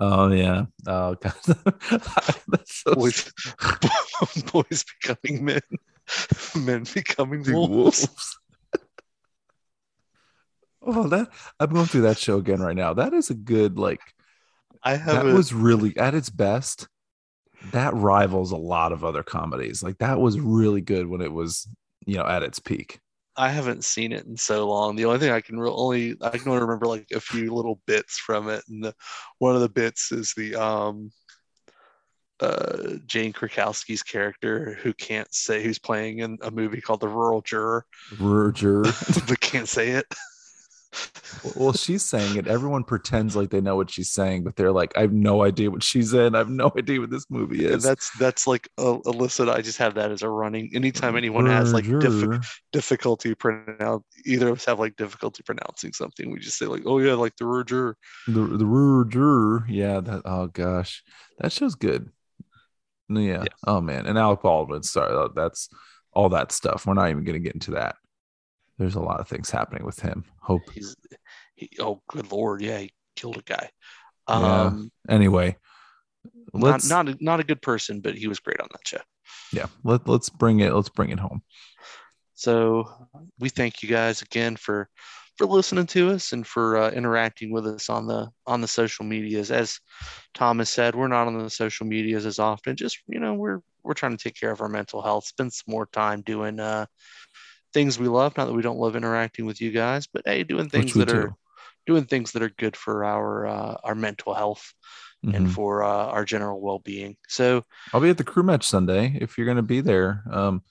oh yeah. Oh god. that's so Boys, boys becoming men, men becoming wolves. wolves. oh, that I'm going through that show again right now. That is a good like. I have That a, was really at its best. That rivals a lot of other comedies. Like that was really good when it was, you know, at its peak. I haven't seen it in so long. The only thing I can re- only I can only remember like a few little bits from it, and the, one of the bits is the um uh Jane Krakowski's character who can't say who's playing in a movie called The Rural Juror, Rural Juror, but can't say it. Well, she's saying it. Everyone pretends like they know what she's saying, but they're like, I have no idea what she's in. I have no idea what this movie And is. that's that's like uh, Alyssa. I just have that as a running. Anytime anyone has like Roger. difficulty pronounce, either of us have like difficulty pronouncing something, we just say like, "Oh yeah, like the Juror." the the Roger. Yeah, that oh gosh. That show's good. Yeah. Yeah. Oh man. And Alec Baldwin. Sorry, uh, that's all that stuff. We're not even gonna get into that. There's a lot of things happening with him. Hope He's he, oh good lord, yeah, he killed a guy. Yeah. Um, anyway. not Let's not a, not a good person, but he was great on that show. yeah, let, let's bring it, let's bring it home. So we thank you guys again for for listening to us and for uh, interacting with us on the on the social medias. As Thomas said, we're not on the social medias as often. Just you know, we're we're trying to take care of our mental health. Spend some more time doing uh, things we love. Not that we don't love interacting with you guys, but hey, doing things that are doing things that are good for our uh, our mental health and Mhm. for uh, our general well being. So I'll be at the crew match Sunday. If you're going to be there, um,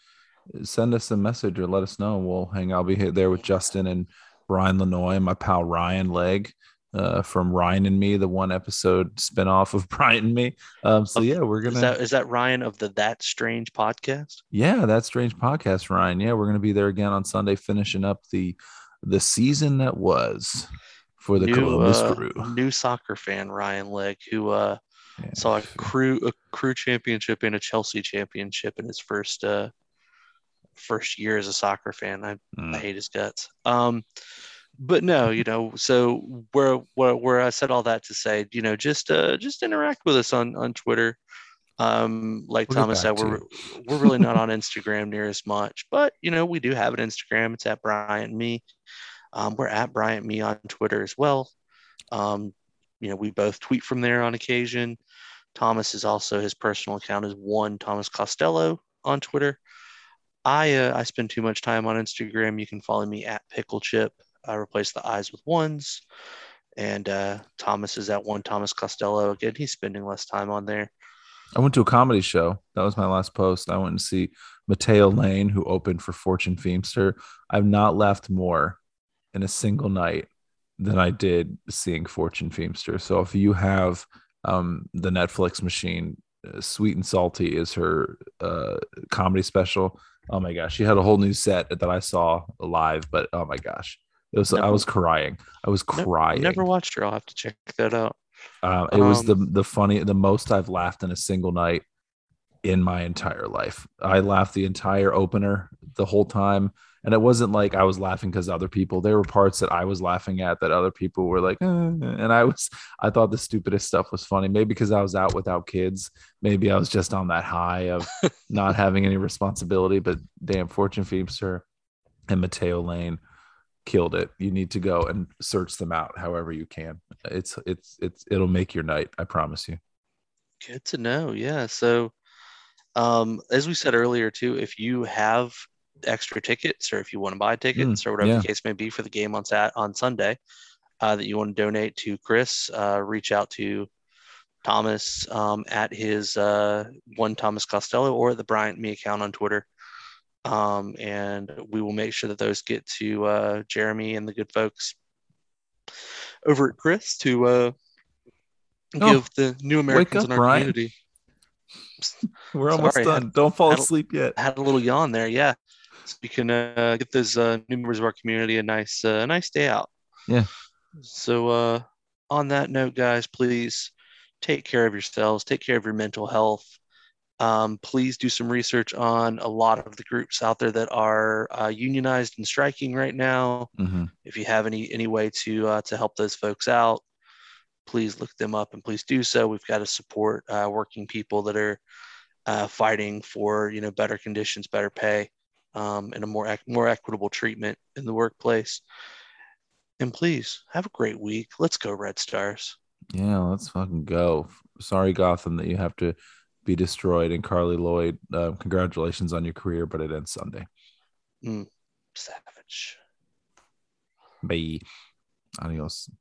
send us a message or let us know. We'll hang. I'll be here there with Justin and Ryan Lanoy, my pal Ryan Leg uh, from Ryan and Me, the one episode spinoff of Bryant and Me. Um, so yeah, we're gonna. is that is that Ryan of the That Strange podcast? yeah, that strange podcast, Ryan. Yeah, we're gonna be there again on Sunday, finishing up the the season that was for the Columbus uh, Crew. new soccer fan Ryan Leg, who uh, Yeah. saw a crew a crew championship and a Chelsea championship in his first uh, first year as a soccer fan. I, I Mm. hate his guts. Um, but no, you know, so where where where I said all that to say, you know, just uh, just interact with us on on Twitter. Um, like We'll Thomas said, we're we're really not on Instagram near as much, but you know, we do have an Instagram. It's at Bryant Me. Um, we're at Bryant Me on Twitter as well. Um, you know, we both tweet from there on occasion. Thomas is also his personal account is one Thomas Costello on Twitter. I uh, I spend too much time on Instagram. You can follow me at Pickle Chip. I replace the eyes with ones. And uh, Thomas is at one Thomas Costello. Again, he's spending less time on there. I went to a comedy show. That was my last post. I went to see Matteo Lane, who opened for Fortune Feimster. I've not left more in a single night than I did seeing Fortune Feimster. So if you have um, the Netflix machine, uh, Sweet and Salty is her uh, comedy special. Oh my gosh, she had a whole new set that I saw live, but oh my gosh, it was I was crying. I was crying. Never watched her. I'll have to check that out. Um, it was the Um, the funny, the most I've laughed in a single night in my entire life. I laughed the entire opener the whole time. And it wasn't like I was laughing because other people, there were parts that I was laughing at that other people were like, eh. and I was, I thought the stupidest stuff was funny. Maybe because I was out without kids. Maybe I was just on that high of not having any responsibility. But damn, Fortune Feimster and Matteo Lane killed it. You need to go and search them out however you can. It's, it's, it's, it'll make your night. I promise you. Good to know. Yeah. So, um, as we said earlier, too, if you have extra tickets or if you want to buy tickets mm, or whatever yeah. the case may be for the game on sat on Sunday uh, that you want to donate to CRIS, uh, reach out to Thomas um, at his uh, one Thomas Costello or the Bryant Me account on Twitter. Um, and we will make sure that those get to uh, Jeremy and the good folks over at CRIS to uh, oh, give the new Americans up, in our Ryan. community. We're almost Sorry, done. Had, Don't fall asleep yet. Had a little yawn there. Yeah, so we can uh, get those uh, new members of our community a nice, uh, nice day out. Yeah. So, uh, on that note, guys, please take care of yourselves. Take care of your mental health. Um, please do some research on a lot of the groups out there that are uh, unionized and striking right now. Mm-hmm. If you have any any way to uh, to help those folks out, please look them up and please do so. We've got to support uh, working people that are uh, fighting for you know better conditions, better pay, um, and a more more equitable treatment in the workplace. And please have a great week. Let's go Red Stars. Yeah, let's fucking go. Sorry, Gotham, that you have to be destroyed. And Carli Lloyd, uh, congratulations on your career, but it ends Sunday. Mm, savage. Bye. Adios.